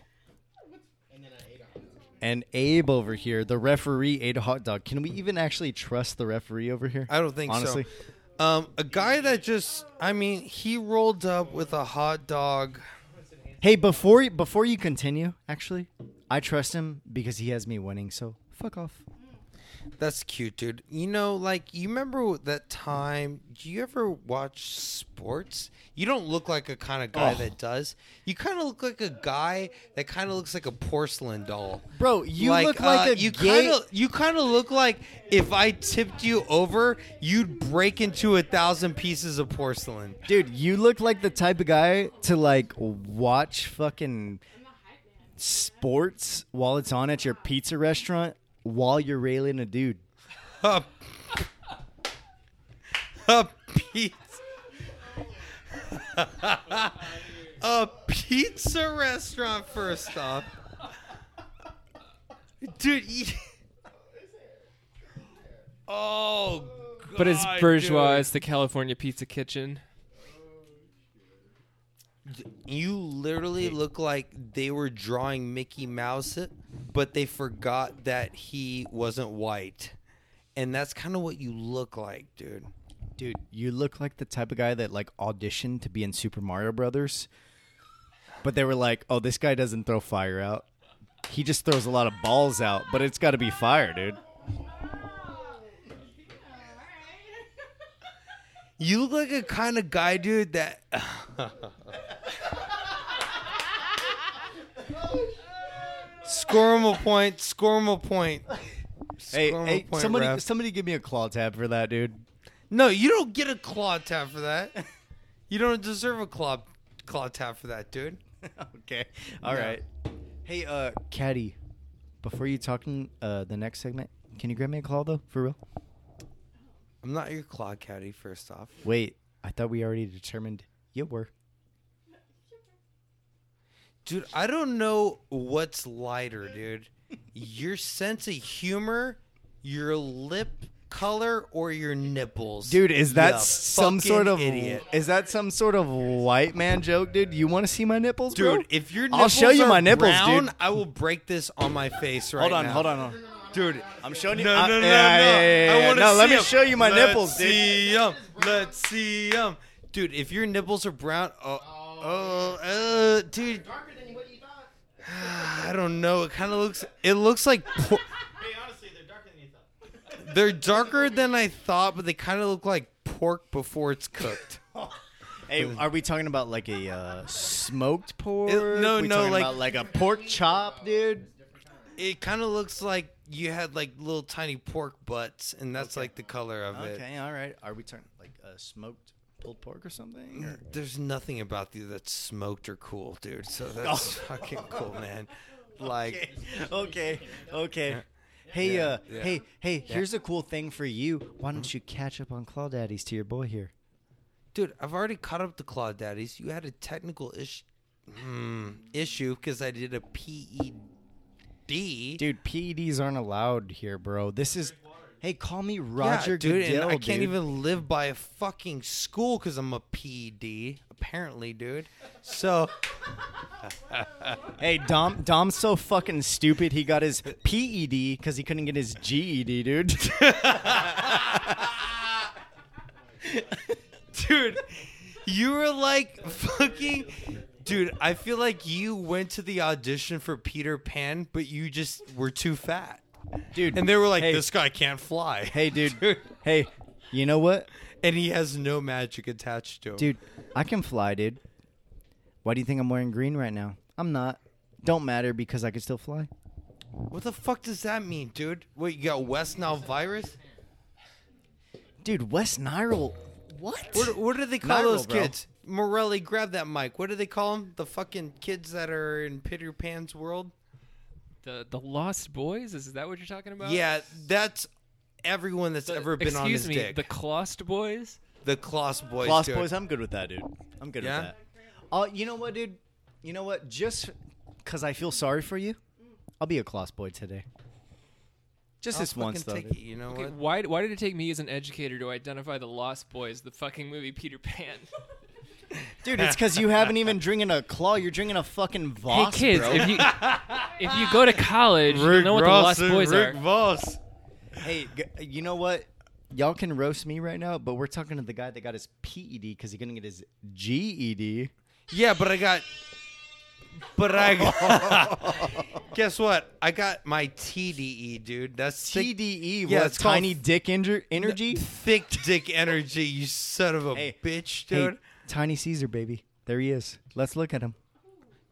And Abe over here, the referee, ate a hot dog. Can we even actually trust the referee over here? I don't think Honestly. so. Um, a guy that just, I mean, he rolled up with a hot dog. Hey, before before you continue, actually, I trust him because he has me winning. So fuck off. That's cute, dude. You know, like you remember that time? Do you ever watch sports? You don't look like a kind of guy Oh. that does. You kind of look like a guy that kind of looks like a porcelain doll. Bro, you look like uh, a you gay. kind of you kind of look like if I tipped you over, you'd break into a thousand pieces of porcelain. Dude, you look like the type of guy to like watch fucking sports while it's on at your pizza restaurant while you're railing a dude. A, a pizza. a pizza restaurant first off. Dude, you- Oh, But it's bourgeois. dude. It's the California Pizza Kitchen. You literally look like they were drawing Mickey Mouse, but they forgot that he wasn't white. And that's kind of what you look like, dude. Dude, you look like the type of guy that like auditioned to be in Super Mario Brothers. But they were like, "Oh, this guy doesn't throw fire out. He just throws a lot of balls out, but it's got to be fire, dude." You look like a kind of guy, dude, that. score him a point. Score him a point. Hey, Score him a hey, point, somebody ref. somebody give me a claw tab for that, dude. No, you don't get a claw tap for that. You don't deserve a claw claw tap for that, dude. okay. all right. Hey, uh, Caddy, before you talking uh the next segment, can you grab me a claw though, for real? I'm not your claw caddy. First off, Wait, I thought we already determined you were. dude, I don't know what's lighter, dude. Your sense of humor, your lip color, or your nipples, Dude, is that You some sort of idiot? Is that some sort of white man joke, dude? You want to see my nipples, bro? Dude, if your I'll show you my nipples, brown, dude. I will break this on my face right hold on, now. hold on, hold on. Dude. I'm showing you. No, I- no, no, yeah, no. yeah, yeah, yeah, I want to No, see let me 'em. show you my Let's nipples, dude. see 'em. Let's see 'em. Dude, if your nipples are brown, oh, Oh, uh, dude. Darker than what you thought. I don't know. It kind of looks. It looks like por- Hey, honestly, they're darker than you thought. they're darker than I thought, but they kind of look like pork before it's cooked. Hey, are we talking about like a uh, smoked pork? no, we no, talking like- about like a pork chop, dude. It kind of looks like you had like little tiny pork butts, and that's like the color of it. Okay, all right. Are we talking like a smoked pulled pork or something? or- There's nothing about you that's smoked or cool, dude. So that's fucking cool, man. Like, okay, okay. Hey, uh, yeah. hey, hey. Here's a cool thing for you. Why don't you catch up on Claw Daddies to your boy here? dude, I've already caught up to Claw Daddies. You had a technical ish, hmm, issue because I did a PED. Dude, PEDs aren't allowed here, bro. This is. Hey, call me Roger yeah, dude, Goodell, I can't dude. even live by a fucking school because I'm a PED. Apparently, dude. So, Hey, Dom. Dom's so fucking stupid. He got his PED because he couldn't get his GED, dude. dude, you were like fucking. Dude, I feel like you went to the audition for Peter Pan, but you just were too fat. dude. And they were like, Hey. this guy can't fly. hey, dude. Hey, you know what, And he has no magic attached to him. dude? I can fly, dude. Why do you think I'm wearing green right now? I'm not. Don't matter because I can still fly. What the fuck does that mean, dude? What, you got West Nile virus? Dude, West Nile. What? What, what do they call those bro. kids? Morelli, grab that mic. What do they call them? The fucking kids that are in Peter Pan's world? The the Lost Boys is that what you're talking about? Yeah, that's everyone that's The- ever been on excuse his me, dick. the Clost Boys. The Kloss boys. Lost dude. Boys, I'm good with that, dude. I'm good Yeah? with that. Oh, you know what, dude? You know what? Just because I feel sorry for you, I'll be a Kloss boy today. Just I'll this once, though. fucking dude. take it, you know Okay, what? why why did it take me as an educator to identify the Lost Boys, the fucking movie Peter Pan? Dude, it's because you haven't even drinking a claw. You're drinking a fucking Voss, hey kids, bro. if you if you go to college, you know what the Lost Boys are. Voss. hey, g- you know what? Y'all can roast me right now, but we're talking to the guy that got his PED because he couldn't get his E GED. Yeah, but I got. But I got. guess what? I got my TDE, dude. That's thick, TDE, Yeah, what, it's called tiny dick injur- energy. thick dick energy. You son of a Hey, bitch, Hey, dude. Tiny Caesar, baby. There he is. Let's look at him.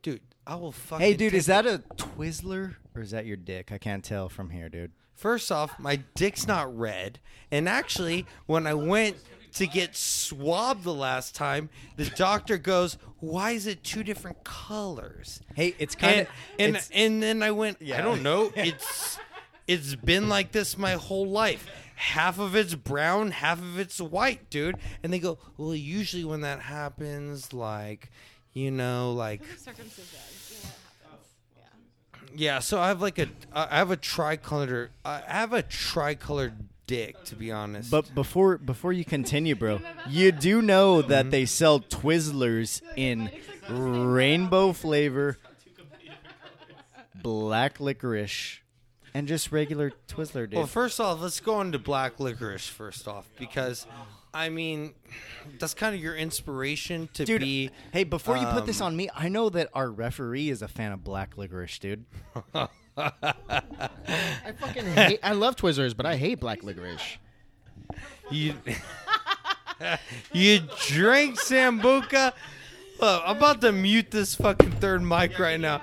Dude, I will fucking. Hey, dude, take is that a Twizzler or is that your dick? I can't tell from here, dude. First off, my dick's not red. And actually, when I went to get swabbed the last time, the doctor goes, "Why is it two different colors?" Hey, it's kind And of and and then I went, Yeah. "I don't know. It's it's been like this my whole life." Half of it's brown, half of it's white, dude. And they go, "Well, usually when that happens like, you know, like Circumcision. You know what happens. Yeah. yeah, so I have like a I have a tricolor I have a tricolor dick to be honest. But before before you continue, bro, you do know that Mm-hmm. they sell Twizzlers in rainbow flavor, black licorice, and just regular Twizzler, dude. well, first off, let's go into black licorice first off because I mean that's kind of your inspiration to dude, be hey, before you put this um, on me, I know that our referee is a fan of black licorice, dude. I fucking hate. I love Twizzlers, but I hate black licorice. you you drink sambuca. Look, I'm about to mute this fucking third mic right now.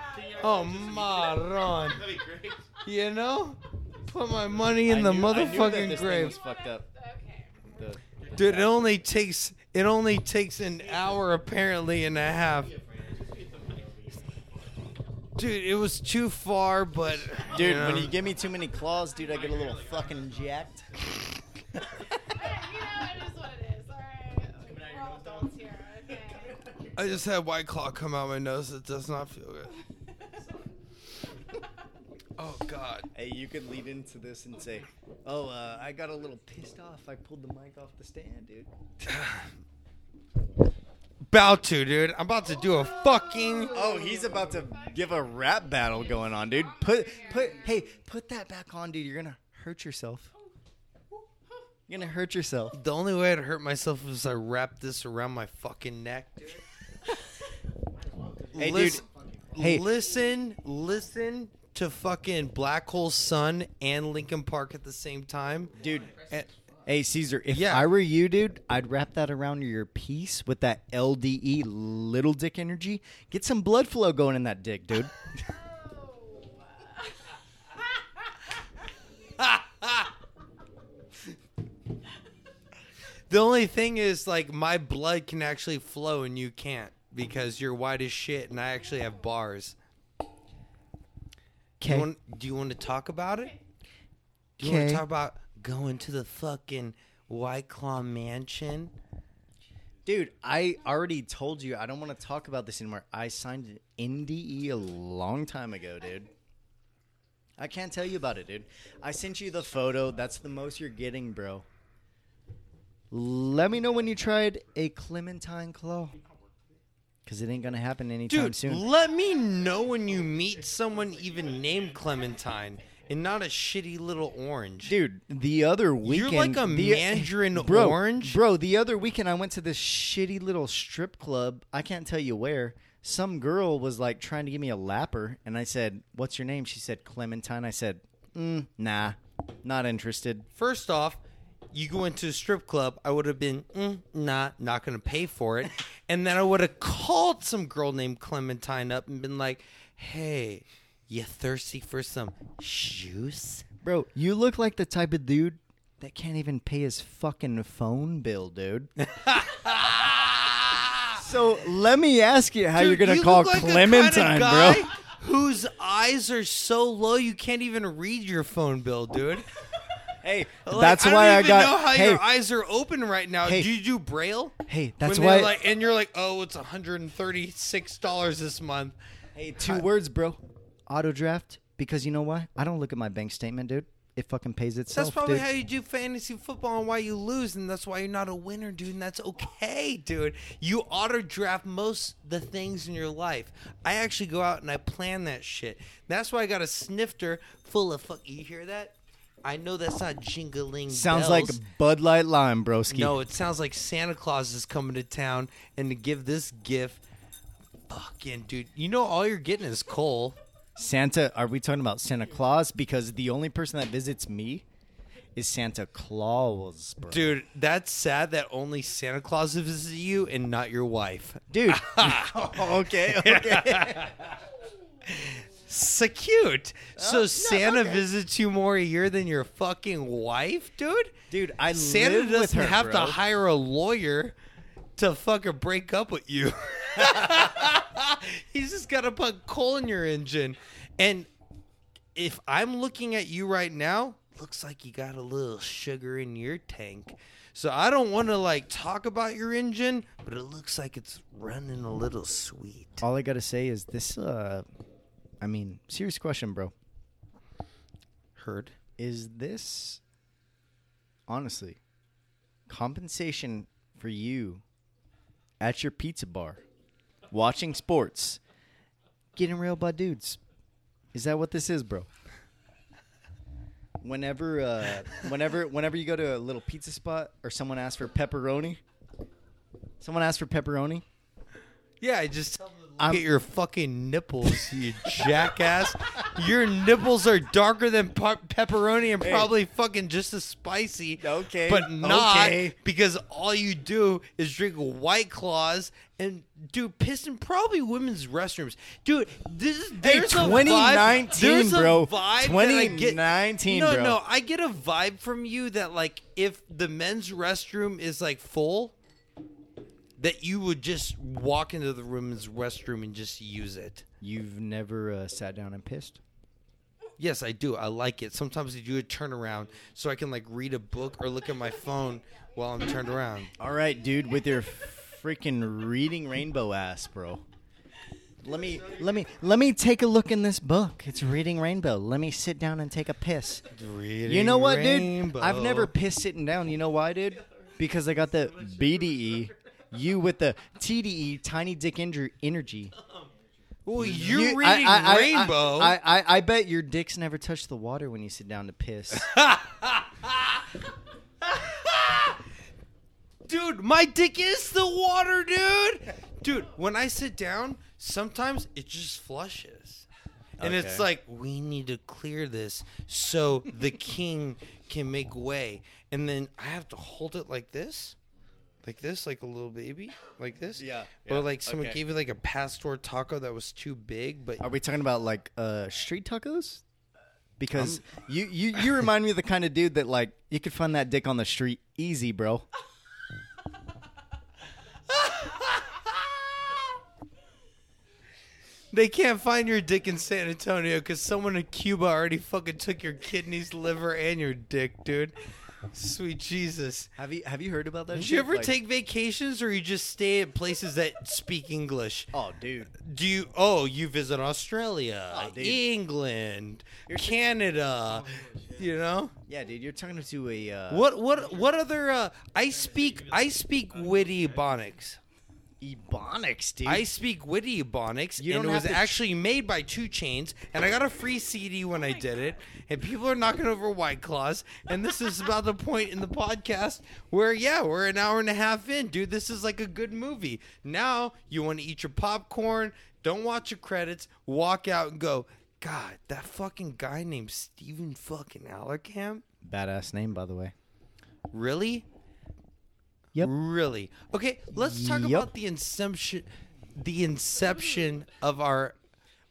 Oh, Maron. You know? Put my money in the motherfucking grave. fucked up. Okay. Dude, it only takes it only takes an hour apparently and a half. Dude, it was too far, but Dude, you know. when you give me too many claws, dude, I get a little fucking jacked. you know, it is what it is. All right. We're all adults here. Okay. I just had white claw come out my nose. It does not feel good. Oh God. Hey, you could lead into this and say, "Oh, uh, I got a little pissed off. I pulled the mic off the stand, dude." About to, dude. I'm about to do a fucking. Oh, he's about to give a rap battle going on, dude. Put, put, hey, put that back on, dude. You're gonna hurt yourself. You're gonna hurt yourself. The only way I'd hurt myself is I wrap this around my fucking neck, dude. Hey, dude. listen, Hey. listen, listen to fucking Black Hole Sun and Linkin Park at the same time, dude. And- eh, Hey Caesar, if Yeah. I were you, dude, I'd wrap that around your piece with that LDE little dick energy. Get some blood flow going in that dick, dude. The only thing is, like, my blood can actually flow and you can't because you're white as shit and I actually have bars. Do you, Okay. want, do you want to talk about it? Do you want to talk about going to the fucking White Claw Mansion? Dude, I already told you I don't want to talk about this anymore. I signed an NDE a long time ago, dude. I can't tell you about it, dude. I sent you the photo. That's the most you're getting, bro. Let me know when you tried a Clementine Claw. Because it ain't to happen anytime Dude, soon. let me know when you meet someone even named Clementine and not a shitty little orange. Dude, the other weekend. You're like a the- mandarin bro, orange? Bro, the other weekend I went to this shitty little strip club. I can't tell you where. Some girl was like trying to give me a lapper, and I said, What's your name? She said, Clementine. I said, mm, Nah, not interested. First off, you go into a strip club, I would have been mm, not not going to pay for it, and then I would have called some girl named Clementine up and been like, "Hey, you thirsty for some juice?" Bro, you look like the type of dude that can't even pay his fucking phone bill, dude. so let me ask you how Dude, you're gonna you call like Clementine, kinda guy bro. Whose eyes are so low you can't even read your phone bill, dude. Hey, Like, that's why I why don't I even got. know how hey, your eyes are open right now. Hey. do you do braille? hey, that's why. like, and you're like, oh, it's 136 dollars this month. Hey, two words, bro. Auto draft. Because you know why? I don't look at my bank statement, dude. It fucking pays itself. That's probably dude. how you do fantasy football and why you lose, and that's why you're not a winner, dude. And that's okay, dude. You auto draft most the things in your life. I actually go out and I plan that shit. That's why I got a snifter full of fuck. You hear that? I know that's not jingling. Sounds like. Bud Light Lime, broski. No, it sounds like Santa Claus is coming to town and to give this gift. Fucking dude, you know all you're getting is coal. Santa. Are we talking about Santa Claus? Because the only person that visits me is Santa Claus, bro. Dude, that's sad that only Santa Claus visits you and not your wife. Dude. okay. Okay. So cute. so no, Santa okay. visits you more a year than your fucking wife, dude? Dude, I Santa live doesn't her, have bro. to hire a lawyer to fucking break up with you. He's just got to put coal in your engine. And if I'm looking at you right now, looks like you got a little sugar in your tank. So I don't want to like talk about your engine, but it looks like it's running a little sweet. All I gotta say is this. uh I mean, serious question, bro. Heard. Is this honestly compensation for you at your pizza bar, watching sports, getting railed by dudes? Is that what this is, bro? Whenever, uh, whenever, whenever you go to a little pizza spot or someone asks for pepperoni, someone asks for pepperoni. Yeah, I just tell them to look I'm- at your fucking nipples, you jackass. Your nipples are darker than pe- pepperoni and probably fucking just as spicy. Okay, But not okay. because all you do is drink White Claws and do piss in probably women's restrooms. Dude, this is Hey, there's a vibe. 2019, There's a bro. vibe that I get- 2019, no, bro. no, I get a vibe from you that like if the men's restroom is like full, that you would just walk into the women's restroom and just use it. You've never uh, sat down and pissed? Yes, I do. I like it. Sometimes I do a turnaround so I can like read a book or look at my phone while I'm turned around. All right, dude, with your freaking reading rainbow ass, bro. Let me let me let me take a look in this book. It's reading rainbow. Let me sit down and take a piss. Reading you know what, dude? I've never pissed sitting down. You know why, dude? Because I got the BDE. You with the TDE, tiny dick energy. Well, you're You- reading I- I- I- Rainbow. I, I I bet your dicks never touch the water when you sit down to piss. dude, my dick is the water, dude. Dude, when I sit down, Sometimes it just flushes. And it's like we need to clear this so the king can make way. And then I have to hold it like this. Like this, like a little baby, like this. Yeah, Or yeah, like someone okay. gave you like a pastor taco that was too big, but Are we talking about like uh, street tacos? Because you, you you remind me of the kind of dude that like you could find that dick on the street easy, bro. They can't find your dick in San Antonio because someone in Cuba already fucking took your kidneys, liver, and your dick, dude. Sweet Jesus. Have you have you heard about that? Did shit? you ever Like- take vacations or you just stay at places that speak English? Oh, dude. Do you? Oh, you visit Australia, Oh. England, Canada. You know Yeah, dude. You're talking to a uh, what? What? What other? Uh, I speak. I speak witty Ebonics. Ebonics, dude. I speak witty Ebonics, You and don't it was have to actually made by 2 Chainz, and I got a free CD when I oh did it. And people are knocking over White Claws, and this is about the point in the podcast where, yeah, we're an hour and a half in, dude. This is like a good movie. Now you want to eat your popcorn, don't watch your credits, walk out and go. God, that fucking guy named Steven fucking Allerkamp? Badass name, by the way. Really? Yep. Really? Okay, let's talk Yep. about the inception the inception of our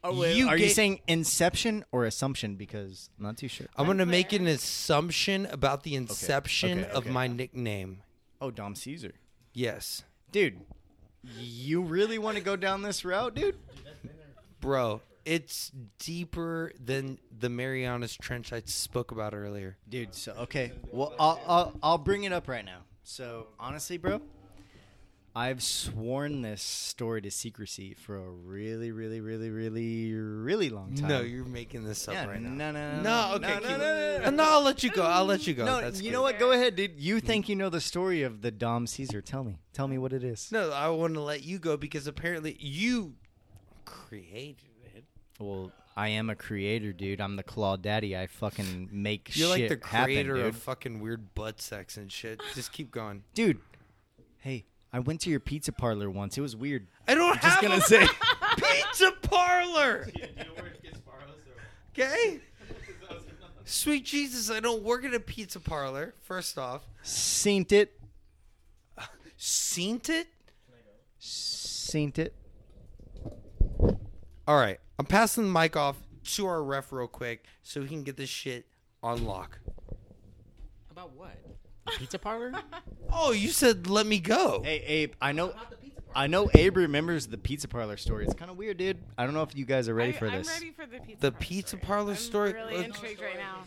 oh, Are you ga- saying inception or assumption? Because I'm not too sure. I'm going to make an assumption about the inception okay, of okay. my nickname. Oh, Dom Caesar. Yes. Dude, you really want to go down this route, dude? Bro, it's deeper than the Marianas Trench I spoke about earlier. Dude, so okay. Well, I'll, I'll I'll bring it up right now. So honestly, bro, I've sworn this story to secrecy for a really, really, really, really, really long time. No, you're making this up yeah, right no, now. no, no, No, okay. no, keep- no, no, no, Uh, no, I'll let you go. I'll let you go. No, That's you good. know what? Go ahead, dude. You think you know the story of the Dom Caesar? Tell me. Tell me what it is. No, I want to let you go because apparently you created. Well, I am a creator, dude. I'm the Claw Daddy. I fucking make You're shit like the happen, creator dude. of fucking weird butt sex and shit. Just keep going. dude. Hey, I went to your pizza parlor once. It was weird. I don't Just have gonna a say. pizza parlor. Do you know where it gets parlors or? Okay. Sweet Jesus, I don't work at a pizza parlor. First off, Saint it. seen it. Saint it. All right, I'm passing the mic off to our ref real quick so we can get this shit on lock. About what? Pizza parlor? Oh, you said let me go. Hey, Abe. I know. I know Abe remembers the pizza parlor story. It's kind of weird, dude. I don't know if you guys are ready I, for I'm ready for the pizza. The parlor pizza story. parlor I'm? Really Let's- intrigued right now.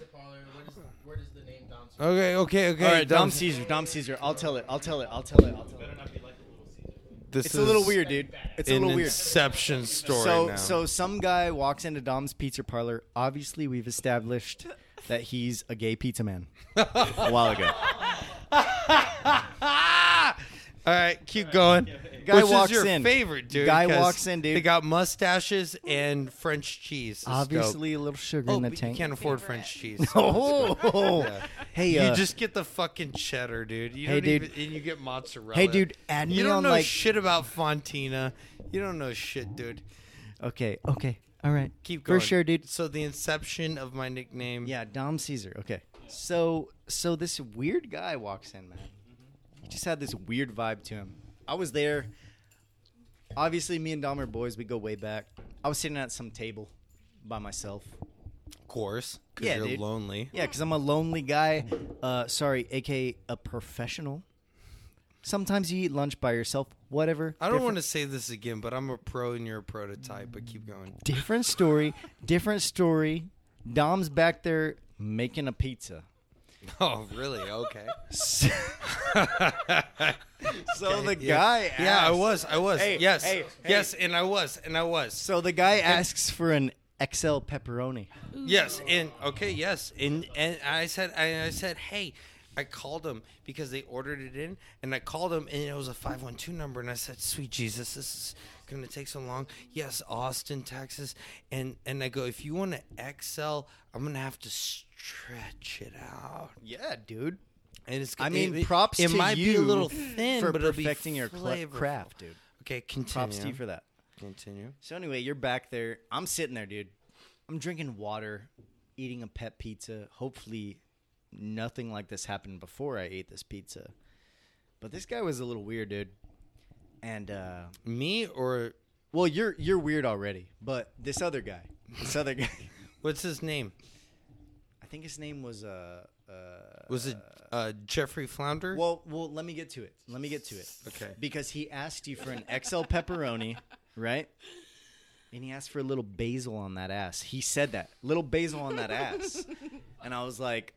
Where does the name Dom Okay, okay, okay. All right, Dom Dom- Caesar. Dom Caesar. I'll tell it. I'll tell it. I'll tell it. I'll tell it. This It's a little weird, dude. It's a little weird. Inception story. So, now. so some guy walks into Dom's pizza parlor. Obviously, we've established that he's a gay pizza man a while ago. All right, keep going. Guy Which walks is your in. favorite, dude? Guy 'cause walks in, dude. They got mustaches and French cheese. It's dope. Obviously, a little sugar Oh, in the but you tank. can't afford French cheese. Oh, hey, You uh, just get the fucking cheddar, dude. You Hey, don't dude. Even, and you get mozzarella. hey, dude, add You don't on know like. shit about Fontina. You don't know shit, dude. okay, okay, all right. Keep going. For sure, dude. So the inception of my nickname. Yeah, Dom Caesar. Okay, so so this weird guy walks in, man. He just had this weird vibe to him. I was there. Obviously, me and Dom are boys. We go way back. I was sitting at some table by myself. of course. Because Yeah, you're dude. lonely. Yeah, because I'm a lonely guy. Uh, sorry, aka a professional. Sometimes you eat lunch by yourself. Whatever. I don't want to say this again, but I'm a pro and you're a prototype. But keep going. Different story. different story. Dom's back there making a pizza. Oh, really? Okay. So the yeah. guy. Yeah, I was. I was. Hey, yes. hey, yes, and I was. And I was. So the guy asks for an XL pepperoni. Yes, and okay, yes, and and I said, I, I said, hey, I called them because they ordered it in, and I called them, and it was a five one two number, and I said, sweet Jesus, this is gonna take so long. Yes, Austin, Texas, and and I go, if you want an XL, I'm gonna have to stretch it out, Yeah, dude. and it's. I mean, it, props It to might be you a little thin, for but it'll be perfecting your cl- craft, dude. Okay, continue. Props to you for that. Continue. So anyway, you're back there. I'm sitting there, dude. I'm drinking water, eating a pet pizza. Hopefully, nothing like this happened before I ate this pizza. But this guy was a little weird, dude. And uh Me or well, you're you're weird already, but this other guy, this other guy, what's his name? I think his name was uh uh Was it uh, Jeffrey Flounder? Well, well, let me get to it. Let me get to it. Okay. Because he asked you for an XL pepperoni, right? And he asked for a little basil on that ass. He said that. Little basil on that ass. And I was like,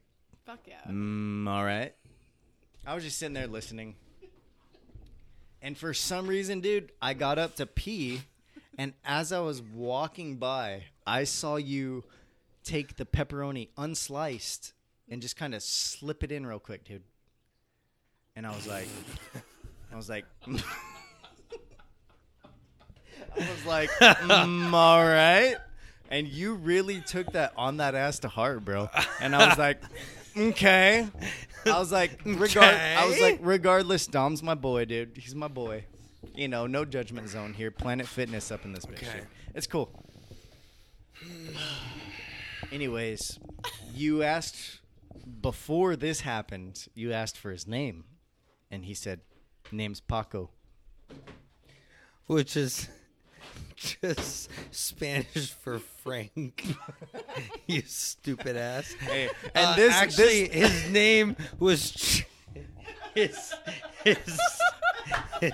Fuck yeah. mm, all right. I was just sitting there listening. And for some reason, dude, I got up to pee. And as I was walking by, I saw you take the pepperoni unsliced and just kind of slip it in real quick, dude. And I was like, I was like, I was like, mm, all right. And you really took that on that ass to heart, bro. And I was like, okay. I was like, regard. I was like, regardless, Dom's my boy, dude. He's my boy. You know, no judgment zone here. Planet Fitness up in this bitch. Okay. It's cool. Anyways, you asked before this happened. You asked for his name, and he said, "Name's Paco." which is just Spanish for Frank. you stupid ass. Hey, And and this actually, this, his name was Ch- his his his,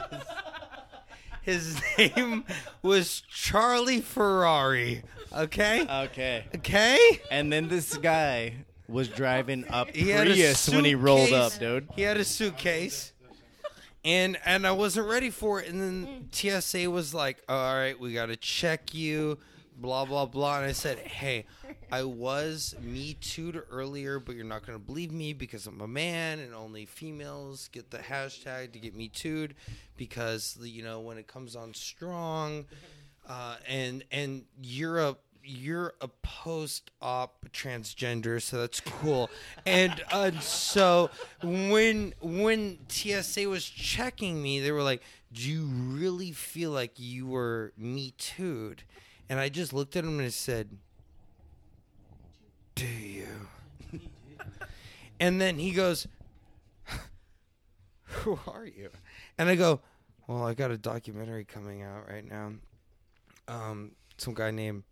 his name was Charlie Ferrari. Okay, okay. okay. And then this guy was driving up He Prius when he rolled up, dude. He had a suitcase. And and I wasn't ready for it. And then TSA was like, "All right, we got to check you." Blah blah blah. And I said, "Hey, I was me too to earlier, but you're not gonna believe me because I'm a man, and only females get the hashtag to get me too'd because you know when it comes on strong, uh, and and you're a you're a post-op transgender, so that's cool. and uh, so when when TSA was checking me, they were like, "Do you really feel like you were me too'd?" And I just looked at him and I said, "Do you?" and then he goes, "Who are you?" And I go, "Well, I got a documentary coming out right now. Um, some guy named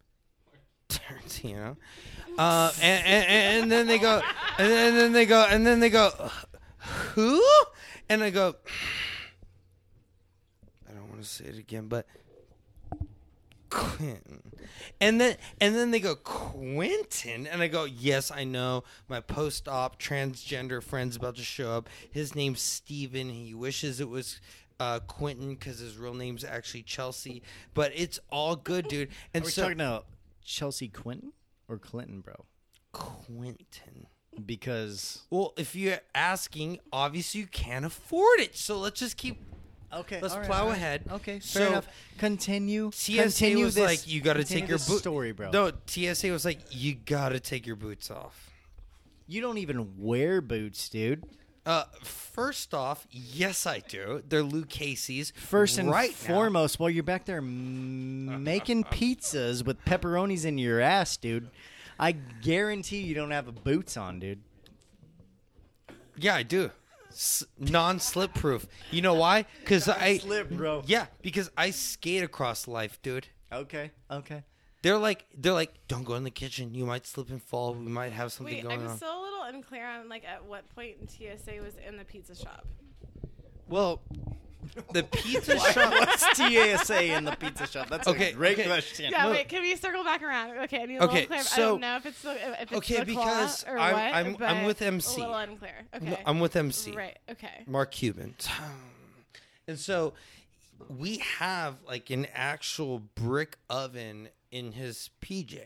Tarantino." Uh, and, and, and then they go, and then, and then they go, and then they go, "Who?" And I go, I don't want to say it again, but Quentin. And then and then they go Quentin, and I go, yes, I know. My post-op transgender friend's about to show up. His name's Steven. He wishes it was uh, Quentin because his real name's actually Chelsea. But it's all good, dude. And Are we so talking about Chelsea Quinton or Clinton, bro? Quentin. Because Well, if you're asking, obviously you can't afford it. So let's just keep okay, Let's all plow right. ahead. Okay, fair So- enough. Continue. TSA continue was this, like, you got to take your this boot story, bro. No, TSA was like, you got to take your boots off. You don't even wear boots, dude. Uh, first off, yes, I do. They're Lucchese's. First and right now. foremost, while you're back there m- making pizzas with pepperonis in your ass, dude, I guarantee you don't have boots on, dude. Yeah, I do. S- non-slip proof. You know why? Because I slip, bro. Yeah, because I skate across life, dude. Okay, okay. They're like, they're like, don't go in the kitchen. You might slip and fall. We might have something Wait, going I'm on. still a little unclear on like at what point TSA was in the pizza shop. well, the pizza shop. What's TSA in the pizza shop? That's Okay, a great okay. question. Yeah, No. wait, can we circle back around? Okay, I need a Okay, little clear. I so- don't know if it's the, if it's Okay, the claw because or I'm- what, I'm- but I'm with MC. A little unclear. Okay, No, I'm with MC. Right. Okay. Mark Cuban. And so we have like an actual brick oven in his PJ,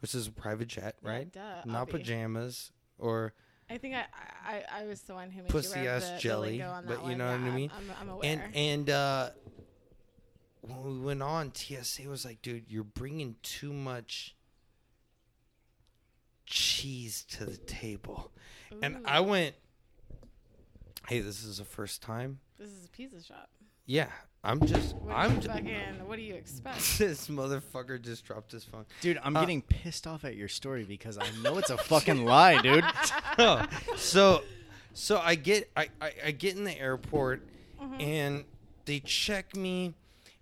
which is a private jet, Yeah, right? duh, Not pajamas or I think I, I I was the one who made Pussy you ass the, the jelly, on but that you one. know what I mean? I'm, I'm aware. and and uh when we went on, TSA was like, "Dude, you're bringing too much cheese to the table," and I went, "Hey, this is the first time." this is a pizza shop. yeah, I'm just What do I'm you just, fucking? What do you expect? this motherfucker just dropped his phone. Dude, I'm Uh, getting pissed off at your story because I know it's a fucking lie, dude. so so I get I, I, I get in the airport Mm-hmm. and they check me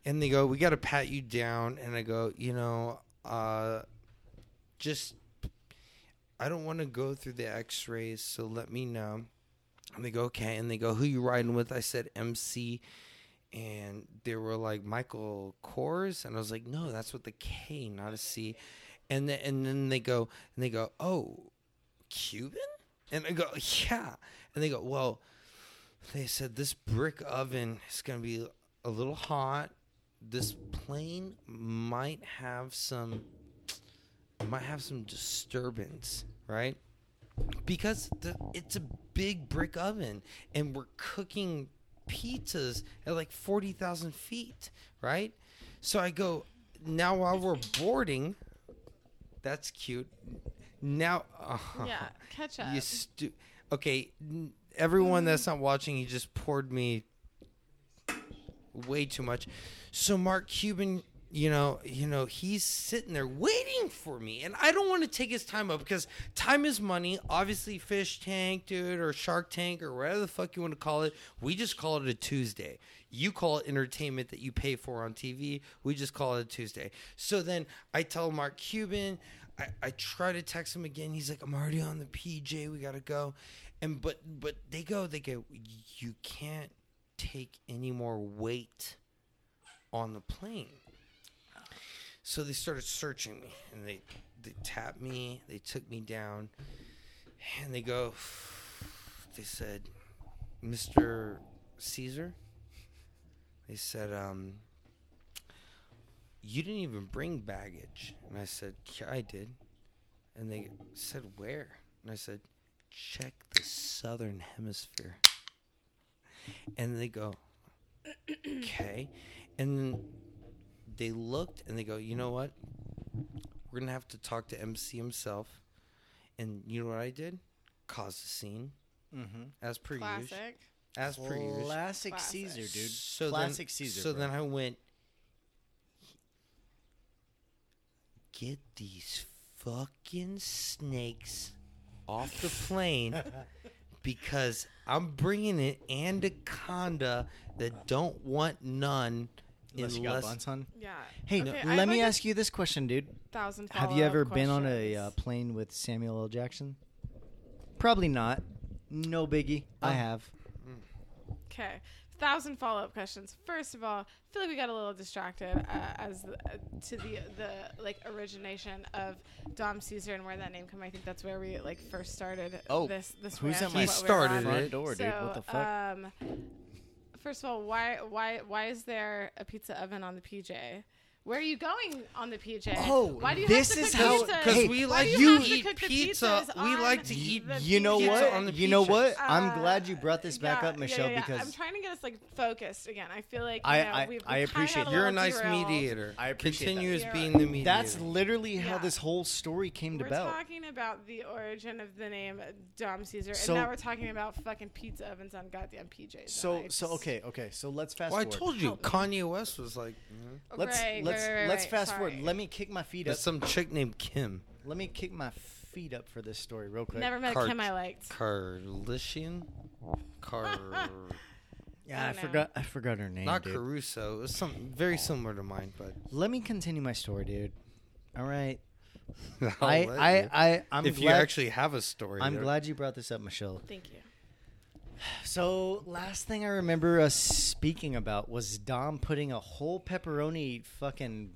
and they go, We gotta pat you down and I go, you know, uh just I don't wanna go through the x rays, so let me know. And they go, Okay, and they go, Who you riding with? I said MC and they were like Michael Kors and I was like, No, that's with the K, not a C. And then and then they go and they go, Oh, Cuban? And I go, yeah. And they go, well, they said this brick oven is to be a little hot. This plane might have some, might have some disturbance, right? Because the, it's a big brick oven and we're cooking pizzas at like 40,000 feet, right? So I go, now while we're boarding, that's cute. Now, uh, yeah, catch up. you stu- okay, n- everyone that's not watching, he just poured me way too much. So Mark Cuban, you know, you know, he's sitting there waiting for me, and I don't want to take his time up because time is money. Obviously, Fish Tank, dude, or Shark Tank, or whatever the fuck you want to call it. We just call it a Tuesday. You call it entertainment that you pay for on TV. We just call it a Tuesday. So then I tell Mark Cuban, I, I try to text him again. He's like, I'm already on the PJ. We gotta go. And but but they go, they go, you can't take any more weight on the plane. So they started searching me and they they tapped me, they took me down, and they go they said, Mr. Caesar, they said, um, you didn't even bring baggage. And I said, yeah, I did. And they said, where? And I said, check the southern hemisphere. And they go, okay. And then they looked and they go, you know what? We're going to have to talk to MC himself. And you know what I did? Caused a scene, Mm-hmm. as per usual. Classic. As per usual. Classic Classic. Caesar, dude. So Classic then, Caesar. So bro. then I went, get these fucking snakes off the plane because I'm bringing an anaconda that don't want none unless you got unless buns on. Yeah. Hey, Okay, I let have me like a ask you this question, dude. Thousand. Have you follow-up ever been on a questions. uh, plane with Samuel L. Jackson? Probably not. No biggie. I Oh. have. Okay. Thousand follow up questions. First of all, I feel like we got a little distracted uh, as the, uh, to the the like origination of Dom Caesar and where that name came. I think that's where we like first started. Oh, this this who's rant at of my what we're started on. it? front door, dude? what the So, fuck? Um, first of all, why why why is there a pizza oven on the PJ? Where are you going on the PJ? Oh, why do you this have to is cook how- pizza? because Hey, we like you, to have to eat pizza. We like to eat. the you know pizza what? on the You know what? I'm Uh, glad you brought this back yeah, up, Michelle, yeah, yeah. because I'm trying to get us like focused again. I feel like you I- know, I- we've, I appreciate got. You're a nice derailed. mediator. I appreciate Continue that. as being the mediator. that's literally how Yeah. this whole story came to We're about. talking about the origin of the name Dom Caesar, So- and now we're talking about fucking pizza ovens on goddamn PJs. So so okay okay so let's fast well, I told you, Kanye West was like, mhm. Oh, let's right, let's right, right, let's right, fast forward. Let me kick my feet up. there's some chick named Kim Let me kick my feet up for this story real quick. Never met a Kim I liked. Kardashian, Car, Yeah, I I, forgot. I forgot her name. not dude. Caruso. It was something very similar to mine, but Let me continue my story, dude. All right. I'll I, I, you. I, I'm if glad. you actually have a story, I'm there. glad you brought this up, Michelle. Thank you. So last thing I remember us speaking about was Dom putting a whole pepperoni fucking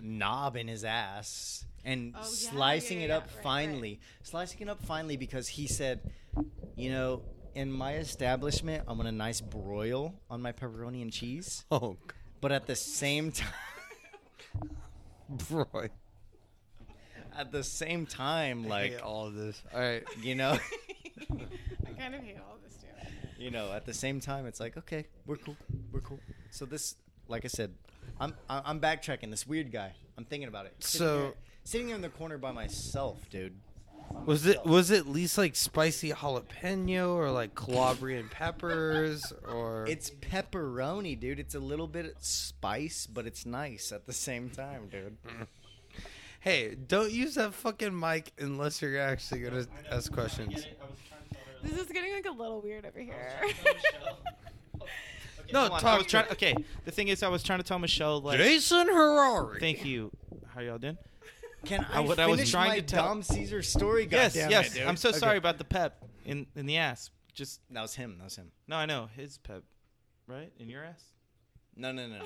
knob in his ass and Oh, yeah, slicing yeah, it yeah, up right, right. finely, slicing it up finely because he said, you know, in my establishment, I want a nice broil on my pepperoni and cheese, Oh, but at the same time. Roy, At the same time, like all of this. All right, you know, I kind of hate all this too. you know, at the same time, it's like, okay, we're cool, we're cool. So this, like I said, I'm I- I'm backtracking. This weird guy. I'm thinking about it. Sitting So- there- sitting there in the corner by myself, dude. Was it was it at least like spicy jalapeno or like Calabrian peppers or It's pepperoni, dude. It's a little bit spice, but it's nice at the same time, dude. Hey, don't use that fucking mic unless you're actually gonna ask questions. This is getting like a little weird over here. No, Hold on, I talk was trying. Oh, okay, the thing is, I was trying to tell Michelle like, Jason Harari. thank you. How y'all doing? Can I- I, what I was trying my to tell- Dom Caesar story? yes, Goddamn yes. it, dude. I'm so Okay. sorry about the pep in in the ass. Just That was him. That was him. no, I know his pep, right in your ass. No, no, no. no.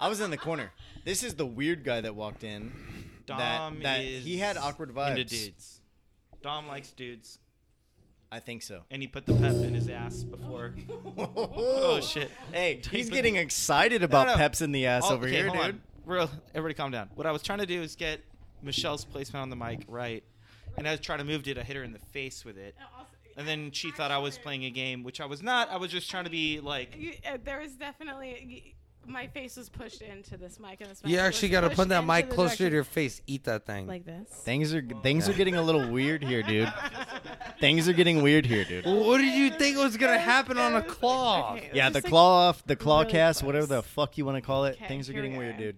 I was in the corner. This is the weird guy that walked in. that- Dom that is he had awkward into vibes. dudes. Dom likes dudes, I think so. and he put the pep in his ass before. Oh shit! Hey, he's getting excited about No, no. peps in the ass Oh, over okay, here, hold dude. on. Real, everybody, calm down. What I was trying to do is get Michelle's placement on the mic right, and I was trying to move it. I hit her in the face with it, and then she thought I was playing a game, which I was not. I was just trying to be like. You- uh, there was definitely my face was pushed into this mic, and this. You actually got to put that mic the closer to your face. Eat that thing. like this. Things are things are getting a little weird here, dude. things are getting weird here, dude. what did you think was gonna happen on a claw? Okay, Yeah, the like- claw off, the claw really cast, close. whatever the fuck you want to call it. Okay, Things are getting we weird, dude.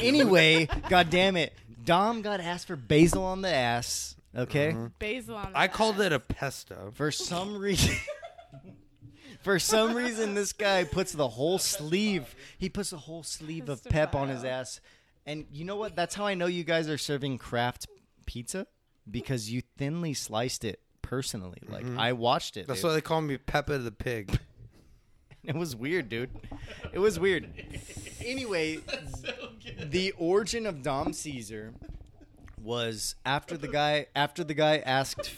Anyway, god damn it. Dom got asked for basil on the ass, okay? Mm-hmm. basil on. The I called it a pesto. For some reason For some reason this guy puts the whole sleeve. He puts a whole sleeve of pep on his ass. And you know what? That's how I know you guys are serving craft pizza because you thinly sliced it personally. Like mm-hmm. I watched it. That's dude. why they call me Peppa the Pig. It was weird, dude. It was weird. Anyway, the origin of Dom Caesar was after the guy after the guy asked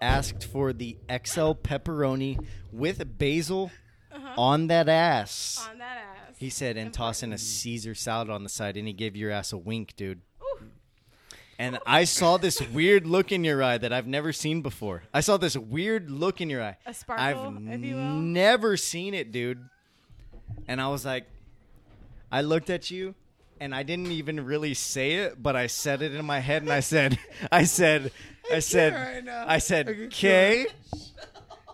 asked for the XL pepperoni with basil uh-huh. on that ass. on that ass. He said, and toss in a Caesar salad on the side, and he gave your ass a wink, dude. And I saw this weird look in your eye that I've never seen before. I saw this weird look in your eye. A sparkle, I've if you will. never seen it, dude. And I was like, I looked at you, and I didn't even really say it, but I said it in my head, and I said, I said, I said, right now. I said, okay.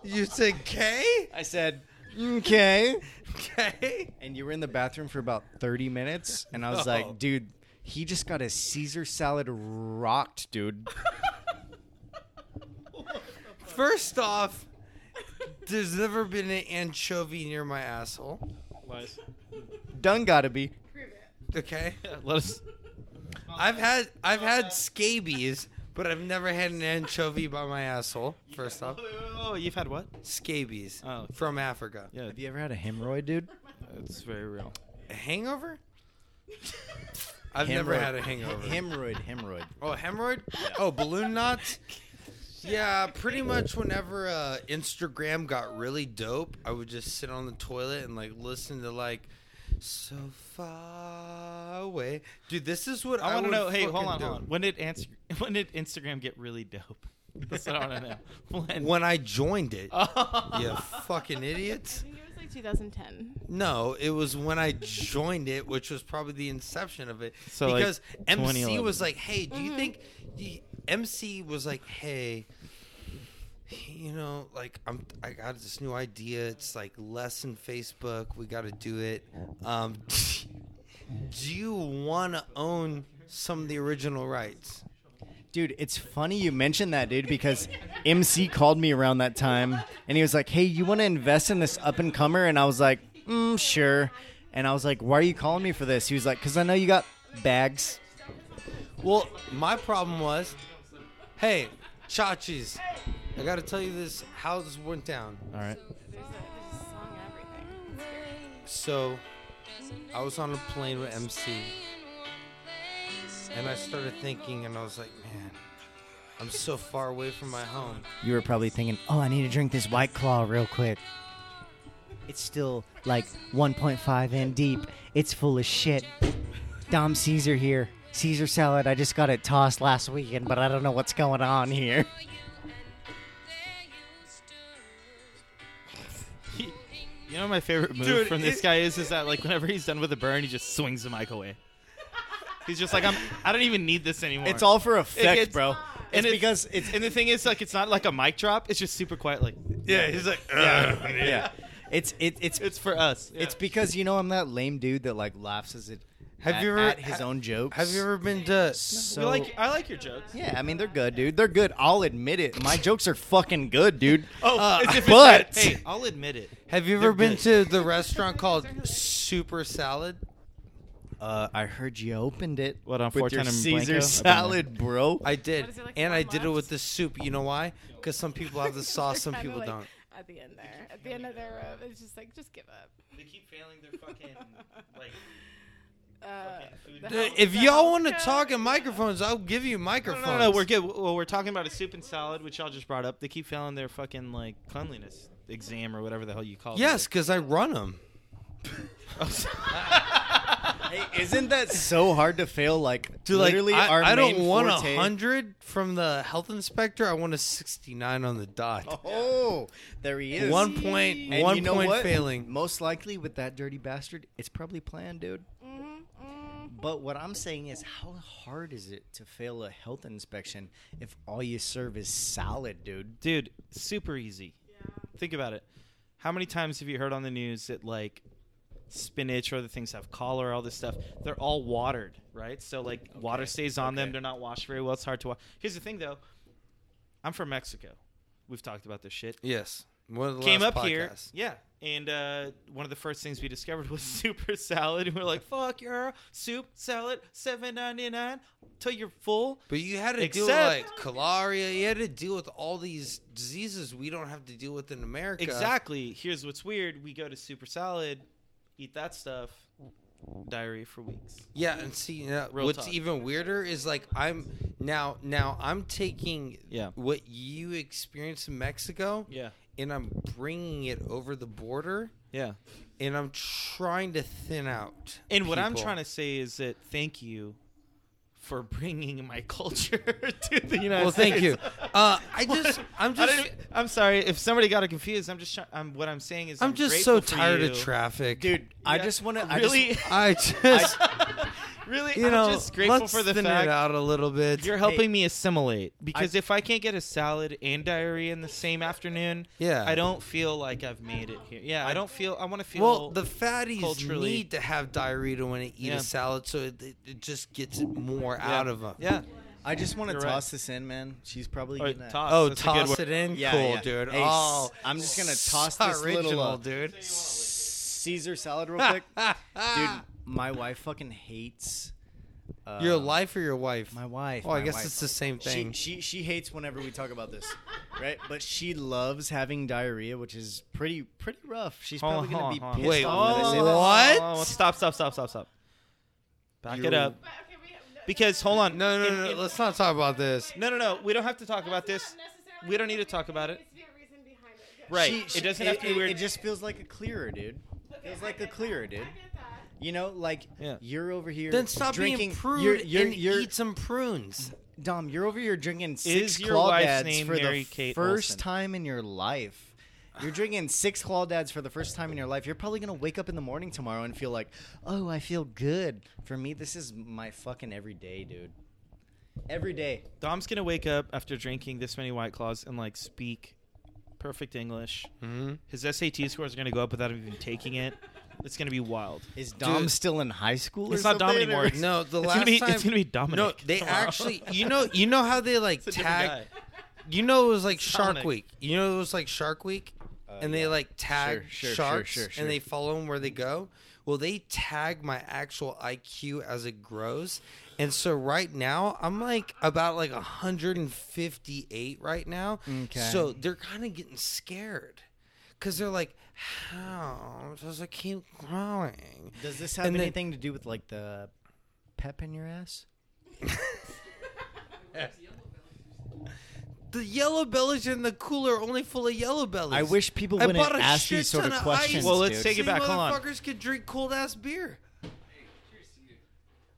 You said K? I said, mm, okay. K? And you were in the bathroom for about 30 minutes, and I was No. like, dude, he just got his Caesar salad rocked, dude. First off, there's never been an anchovy near my asshole. Lies. Done gotta be. Okay? Let us. I've had I've had scabies, but I've never had an anchovy by my asshole. First off, Oh, you've had what? scabies Oh. from Africa. Yeah, Have you ever had a hemorrhoid, dude? it's very real. A hangover? I've never Hemorrhoid. had a hangover. Hemorrhoid, hemorrhoid. Oh, hemorrhoid? Oh, balloon knots? Yeah, pretty much whenever uh, Instagram got really dope, I would just sit on the toilet and like listen to like so far away. Dude, this is what I, I want to know. Hey, hold on, do. hold on. When did ans- When did Instagram get really dope? That's what I want to know. When? When I joined it, Oh. you fucking idiots. I think it was like 2010. No, it was when I joined it, which was probably the inception of it. So, like, because MC was like, "Hey, do you mm-hmm. think?" the MC was like, "Hey, you know, like I'm, I got this new idea. It's like less than Facebook. We got to do it. Um, do you want to own some of the original rights?" Dude, it's funny you mentioned that, dude, because MC called me around that time and he was like, hey, you want to invest in this up and comer? And I was like, mm, sure. And I was like, why are you calling me for this? He was like, because I know you got bags. Well, my problem was, hey, Chachis, I got to tell you this. How this went down. All right. There's a, there's a song everything. So, I was on a plane with MC, and I started thinking, and I was like, man, I'm so far away from my home. You were probably thinking, oh, I need to drink this White Claw real quick. It's still like 1.5 in deep. It's full of shit. Dom Caesar here. Caesar salad. I just got it tossed last weekend, but I don't know what's going on here. You know what my favorite move Dude, from this it- guy is is that like whenever he's done with a burn, he just swings the mic away. He's just like I'm. I don't even need this anymore. It's all for effect, gets- bro. It's it- because it's And the thing is, like, it's not like a mic drop. It's just super quiet. Like, Yeah, he's like, yeah. yeah. It's it, it's it's for us. it's because you know I'm that lame dude that like laughs as it Have at, you ever- at his ha- own jokes. Have you ever been to? So We like. I like your jokes. yeah, I mean they're good, dude. They're good. I'll admit it. My jokes are fucking good, dude. Oh, Uh, as if but- that- hey, I'll admit it. Have you They're ever been good. to the restaurant called Souper Salad? Uh, I heard you opened it. What, on with your 410 and Caesar Blanco? I've been there. salad, bro? I did, What is it, like and I did it with the soup. You know why? Because some people have the sauce, some people like don't. At the end there, at the end of their rope, it's just like, just give up. They keep failing their fucking like. Uh, food. the hell- If y'all want to talk in microphones, I'll give you microphones. no, no, no, we're good. Well, we're talking about a soup and salad, which y'all just brought up. They keep failing their fucking like cleanliness exam or whatever the hell you call it. Yes, because I run them. Hey, isn't that so hard to fail? Like, Dude, like literally, I, our I don't main want a forte- hundred from the health inspector. I want a sixty-nine on the dot. Oh, there he is. One point, And one you know point what? failing. Most likely with that dirty bastard, it's probably planned, dude. But what I'm saying is, how hard is it to fail a health inspection if all you serve is salad, dude? Dude, super easy. Think about it. How many times have you heard on the news that like spinach or other things have collar, all this stuff? They're all watered, right? So like water stays on them. They're not washed very well. It's hard to wash. Here's the thing, though. I'm from Mexico. We've talked about this shit. Yes, one of the Came up here, yeah, and uh, one of the first things we discovered was Souper Salad, and we're like, "Fuck your soup salad, seven ninety nine till you're full." But you had to deal with like calaria. You had to deal with all these diseases we don't have to deal with in America. Exactly. Here's what's weird: we go to Souper Salad, eat that stuff, diarrhea for weeks. Yeah, and see, Real what's talk. even weirder is like I'm now now I'm taking Yeah. what you experienced in Mexico Yeah, and I'm bringing it over the border yeah. and I'm trying to thin out. And what I'm trying to say is that thank you for bringing my culture to the United Well, States. Well, thank you. Uh, I just I'm just don't- I'm sorry if somebody got it confused. I'm just. I'm, what I'm saying is I'm I'm just so tired of traffic, Dude, I just want to I Really, I just really, you know I'm just grateful let's for the thin fact it out a little bit. You're helping me assimilate because if I can't get a salad and diarrhea in the same afternoon, Yeah. I don't feel like I've made it here. Yeah, I don't feel. I want to feel. Well, the fatties culturally- need to have diarrhea when they eat Yeah. a salad, so it, it- it just gets more yeah. out of them. Yeah. I just want to You're right. toss this in, man. She's probably Oh, getting that. toss. Oh, That's a good toss word. it in, Yeah, cool, yeah. dude. Hey, oh, I'm just gonna toss so this original, little, uh, dude. Caesar salad real quick, dude. My wife fucking hates. Uh, Your life or your wife? My wife. Oh, I guess wife. it's the same thing. She, she she hates whenever we talk about this, right? But she loves having diarrhea, which is pretty pretty rough. She's probably on, gonna be hold on, pissed Wait, off that I what? Oh, stop! Stop! Stop! Stop! Stop! Back it You- up. But, okay, we have- no- Because hold on. no, no, In- no, in- Let's not talk about this. no, no, no. We don't have to talk about this. We don't need to talk about it. There needs to be a reason behind it. Right. She- it doesn't have to be weird. It just feels like a clearer, dude. Okay, Feels I like a get clearer, that. dude. I get that. You know, like Yeah. you're over here. Then stop drinking. being prude You're, you're, and you're, eat some prunes. Dom, you're over here drinking six Is your wife's clawdads name for Mary the Kate first Olsen? time in your life. You're drinking six clawdads for the first time in your life. You're probably gonna wake up in the morning tomorrow and feel like, oh, I feel good. For me, this is my fucking everyday, dude. Every day. Dom's gonna wake up after drinking this many White Claws and like speak perfect English. Mm-hmm. His SAT scores are gonna go up without him even taking it. It's gonna be wild. Is Dom Dude. still in high school? It's or not Dom something, anymore. It's- No, the It's last gonna be. time It's gonna be Dominic. No, they tomorrow. actually, you know, you know how they like It's a different tag. guy. You know, it was like It's Shark Dominic. Week. You know, it was like Shark Week, uh, and they like tag Sure, sure, sure, sharks sure, sure. and they follow them where they go. Well, they tag my actual IQ as it grows, and so right now I'm like about like 158 right now. Okay. So they're kind of getting scared because they're like, "How does it keep growing?" Does this have And then- anything to do with like the pep in your ass? The yellow bellies in the cooler are only full of yellow bellies. I wish people I wouldn't bought a ask shit these sort ton of of questions. Well, let's dude. take it These back. Hold on. motherfuckers could drink cold ass beer.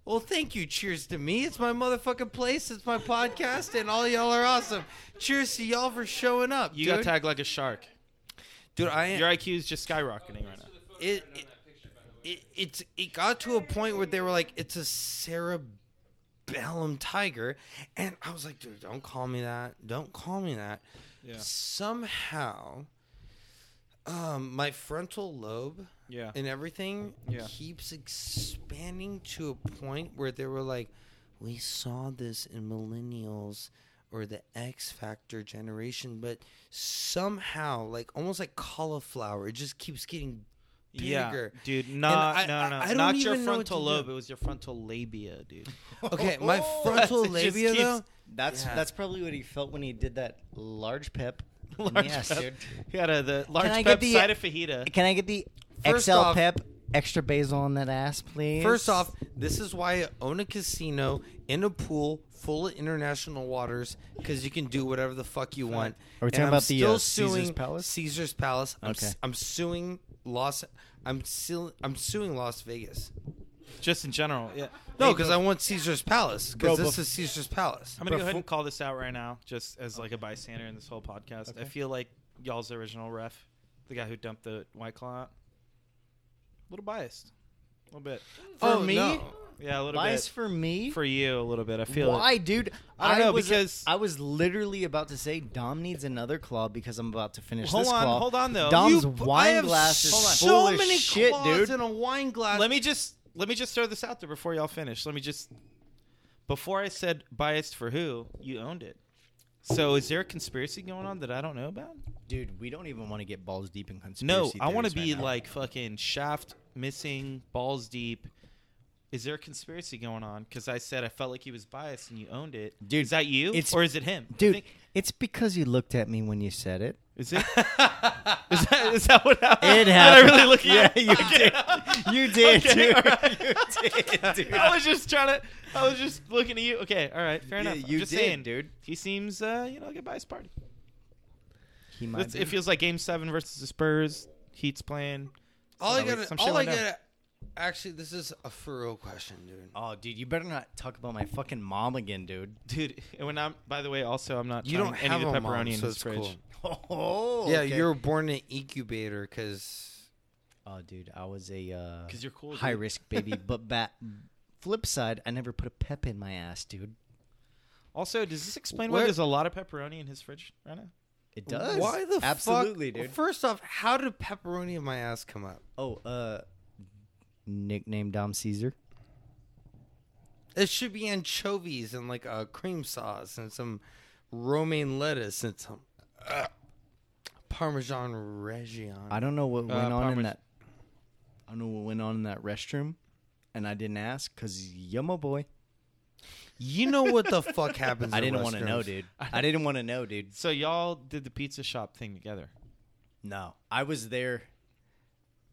Well, thank you. Cheers to me. It's my motherfucking place. It's my podcast, and all y'all are awesome. Cheers to y'all for showing up. You dude. got tagged like a shark. Dude. I Your IQ is just skyrocketing right now. it, it, it it's it got to a point where they were like, it's a cerebellum. Tiger, and I was like, dude, don't call me that. Don't call me that. Yeah. Somehow, um, my frontal lobe Yeah. and everything Yeah. keeps expanding to a point where they were like, we saw this in millennials or the X Factor generation, but somehow, like almost like cauliflower, it just keeps getting Yeah, bigger. dude. Not I- no, no, I no. don't Not your even know what frontal lobe. It was your frontal labia, dude. Okay, my frontal It labia keeps- though. That's Yeah. that's probably what he felt when he did that large pep. Large yes, pep. dude. He had a the large I pep get the- side of fajita. Can I get the First XL off- pep extra basil on that ass, please? First off, this is why I own a casino in a pool full of international waters because you can do whatever the fuck you want. Are we And talking I'm about the, still uh, Caesar's Palace? Caesar's Palace. I'm, Okay. s- I'm suing Las. I'm still. I'm suing Las Vegas. Just in general. Yeah. No, because I want Caesar's Palace. Bro, Because this bef- is Caesar's Palace. I'm gonna go ahead and call this out right now, just as like a bystander in this whole podcast. I feel like y'all's original ref, the guy who dumped the white claw, out, a little biased, a little bit. For Oh, me, no. Yeah, a little bias bit. for me. For you, a little bit. I feel it. Why, dude? I don't know, was, because- I was literally about to say Dom needs another claw because I'm about to finish Hold this on, claw. hold on though. Dom's You- wine have glass is so full of many shit, claws dude. in a wine glass. let me just let me just throw this out there before y'all finish. Let me just before I said biased for who, you owned it. So is there a conspiracy going on that I don't know about? Dude, we don't even want to get balls deep in conspiracy. No, I want to be right like fucking shaft missing, balls deep. Is there a conspiracy going on? Because I said I felt like he was biased and you owned it. Dude, is that you it's- or is it him? I dude. think- It's because you looked at me when you said it. is it? is that is that what happened? It Did I really look Yeah, at you did. You did, Okay, dude. all right. You did, dude. I was just trying to. I was just looking at you. Okay, all right, fair Yeah, enough. I'm you just did, saying, dude. He seems, uh, you know, like a biased party. He might It's, be. it feels like Game Seven versus the Spurs. Heat's playing. all I Some gotta. shit All I went down. gotta. Actually, this is a for real question, dude. Oh, dude, you better not talk about my fucking mom again, dude. Dude, when I'm, by the way, also I'm not. You don't any have of the a pepperoni mom, in so his it's fridge. cool. Oh, Yeah, okay. you were born in an incubator because. Oh, dude, I was a uh, Because you're cool. dude. high risk baby. but bat. Flip side, I never put a pep in my ass, dude. Also, does this explain why there's a lot of pepperoni in his fridge right now? It does. Why the absolutely, fuck? dude? First off, how did pepperoni in my ass come up? Oh, uh, nickname Dom Caesar. It should be anchovies and like a cream sauce and some romaine lettuce and some uh, Parmesan Reggiano. I don't know what Uh, went on in that. I don't know what went on in that restroom, and I didn't ask because yummo boy. You know what the fuck happens? I didn't want to know, dude. I didn't want to know, dude. So y'all did the pizza shop thing together. No, I was there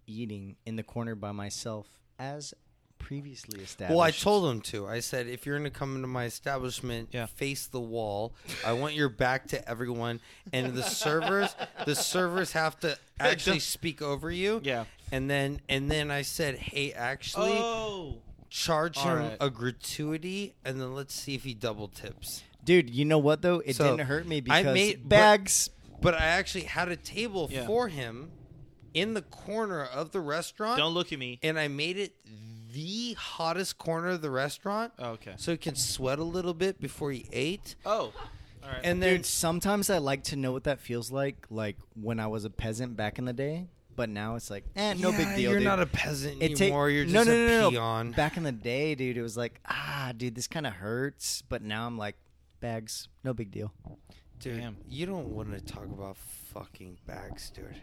eating in the corner by myself, as previously established. Well, I told him to. I said, if you're going to come into my establishment, Yeah. face the wall. I want your back to everyone, and the servers, the servers have to actually speak over you. Yeah. And then, and then I said, hey, actually, Oh. charge All him right. a gratuity, and then let's see if he double tips. dude. You know what though? It So, didn't hurt me because I because made- but- bags. But I actually had a table Yeah. for him in the corner of the restaurant, Don't look at me. and I made it the hottest corner of the restaurant. Oh, okay. so he can sweat a little bit before he ate. Oh. All right. And then Dude, sometimes I like to know what that feels like, like when I was a peasant back in the day. But now it's like, eh, no big deal. You're dude. not a peasant It take- anymore. you're just no, no, a no, no, peon. no. Back in the day, dude, it was like, ah, dude, this kind of hurts. But now I'm like, bags, no big deal. Dude, Damn. you don't want to talk about fucking bags, dude.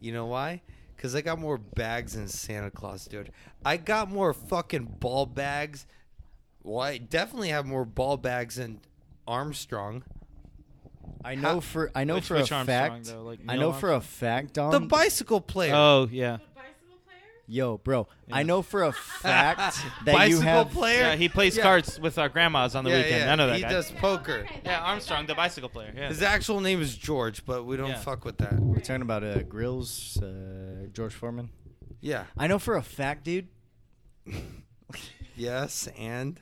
You know why? Because I got more bags than Santa Claus, dude. I got more fucking ball bags. Well, I definitely have more ball bags than Armstrong. I know for I know Which- for which a Armstrong, fact. though? Like I Neil know for a fact, Dom. the bicycle player. Oh yeah. Bicycle player? yo, bro, I know for a fact that bicycle you have. player. Yeah, he plays Yeah. cards with our grandmas on the Yeah, weekend. yeah, I know that he guy. does poker. Yeah, Armstrong, the bicycle player. Yeah. His actual name is George, but we don't Yeah. fuck with that. We're talking about uh, grills, uh, George Foreman. Yeah. I know for a fact, dude. Yes, and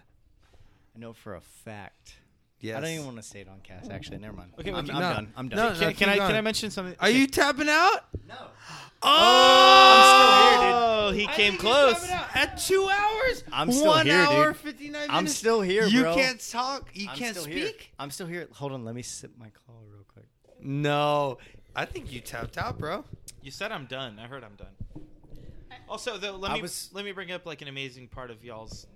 I know for a fact Yes. I don't even want to say it on cast. Actually, never mind. Okay, I'm, okay, I'm no. done. I'm No, done. no. Can, keep can I can. I mention something? Are you tapping out? No. Oh, Oh, he I came think you're close. tapping out. At two hours, I'm still one here, hour, dude. fifty nine minutes. I'm still here, bro. You bro. can't talk. You I'm can't still here. speak. I'm still here. Hold on. Let me sip my claw real quick. No, I think you tapped out, bro. You said I'm done. I heard I'm done. Also, though, let I me was- let me bring up like an amazing part of y'all's.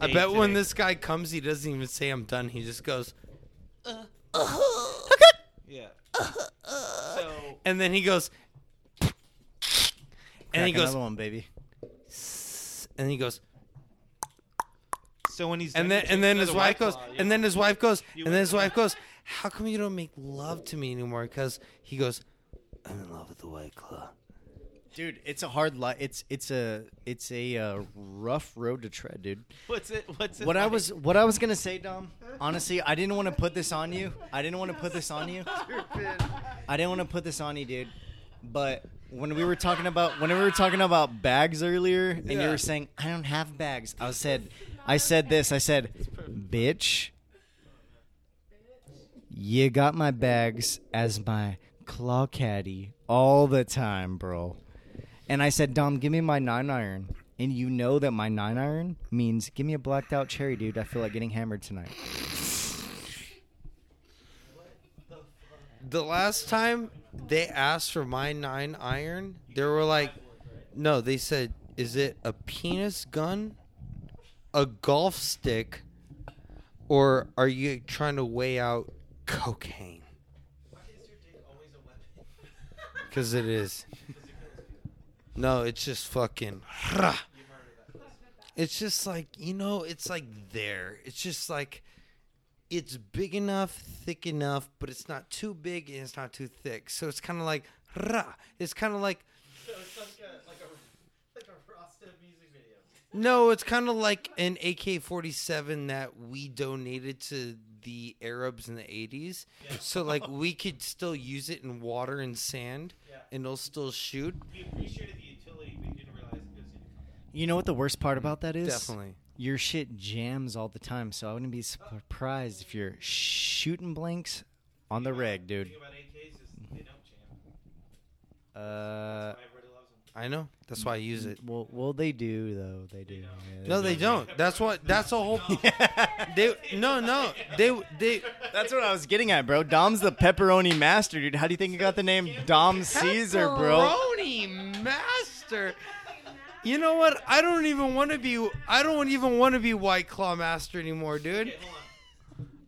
I day bet when this guy comes, he doesn't even say I'm done. He just goes, Yeah. so and then he goes, and he goes, another one, baby. and he goes, so when he's and then and then his another wife goes, yeah. and then his wife goes, You and then his went- wife goes, how come you don't make love to me anymore? Because he goes, I'm in love with the white claw. Dude, it's a hard life. It's it's a it's a uh, rough road to tread, dude. what's it? What's it? What I was what I was gonna say, Dom. Honestly, I didn't want to put this on you. I didn't want to put this on you. I didn't want to put this on you, dude. But when we were talking about when we were talking about bags earlier, and you were saying I don't have bags, I said I said this. I said, bitch, you got my bags as my claw caddy all the time, bro. And I said, Dom, give me my nine iron. And you know that my nine iron means give me a blacked out cherry, dude. I feel like getting hammered tonight. The last time they asked for my nine iron, they were like, no, they said, is it a penis gun, a golf stick, or are you trying to weigh out cocaine? Because it is. No, it's just fucking. It's just like, you know, it's like there. It's just like it's big enough, thick enough, but it's not too big and it's not too thick. So it's kind of like, rah. It's kind of like, it's like a like a like a Rasta music video. no, it's kind of like an AK 47 that we donated to the Arabs in the 80s. So, like, we could still use it in water and sand Yeah. and it'll still shoot. We appreciated the utility, but didn't realize it goes in. You know what the worst part about that is? Definitely. Your shit jams all the time, so I wouldn't be surprised if you're shooting blanks on the reg, dude. The thing about AKs is they don't jam. Uh, Everybody loves them. I know. That's why I use it. well, well, they do though. They do. Yeah, No, they don't. That's what. That's a whole. They no no. They they. That's what I was getting at, bro. Dom's the pepperoni master, dude. How do you think you got the name Dom Caesar, bro? Pepperoni master. You know what? I don't even want to be. I don't even want to be White Claw master anymore, dude. Okay, hold on.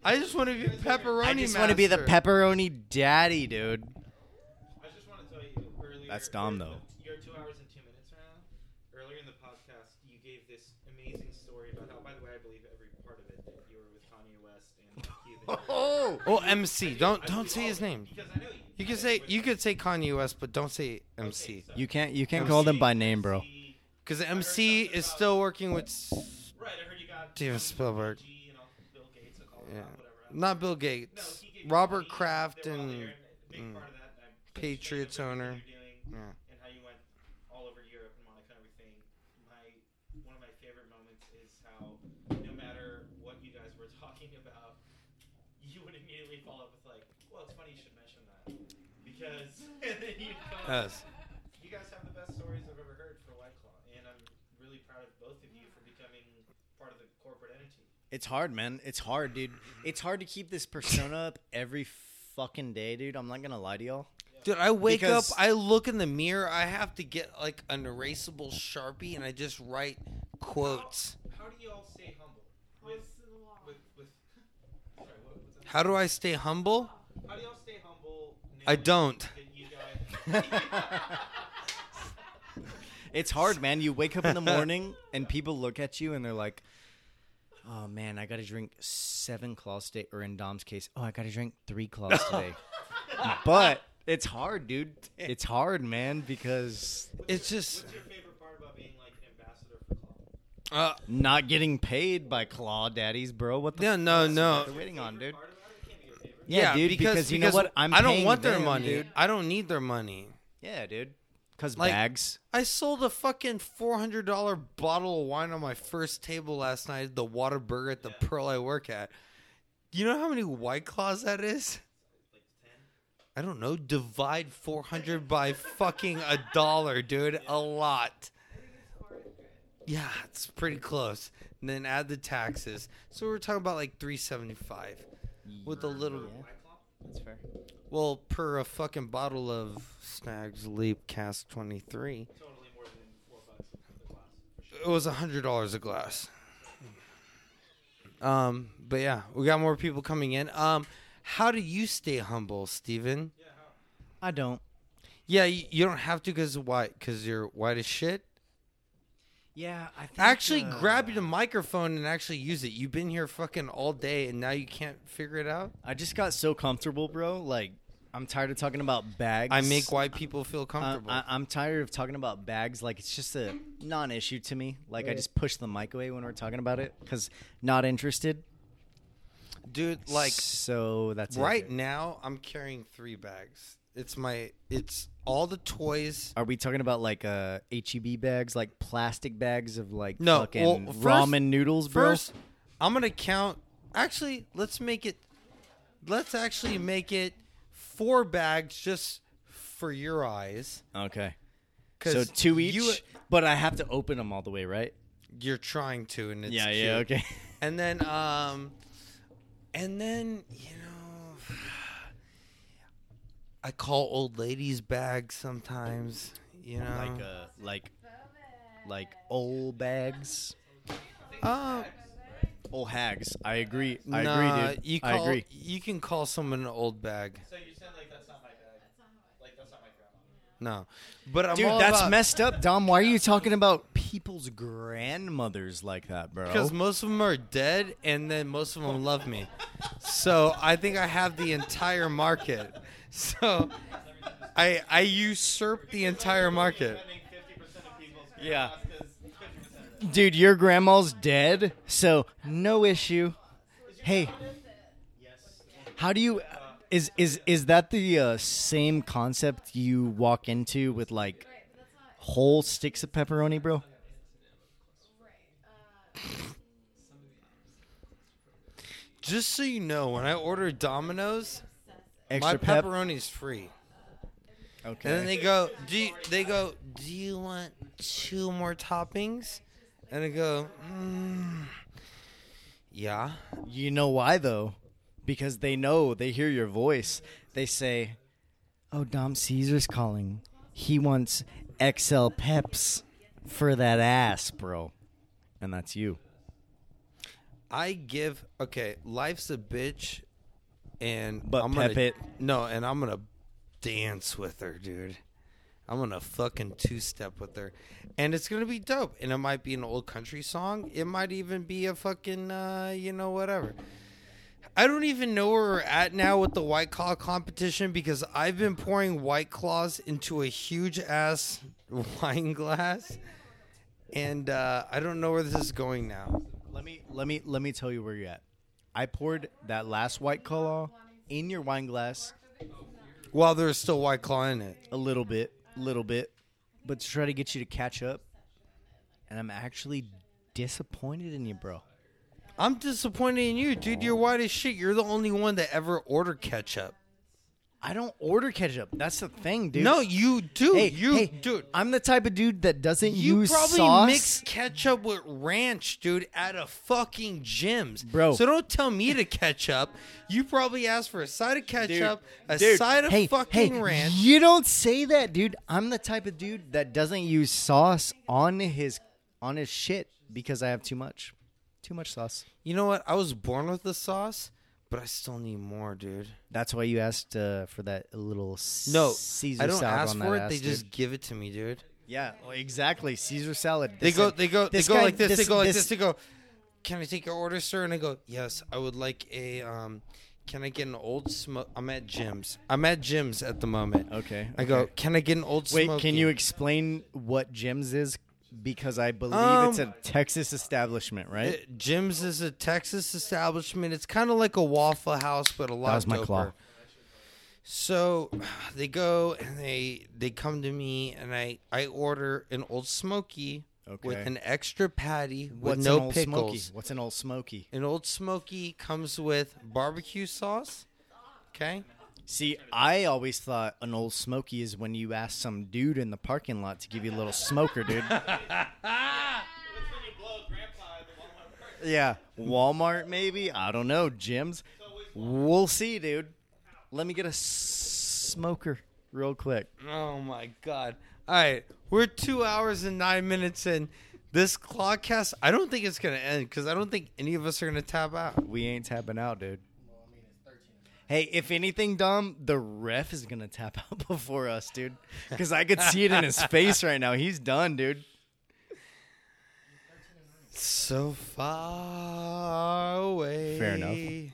I just want to be pepperoni. I just want to be the pepperoni daddy, dude. I just want to tell you earlier. That's Dom, though. You're two hours and two minutes right now. Earlier in the podcast, you gave this amazing story about how, by the way, I believe every part of it that you were with Kanye West and Oh, Oh, MC. Don't don't say his name. Because I know you. You can say you could say Kanye West, but don't say MC you can't you can't call them by name, bro. Because MC is still working with Right, I heard you got Steven Spielberg. And all Bill Gates Yeah. whatever. Not Bill No, Gates, he Robert money, Kraft, they're and big mm, part of that, Patriots owner. doing Yeah. and how you went all over Europe and Monaco and everything. My one of my favorite moments is how no matter what you guys were talking about, you would immediately follow up with like, "Well, it's funny you should mention that," because and then you'd go, Yes. You guys have the best stories I've ever heard for White Claw, and I'm really proud of both of you for becoming part of the corporate entity. It's hard, man. It's hard, dude. It's hard to keep this persona up every fucking day, dude. I'm not gonna lie to y'all. Dude, I wake Because- up, I look in the mirror, I have to get like an erasable sharpie, and I just write quotes. How do you all stay humble with with with? Sorry, what, what's that? How do I stay humble? How do y'all stay humble? I knowing don't. That you guys. It's hard, man. You wake up in the morning and people look at you and they're like, "Oh man, I got to drink seven claws today." Or in Dom's case, "Oh, I got to drink three claws today." but it's hard, dude. It's hard, man, because It's just What's your favorite part about being like an ambassador for Claw? uh, not getting paid by claw daddies, bro. What the? no, no, no. they're waiting on, dude. Part about it can't be your favorite. Yeah, dude. Because, you know what? I'm. I don't paying want their money. dude. I don't need their money. Yeah, dude. Because Like- bags. I sold a fucking four hundred dollar bottle of wine on my first table last night the Whataburger at the Pearl I work at. You know how many White Claws that is? I don't know. Divide 400 by fucking a dollar, dude. A lot. Yeah, it's pretty close. And then add the taxes. So we're talking about like 375 with a little That's fair. Well per a fucking bottle of Stag's Leap Cask 23. It was a hundred dollars a glass. Um, but yeah, we got more people coming in. Um, how do you stay humble, Steven? I don't. Yeah, you, you don't have to because why? Because you're white as shit. Yeah, I think, Actually, uh, grab the microphone and actually use it. You've been here fucking all day, and now you can't figure it out. I just got so comfortable, bro. Like, I'm tired of talking about bags. I make white people feel Uh, comfortable. I, I'm tired of talking about bags. Like, it's just a non-issue to me. Like, I just push the mic away when we're talking about it because not interested. Dude, like so that's it. right now, I'm carrying three bags. It's my, it's all the toys. Are we talking about like uh HEB bags, like plastic bags of like No, fucking well, first- ramen noodles, bro? First, I'm gonna count. Actually, let's make it. Let's actually make it four bags just for your eyes. Okay. So two each, You, but I have to open them all the way, right? you're trying to, and it's yeah, cute. yeah, okay. And then, um, and then you know, I call old ladies bags sometimes. You know, like uh, like like old bags, uh, old hags. I agree. I nah, agree, dude. You I agree. You can call someone an old bag. So you said like that's not my bag. Like that's not my grandma. No, but I'm Dude, all that's about, messed up, Dom. Why are you talking about people's grandmothers like that, bro? Because most of them are dead, and then most of them love me. So I think I have the entire market. So I I usurp the entire market. Yeah. Dude, your grandma's dead, so no issue. Hey, how do you? Is is is that the uh, same concept you walk into with like whole sticks of pepperoni, bro? Just so you know, when I order Domino's, Extra my pep. pepperoni's free. Okay. And then they go, do you, they go, do you want two more toppings? And I go, mm, yeah. You know why though? Because they know, they hear your voice. They say, "Oh, Dom Caesar's calling. He wants XL Peps for that ass, bro." And that's you. I give okay. Life's a bitch, and But I'm pep gonna, it. No, and I'm gonna dance with her, dude. I'm gonna fucking two step with her, and it's gonna be dope. And it might be an old country song. It might even be a fucking uh, you know whatever. I don't even know where we're at now with the White Claw competition because I've been pouring White Claws into a huge ass wine glass, and uh, I don't know where this is going now. Let me let me let me tell you where you're at. I poured that last white claw in your wine glass While there's still White Claw in it. a little bit, a little bit, but to try to get you to catch up. And I'm actually disappointed in you, bro. I'm disappointed in you, dude. You're white as shit. You're the only one that ever ordered ketchup. I don't order ketchup. That's the thing, dude. No, you do. hey, you, hey, dude. I'm the type of dude that doesn't use sauce. You use probably sauce. mix ketchup with ranch, dude, at a fucking Jim's, Bro. So don't tell me to ketchup. You probably asked for a side of ketchup, a Dude, side of hey, fucking hey, ranch. You don't say that, dude. I'm the type of dude that doesn't use sauce on his on his shit because I have too much, too much sauce. You know what? I was born with the sauce, but I still need more, dude. That's why you asked uh, for that little No, Caesar I don't salad ask on for that it. ass, They dude. just give it to me, dude. yeah, well, exactly. Caesar salad. They This go, is- they go, they this go guy- like this, They go like this- this. They go. Can I take your order, sir? And I go, yes. I would like a. um Can I get an old smoke? I'm at Jim's. I'm at Jim's at the moment. Okay. I go. okay. Can I get an old? Wait, Smoky?" can you explain what Jim's is? Because I believe it's a Um, Texas establishment, right? Uh, Jim's is a Texas establishment. It's kind of like a Waffle House, but a lot was my doper. claw. So they go and they they come to me and I I order an old smoky Okay. with an extra patty with What's no an old pickles. smoky? What's an old smoky? An old smoky comes with barbecue sauce. Okay. See, I always thought an old smoky is when you ask some dude in the parking lot to give you a little smoker, dude. yeah, Walmart maybe. I don't know. Gyms. We'll see, dude. Let me get a s- smoker real quick. Oh my god. All right, we're two hours and nine minutes in. This clock cast, I don't think it's gonna end because I don't think any of us are gonna tap out. We ain't tapping out, dude. Hey, if anything, Dom, the ref is gonna tap out before us, dude. Because I could see it in his face right now. He's done, dude. So far away. Fair enough.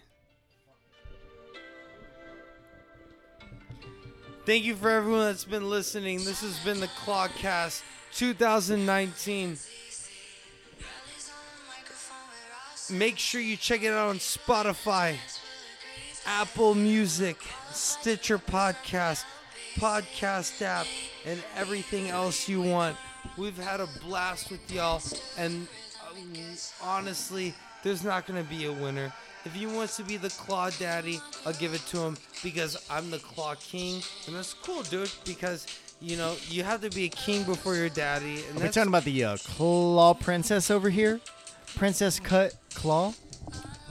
Thank you for everyone that's been listening. This has been the Clockcast 2019. Make sure you check it out on Spotify, Apple Music, Stitcher Podcast, Podcast app, and everything else you want. We've had a blast with y'all, and uh, honestly, there's not going to be a winner. If he wants to be the Claw Daddy, I'll give it to him because I'm the Claw King, and that's cool, dude. Because you know you have to be a king before your daddy, and Are we that's talking about the uh, claw princess over here? Princess cut claw?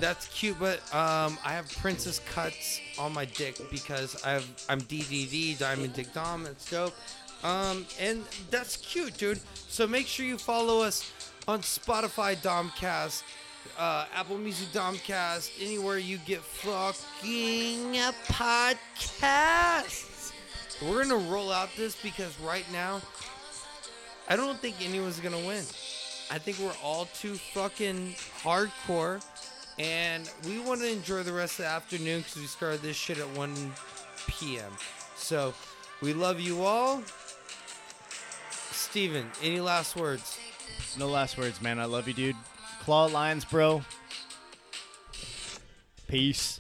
That's cute, but um, I have princess cuts on my dick because I have I'm DDD Diamond Dick Dom. It's dope, um, and that's cute, dude. So make sure you follow us on Spotify Domcast, uh, Apple Music Domcast, anywhere you get fucking podcasts. We're gonna roll out this because right now, I don't think anyone's gonna win. I think we're all too fucking hardcore, and we want to enjoy the rest of the afternoon because we started this shit at 1 p.m. So we love you all. Steven, any last words? No last words, man. I love you, dude. Claw lines, bro. Peace.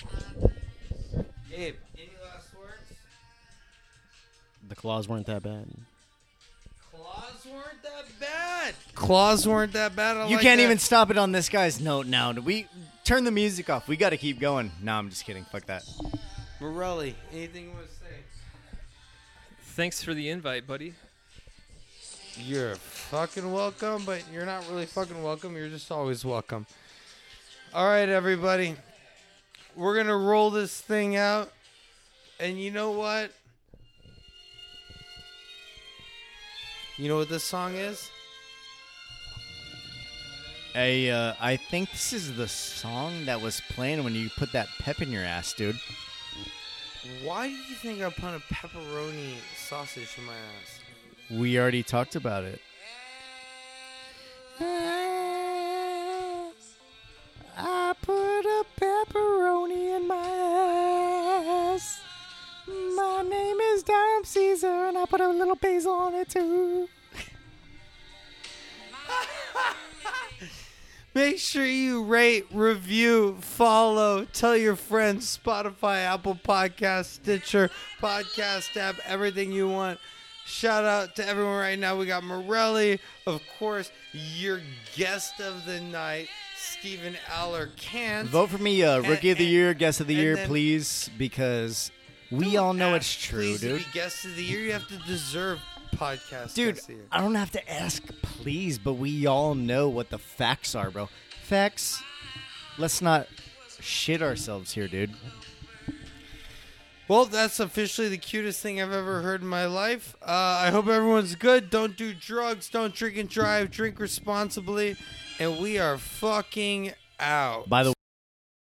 Abe, any last words? The claws weren't that bad. Claws weren't that bad. Claws weren't that bad. I You like can't that. even stop it on this guy's note now. Do We turn the music off. We got to keep going. No, I'm just kidding. Fuck that. Morelli, anything you want to say? Thanks for the invite, buddy. You're fucking welcome, but you're not really fucking welcome. You're just always welcome. All right, everybody. We're going to roll this thing out. And you know what? You know what this song is? Hey, uh, I think this is the song that was playing when you put that pep in your ass, dude. Why do you think I put a pepperoni sausage in my ass? We already talked about it. I put a pepperoni in my ass. My name is Dom Caesar, and I put a little basil on it too. Make sure you rate, review, follow, tell your friends, Spotify, Apple Podcast, Stitcher, Podcast app, everything you want. Shout out to everyone right now. We got Morelli, of course, your guest of the night, Stephen Aller Cant. Vote for me, uh, Rookie of the and- Year, Guest of the Year, then- please, because we all know it's true, Please, to dude. be guest of the year, you have to deserve podcast. Dude, guest of the year. I don't have to ask, please, but we all know what the facts are, bro. Facts. Let's not shit ourselves here, dude. Well, that's officially the cutest thing I've ever heard in my life. Uh, I hope everyone's good. Don't do drugs. Don't drink and drive. Drink responsibly. And we are fucking out. By the